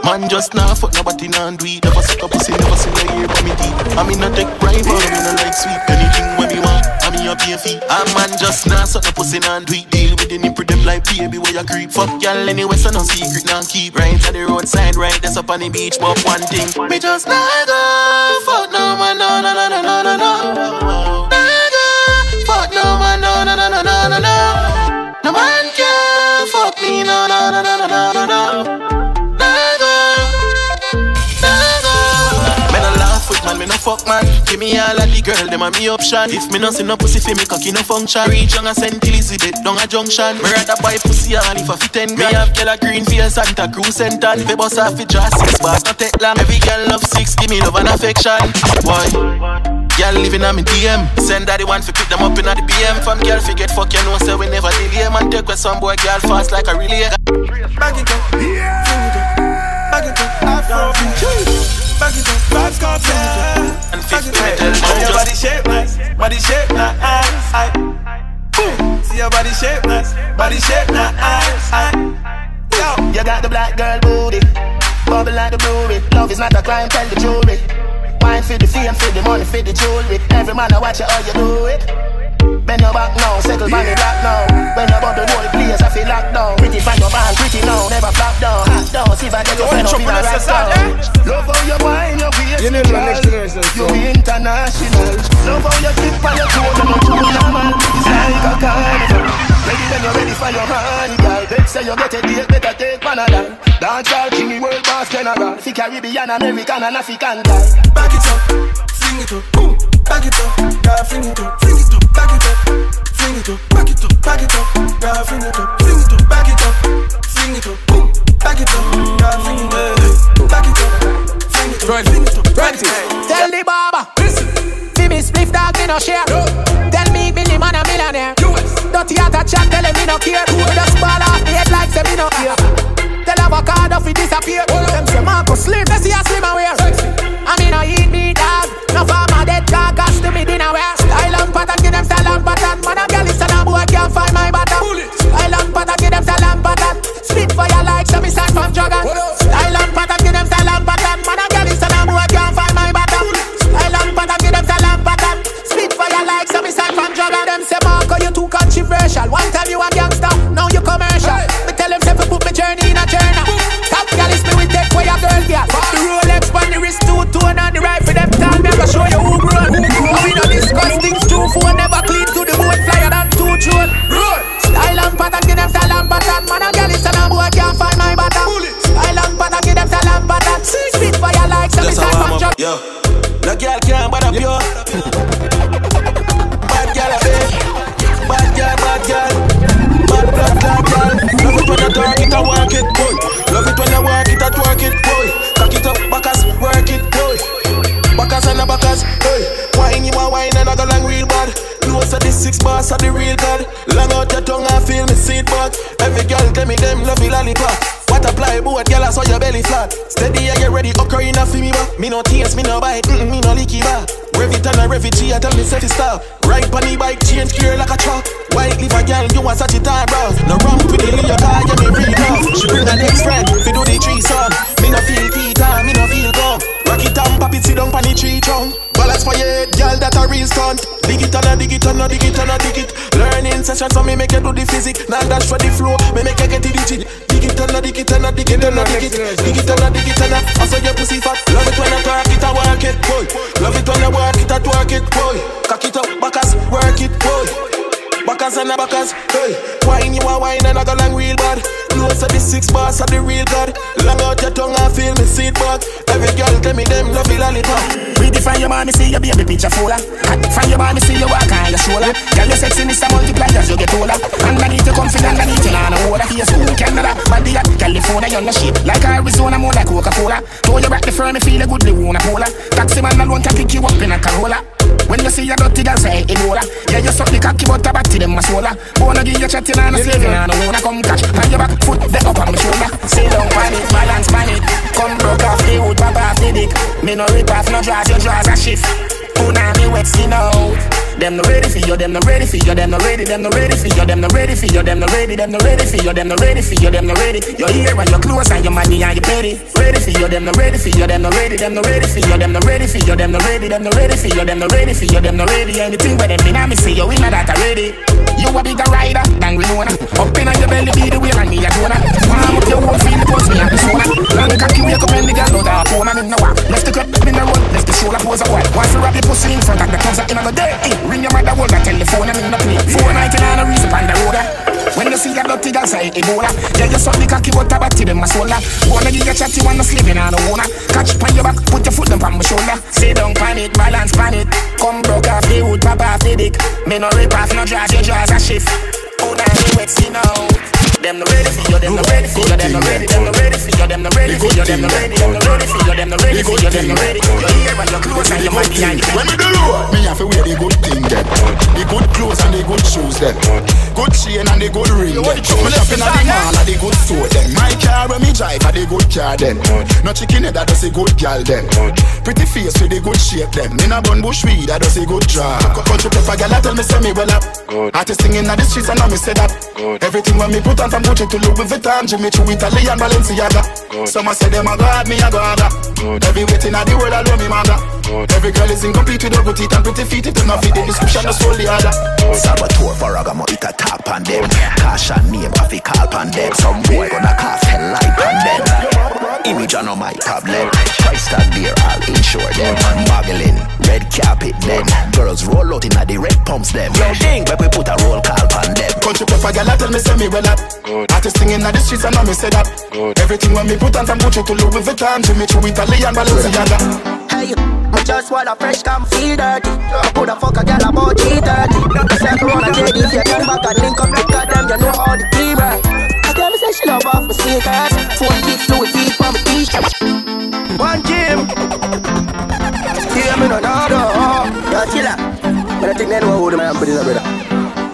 Man just now fuck nobody nah do it. Never suck a pussy never see no ear but me deep I mean no take bribe or me no like sweet. Anything when me want I mean you pay fee A man just now suck no pussy nah do it the nipple them like baby where you creep Fuck y'all anyway, so no secret, now keep Right at the roadside, right that's up on the beach But one thing, me just not go Fuck no man, no, no, no, no, no, no, no Fuck no man, no, no, no, no, no, no, no man can fuck me, no, no, no, no, no, no, no fuck man. Give me all of the girl, them a me option. If me no see no pussy fi me cocky no function. Reach young a St. Elizabeth down a junction. Me rather buy pussy all if I fit ten grand. Me have girl a green for Santa Cruz Center. If a bust off it just six bars, not take long. Every girl love six, give me love and affection. Boy. Girl living on me DM Send daddy one fi pick them up in the BM From girl fi get fuck you know say we never delay Man take with some boy girl fast like a relay Back it up, yeah. Back it up, Afro. Back it up, got yeah. And 50 metal man Your body shape nice, body shape nice. Boom. See your body shape nice, body shape nice. Yo, You got the black girl booty, bubble like the brewery. Love is not a crime, tell the jury. Wine for the fame, for the money, for the jewelry. Every man I watch you, how you do it. Bend your back now, settle on the block now. When you bubble whole place, I feel locked down. Pretty find your band, pretty now, never flop down. Hot down, see if I get your friend up in a rock down. Eh? Love how you wine, your waist, You need one next generation, You so. international. Love how you tip on your toe, and you too normal. It's like a carnival. Ready when you're ready for your honey, girl. Bet say you get a date, better take Panadol. Dance all king, world boss general. Fi Caribbean, American, and African girl. Back it up, fling it up, boom. Back it up, girl, fling it up, fling it up, back it up, fling it up, back it up, back it up, girl, fling it up, fling it up, back it up, fling it up, boom. Back it up, girl, fling it up, back it up, fling it up, fling it up, back it up. Tell the barber. See me spliff dog, me no share. Tell me Billy man a millionaire. Dirty out a chat, tell him me no care. Just ball off the head like say me no care. Tell avocado fi disappear. Them say Marco slim, they see a slim and wear. I mean I eat me dog. To me dinner wear. Style and pattern, give them style and pattern. Man a girl is a boy can't find my bottom. Style and pattern, give them style and pattern. Spit fire like some start from jugger. Style and pattern, give them style and pattern. Man a girl is a boy can't find my bottom. Style and pattern, give them style and pattern. Spit fire like some start from jugger. Them say Marco you too controversial. One time you a gangster, now you commercial. Me tell them say fi put me journey in a journal. Top girl is me with take away a girl girl. The Rolex on the wrist two tone and the right phone never clean to the bone flyer than two throne. Style and pattern give them style and pattern. Man a girl is a boy can't find my bottom. Style and pattern give them style and pattern. Spit fire like some Just a start warm from up, jugger. yo No girl can't bother pure Bad girl a bit Bad girl, bad girl Bad blood, bad girl Love it when you talk it and work it, boy Close to the six bars of the real god. Long out your tongue and feel me seat back Every girl tell me them love me lollipop. What apply boat, girl I saw your belly flat. Steady I get ready, occurring a feel me back Me no tears, me no bite, mm me no leaky back Rev it and a rev it, she a tell me set it stop. Right the bike, change gear like a truck. White leave a girl, you want such a Sagittarius bro No ramp with the Leo car, yeah me read off She bring her next friend, fi do the tree song Me no feel Peter, me no feel gum. Rock it and pop it, sit down pon the tree trunk Balance for your head, girl, that a real stunt. Dig it and a dig it and a dig it and a dig it. Learning session so me make you do the physics Now dash for the flow, me make you get the digit. Dig it and a dig it and a dig it and a dig it. Dig it and a dig it and a I saw your pussy fat. Love it when I talk it, I work it, boy. Love it when I work it, I twerk it, boy. Cock it up, backers, work it, boy. Backers and a backers, hey. Wine you a wine and I go long real bad Close to the six bars of the real god Long out your tongue and feel me seat back Every girl tell me them love you lollipop ah. Redefine your mommy, see your baby picture fuller. Find your mommy, see your walk on your shoulder. Girl, your sexiness a multiply as you get older. Underneath you comfy, underneath you on a water. Here school, Canada, body at California, you're no shit. Like Arizona, more like Coca-Cola. Throw you back the firm, you feel a good, wanna polar. Taxi man alone can pick you up in a Corolla. When you see your dirty girl say Ebola Yeah, you suck the cocky but a batty them a sola Wanna give you chatting and a saving and a wanna come catch. On your back foot, the up on my shoulder. Sit down pan it, balance pan it Come broke off the wood, pop off the dick. Me no rip off, no draws, your draws a shift Puna me wet skin out them no ready for you, them no ready for you, them no ready, them no ready for you, them no ready for you, them no ready, them no ready for you, them no ready for you, them no ready. Your ear and your clothes and your money and your petty. Ready for you, them no ready for you, them no ready, them no ready for you, them no ready for you, them no ready, them no ready for you, them no ready for you, them no ready. Anything where them in me see you, we not that already. You a bigger rider than know Up in your belly be the wheel and me a donor. Palm up your whole feel the pulse me the soda. Long cocky wake up and the girl know that phone and in the walk. Left the cup in the road, left the shoulder pose a while. Once you wrap your pussy in front of the closet in a day. Ring your mother hold that telephone and in the play. Four night and a reason on the road. When you see a dirty girl say Ebola. Yeah, you the cocky, but tabati them a sola. Wanna give you chatty, wanna sleep sleeping on wanna Catch pan your back, put your foot down on my shoulder. Sit down, pan it, balance, pan it. Come broke off the wood, pop off the dick. Me no rip off, no jaws, your jaws a shift. Oh, now you wet, see now. Them no ready for you, them no ready for you, them no ready, them no ready for you, them no ready for you, them no ready, them no ready for you, them no ready for you, them no ready. Your ear and your clothes and your man behind you. When me do road, me have to wear the good thing them, the good clothes and the good shoes them, good chain and the good ring them. Me shopping at the mall at the good store them. My car when me drive at the good car them. No chicken head that does a good gal them. Pretty face with the good shape them. Me na bun bush weed that does a good draw. Country pepper gal I tell me say me well up. Artist singing at the streets and now me say that. Everything when me put on from Gucci to Louis Vuitton, Jimmy Choo, Italian, Balenciaga. Some a say them a god, me a god. Every waiting at the world, I love me maga. Every girl is incomplete with her good teeth and pretty feet. It not fit the description, just hold the other. Saboteur for a gamo it a tap on them. Cash and name coffee call on them. Some boy gonna cast hell light on them. Image on my tablet. Price tag there, I'll insure them. Muggling, red carpet them. Girls roll out in the red pumps them. Yo, ding, but we put a roll call on them. Country pepper gal, I tell me say me well up. Artist singing at the streets and now me say that. Everything when me put on from Gucci to Louis Vuitton, Jimmy Choo, Italian, Balenciaga. Hey, I just want a fresh come feel dirty. I put a fuck a gal about G30. Say Corona JD, if you come back and link up the goddamn, you know all the team right. Me say she love off my sneakers. Phone kicks to it, feet from my t-shirt. One gym. Hear me no, no, no. Yo, chill out. But I think they know who the man put in the brother.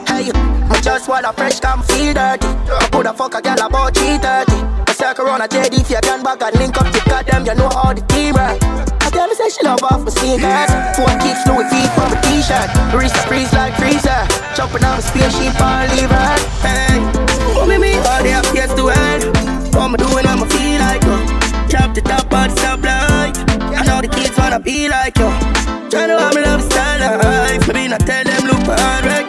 Hey, I just want a fresh come feel dirty. I put a fuck a gal about G30. I say Corona JD, if you can back and link up the goddamn, you know how the team right. I say she love off my sneakers Phone kicks Louis feet from my t-shirt. Wrist freeze like freezer. Jumping on my spaceship and leave her Hey, what me me all day up yes to hell. What me doing I'ma feel like yo. Drop the top of the stoplight I know the kids wanna be like yo. Tryna have me love style life Maybe not tell them look hard right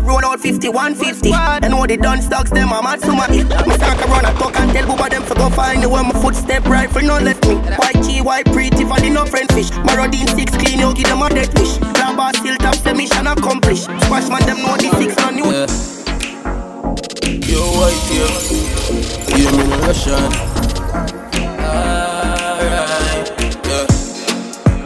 I roll out 5150 I know the done stocks them I'm mad so my Me start to run a talk and tell Booba them to go find the where my footstep rifle no left me White key, white pretty for the no friend fish Marodine six clean, you give them a dead wish Grabber still top, say mission accomplished Squash man them know the six no new Yeah. Yo, white here. Yeah, me no Russian. Alright, yeah.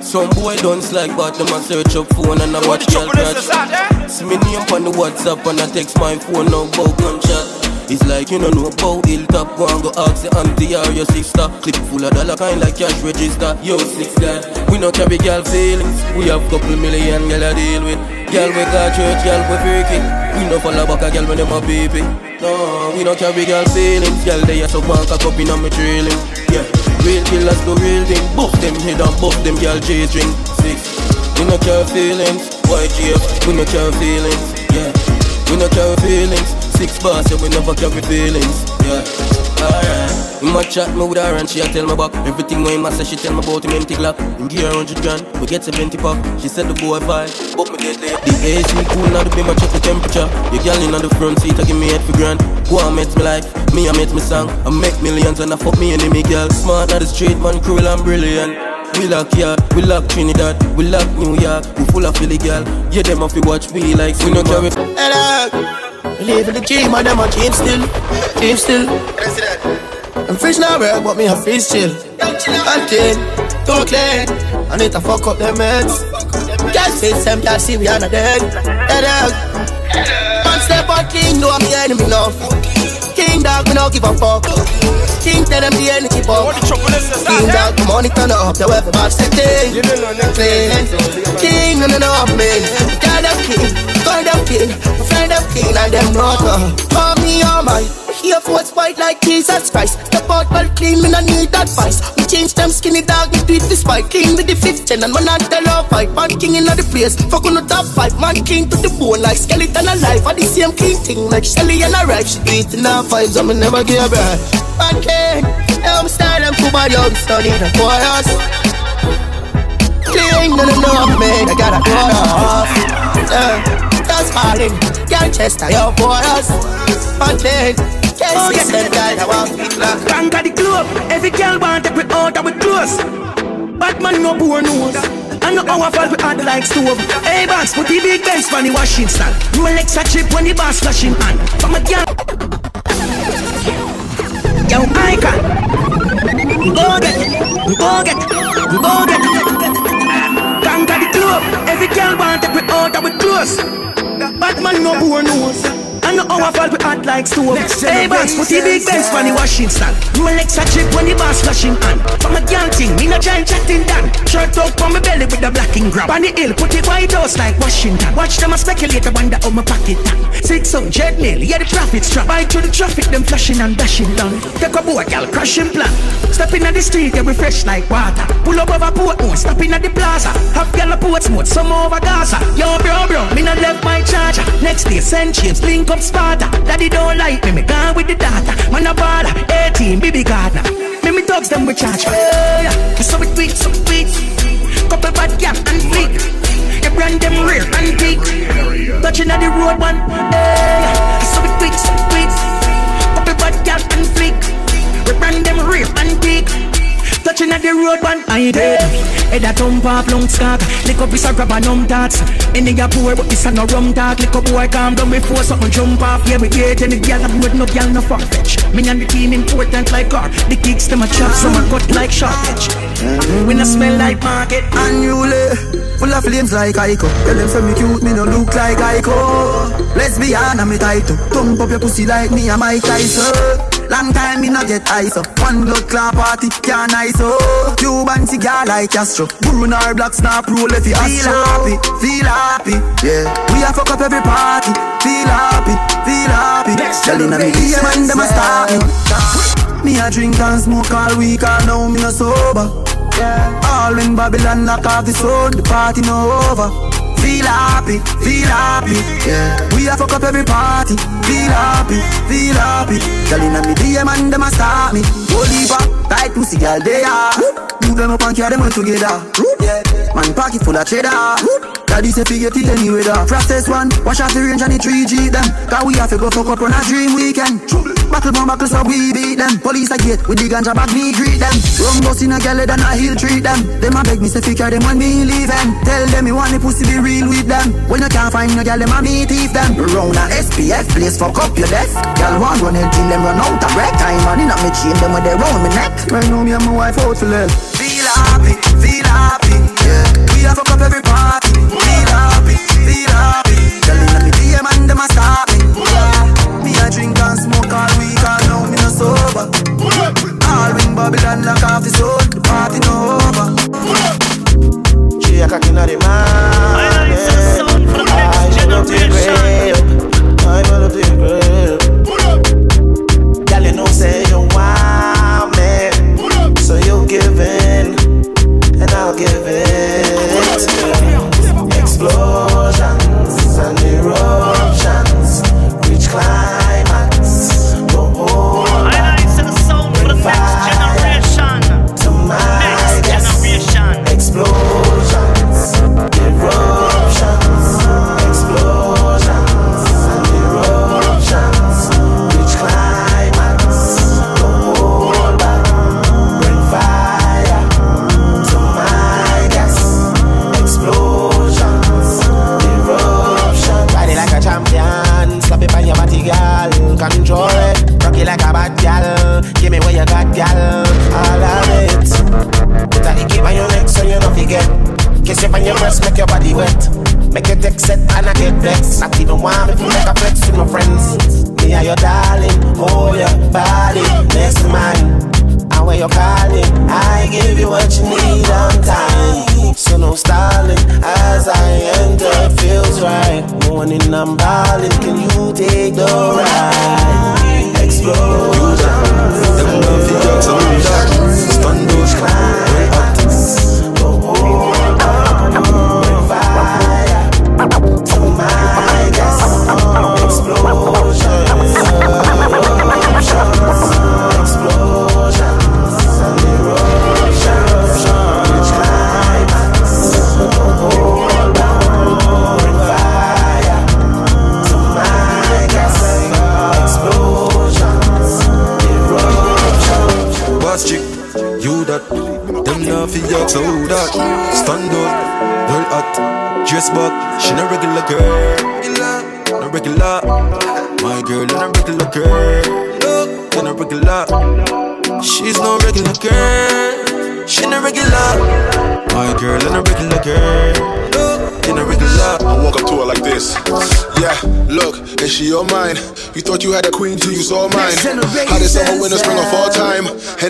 Some boy don't slack, but them a search up phone and I watch girl catch. See me name on the WhatsApp and I text my phone now about gunshot. It's like you don't know about hilltop. Go and go ask your auntie or your sister. Clip full of dollar kind like cash register. Yo, six that We no carry girl feelings. We have couple million girl I deal with. Girl we got church, girl we freaky We no follow back a girl when them a baby No, we no carry girl feelings. Girl they a so bank a cup in a me trailing Yeah, real killers do real thing. Buff them head and buff them girl J-string Six, we no care feelings. White GF, we no care feelings. Yeah, we no care feelings. Six bars, yeah, we never carry feelings. Yeah, alright. In my chat, me with her and she a tell me back. Everything when I say she tell me about him empty glock In gear 100 grand, we get 70 pop She said the boy fine, but me dead late. The AC cool, now the beam I check the temperature. Your girl in on the front seat, I give me head for grand. Go on, met me life, me I met me song. I make millions and I fuck me enemy girl Smart, not the street man, cruel and brilliant we lock yard, we lock Trinidad, we lock New York, we full of Philly girl. Yeah, them off we watch we like we no carry. Hello We live in the dream and them a dream still Dream still. I'm fresh now work but me a freeze chill. Until Too clean I need to fuck up them heads. Girl say some girl see we on not dead. Hello One step on king no I'm the enemy now King dog me no give a fuck. King tell them the bump King dog the money turn up The box the thing King no no no I'm me Girl them king Find them king Find them king and them not uh, Call me all my Here for what's white like Jesus Christ. Step out well clean me no need advice. We change them skinny dog me tweet this fight King with the fifth gen and man not tell off fight. Man king in the place Fuck on the top five. Man king to the bone like skeleton alive. I the same king thing like Shelly and a right She eating her vibes me never give a breath Man king I'm cool body out It's not need a chorus Clean, no, no, no, man, I gotta a chorus uh, Just falling, girl chest your chorus Punching, can't see them guys I want it like Conquer the globe, every girl want take we out of we close. Batman no poor nose. Know how I fall with hot like stove. Hey, box, put the big Benz on the washing stand. Rolex a chip when the boss flashing hand. From a girl. Yo, icon. Go get. Go get. Go get. Conquer the club. Every girl want to be out of with clothes. Batman no poor nose. I know I fall with hot like stove. Hey, boss, put the big Benz on the washing stand. Rolex a chip when the boss flashing on From a girl thing, me no giant chatting down. Shirt up on my belly with the blacking grab. On the hill, put it White House like Washington. Watch them a speculate, I wonder how my pocket down. 600 mil, yeah the profits trap. Buy through the traffic, them flashing and dashing down. Take a boat, girl, crashing plan. Step in the street, yeah we fresh like water. Pull up over Portmore, stop in at the plaza. Have girl a Portsmouth, some over Gaza. Yo, bro, bro, me not left my charger. Next day, send chips, link up Sparta. Daddy don't like me, me gone with the data. Man a baller, 18, baby gardener. Me me dogs them we charge. Yeah, so we tweet, so we tweet. Couple bad gap and fleek. You brand them and peak. Touching at the road one. Yeah, so we tweet, so we tweet. Couple bad gap and fleek. We brand them and peak. Touching at the road one, I did. Head a thump off long scark. Lick up this a grab a numb tats. Any a poor, but this a no rum talk. Lick up boy calm down before something jump off. Yeah, we get any girl I'm with no girl no fuck fetch. Me and the team important like car. The kicks them a chop, some a cut like sharp edge. We no smell like market. Unruly, full of flames like Ico. Tell them say me cute, me no look like be honest, I'm tight up. Thump up your pussy like me, I'm Mike Tyson. Long time me not get ice up. One blood clot party, can't nice up. Cuban cigar like Castro. Bruno black snap roll if you Feel happy, feel happy, yeah. We a fuck up every party. Feel happy, feel happy. Telling them me DM and them a start me. Me a drink and smoke all week and now me no sober. Yeah. All in Babylon knock off the sound, the party no over. Feel happy, feel happy, yeah. We a fuck up every party. Feel happy, feel happy. Telling them me DM and them a start me. Holy back, tight pussy girl they are. Do them up and carry them all together. Yeah. Man pocket full of cheddar. Daddy say fi get it anyway da Process one, wash off the range and the 3G them. Cause we have to go fuck up on a dream weekend. Buckle bomb buckle so we beat them. Police a gate with the ganja bag me greet them. Rum bus in a gal than a hill treat them. Them a beg me say fi carry them when me leave them Tell them me want the pussy be real with them. When you can't find no gal them a me thief them. Round a SPF place fuck up your desk. Gal want run head till them run out of breath. Time in a me chain them when they round me neck. Right now me and my wife out for less Feel happy, feel happy, yeah. We a fuck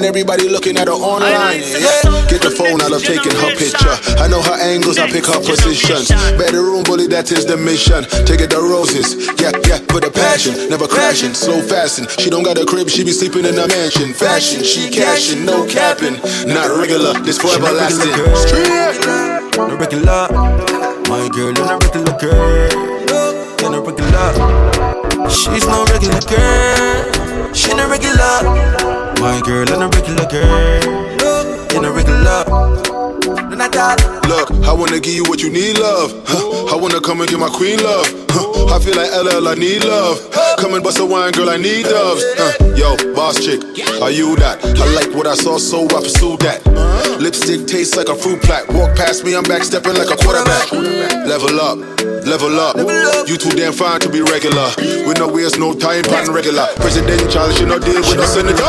And everybody looking at her online. Yeah, get the phone, I love taking her picture. I know her angles, I pick her positions. Bedroom bully, that is the mission. Take it the roses. Yeah, yeah, with a passion. Never crashing, slow fasting. She don't got a crib, she be sleeping in a mansion. Fashion, she cashing, no capping. Not regular, this forever lasting. Straight no regular. My girl, you're no regular girl. You're no regular. She's no regular girl. She no regular. My girl, you're no regular girl. You're no regular. Look, I wanna give you what you need, love. Huh. I wanna come and get my queen love. Huh. I feel like LL, I need love. Come and bust a wine, girl, I need doves. Huh. Yo, boss chick, are you that? I like what I saw, so I pursued that. Lipstick tastes like a fruit plat. Walk past me, I'm back stepping like a quarterback. Level up, level up. You too damn fine to be regular. We no waste no time, pan regular. Presidential, she no deal with a senator.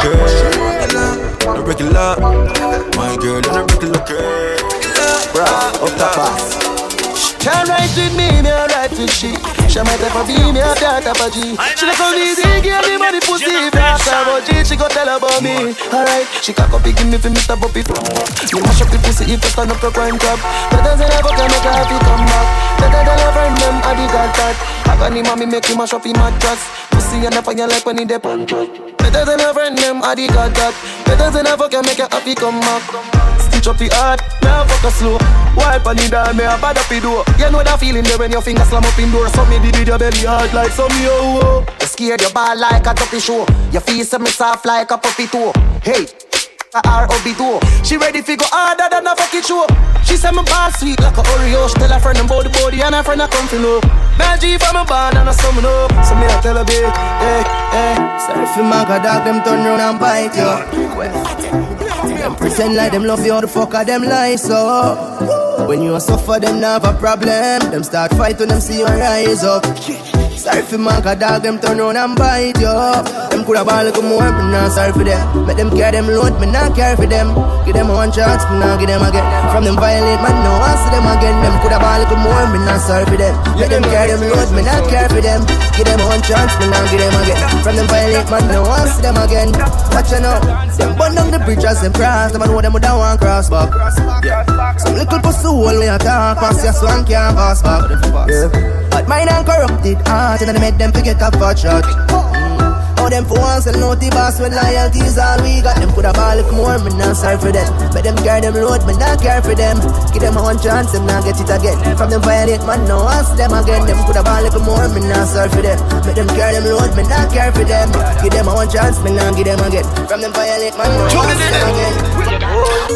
No regular, my girl, no regular girl. Bra, up the pass. Can't ride with me, me a ride with she. She might have a B, me a start up a G. She look on easy, give me money pussy. If I after about G, she go tell about me. Alright, she cock up, give me for Mr. Bobby. Me mash up the pussy if you stand up to crime club. Better than ever can make her happy come back. Better than her friend them, I did got that. Him, mommy make him mash up him mattress. Pussy and on your like when he dip Better than her friend them, I did got that. Better than ever can make her happy come back. Stitch up the heart, now fuck a slow. Wipe on the down, me a bad up the door. You know that feeling there when your fingers slam up in door. So me did your belly hard like some yo. You scared your ball like a ducky show. Your face me soft like a puppy toe. Hey. R O B do. She ready fi go harder than a fucking show. She say me ball sweet like a Oreo. She tell her friend about the body and her friend a come fi know. Magic from a band and a sum know. So me a tell her babe, eh, hey, hey. Sorry for my god dog, them turn round and bite you. Them pretend like them love you, the fuck are them lie so. When you suffer, them have a problem. Them start fight when them see you rise up. Sorry for my god dog, them turn round and bite you. Them coulda ball like more, but not sorry for them. Make them carry them load, me not care for them. Give them one chance, me not give them again. From them violate, man, no answer them again. Them coulda ball like more, me not sorry for them. Make them carry them load, me not care for them. Give them one chance, me not give them again. From them violate, man, no answer them again. Watch you now, them burn down the bridge as them cross. Them I know them would don't want cross back. Some little pussy only attack, pass your swan can't pass back. But mine and corrupted ah. Heart, and I made them forget a fat shot. All them for once and naughty boss with loyalty is all we got. Them coulda ball if more, me not sorry for them. But them carry them road, me not care for them. Give them one chance, them not get it again. From them violate, man, no ask them again. Them coulda ball if more, me not sorry for them. But them carry them road, me not care for them. Give them one chance, me not give them again. From them violate, man, no ask them again.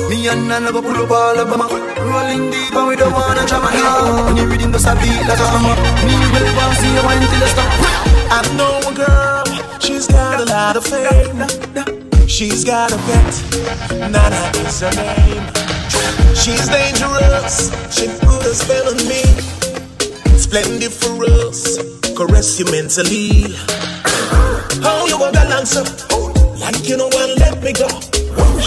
Me and Nana go pull up all of them Rolling deep and we don't wanna jam a now When you reading the beat like a hammer Me will want see you wine till you stop I know a girl, she's got a lot of fame. She's got a pet, Nana is her name. She's dangerous, she put a spell on me. Splendid for us, caress you mentally. How you want balance up, like you know one let me go.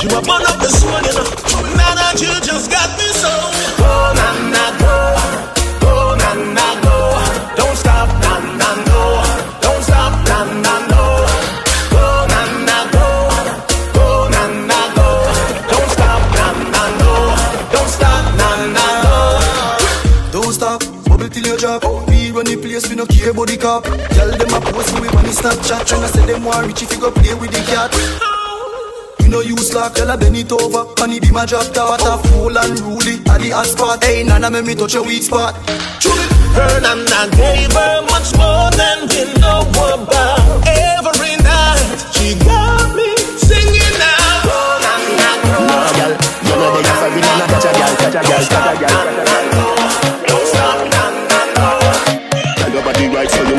You are born up this one, you know. Nana, you just got me so. No care about the cop. Tell them a post, we money Snapchat. Tryna say them want rich if you go play with the cat. You know you like tell her bend it over. Honey be my drop top. What a fool and ruly At the hot spot Hey Nana make me touch your weak spot. Truly Her Nana gave her much more than we know about. Every night She got me singing now Oh Nana girl You know they have a Nana Catch a girl Catch a girl Catch a girl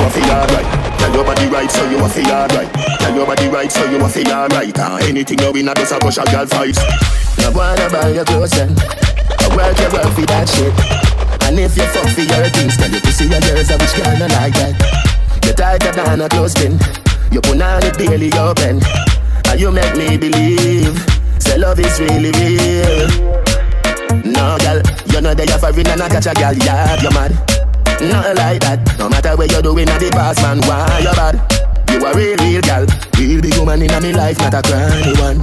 a feel alright Tell your body right so you a feel alright. Tell your body right, so you a feel alright. Uh, anything you win, I just a push a girl fights. No wanna buy your clothes then. I work your work for that shit. And if you fuck for your things, tell you to see your girls, I wish girl not like that. You tighter than a clothespin. You put on it barely open. And you make me believe. Say love is really real. No, girl, you know they are foreign and I catch a girl, yeah, you're mad. Nothing like that. No matter what you're doing at the past, man, why you bad? You a real, real girl. Real big woman in my life, not a cranny one.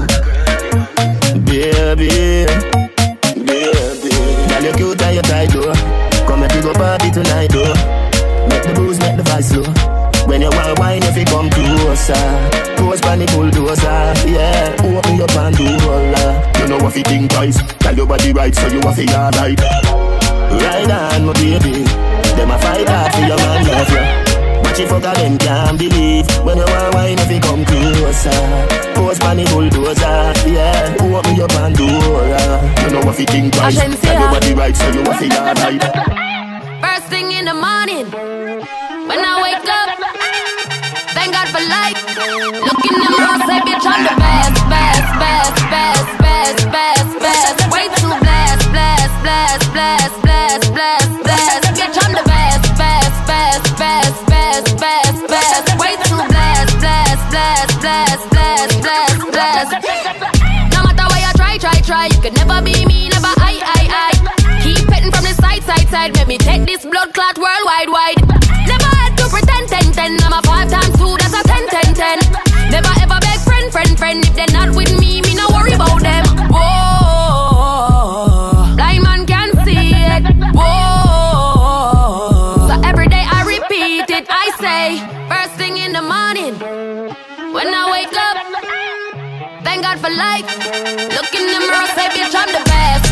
Baby, baby. Girl, you cute and you tight, though. Come and go party tonight, though. Make the booze, make the vice slow. When you want wine, if you come closer Pose pan the bulldozer, yeah Open your Pandora You know what you think twice Tell your body right, so you have to alright Ride on, my baby. Them a fight hard for your man, love you Watch it fuck them can't believe. When you want wine, if you come closer. Pan the bulldozer, yeah Open your Pandora. You know what you think twice Tell your body right, so you have to alright First thing in the morning, when I wake up, thank God for life. Look in the mirror, say, bitch, I'm the best, best, best, best, best, best. No matter where I try, try, try, you could never be me, never I, I, I. Keep petting from the side, side, side. Make me take this blood clot worldwide, wide. Life. Look in the mirror, say, bitch, I'm the best,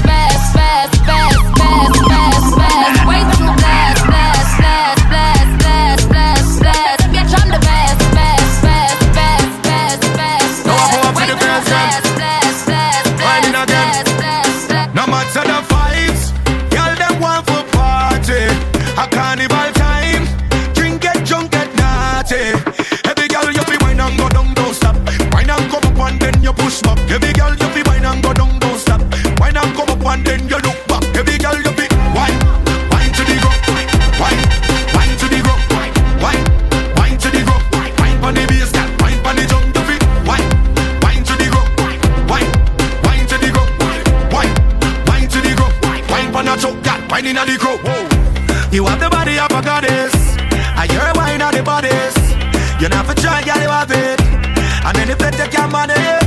if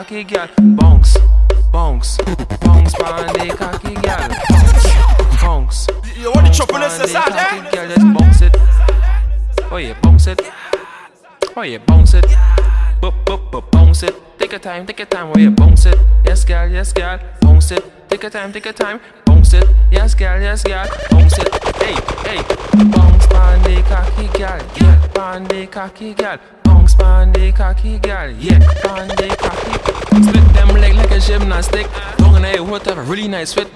cocky girl. Bounce, bounce, bounce pan the cocky girl. Bounce, bounce. You want the chopping this aside, eh? Girl, just bounce it. Oh yeah, bounce it. Oh yeah, bounce it. Boop, boop, boop, bounce it. Take your time, take your time, oh yeah, bounce it. Yes, girl, yes, girl, bounce it. Take your time, take your time, bounce it. Yes, girl, yes, girl, bounce it. Hey, hey, bounce pan the cocky yeah, pan the cocky girl. Bounce pan cocky girl, yeah, pan cocky. Split them leg like a gymnastic. And I what a really nice fit.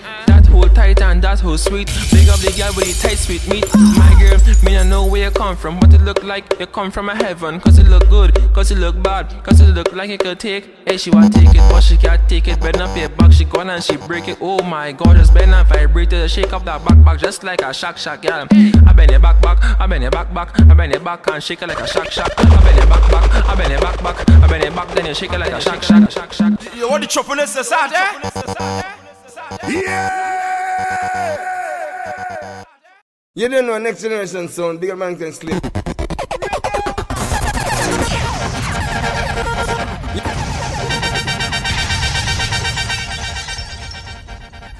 That whole tight and that whole sweet. Big up the girl with the tight sweet meat. My girl, me I know where you come from. What it look like? You come from a heaven. Cause it look good, cause it look bad. Cause it look like it could take. Hey, she want take it, but she can't take it. Bend up your back, she gone and she break it. Oh my god, just bend and vibrate it. Shake up that back back just like a shock shock, girl. I bend your back back, I bend your back back, I bend your back and shake it like a shock shock. I bend your back back, I bend your back back, I bend your back, then you shake it like a shock shock, shock shock. You want the chopping this aside, eh? You don't know next generation sound, bigger man can sleep. [laughs]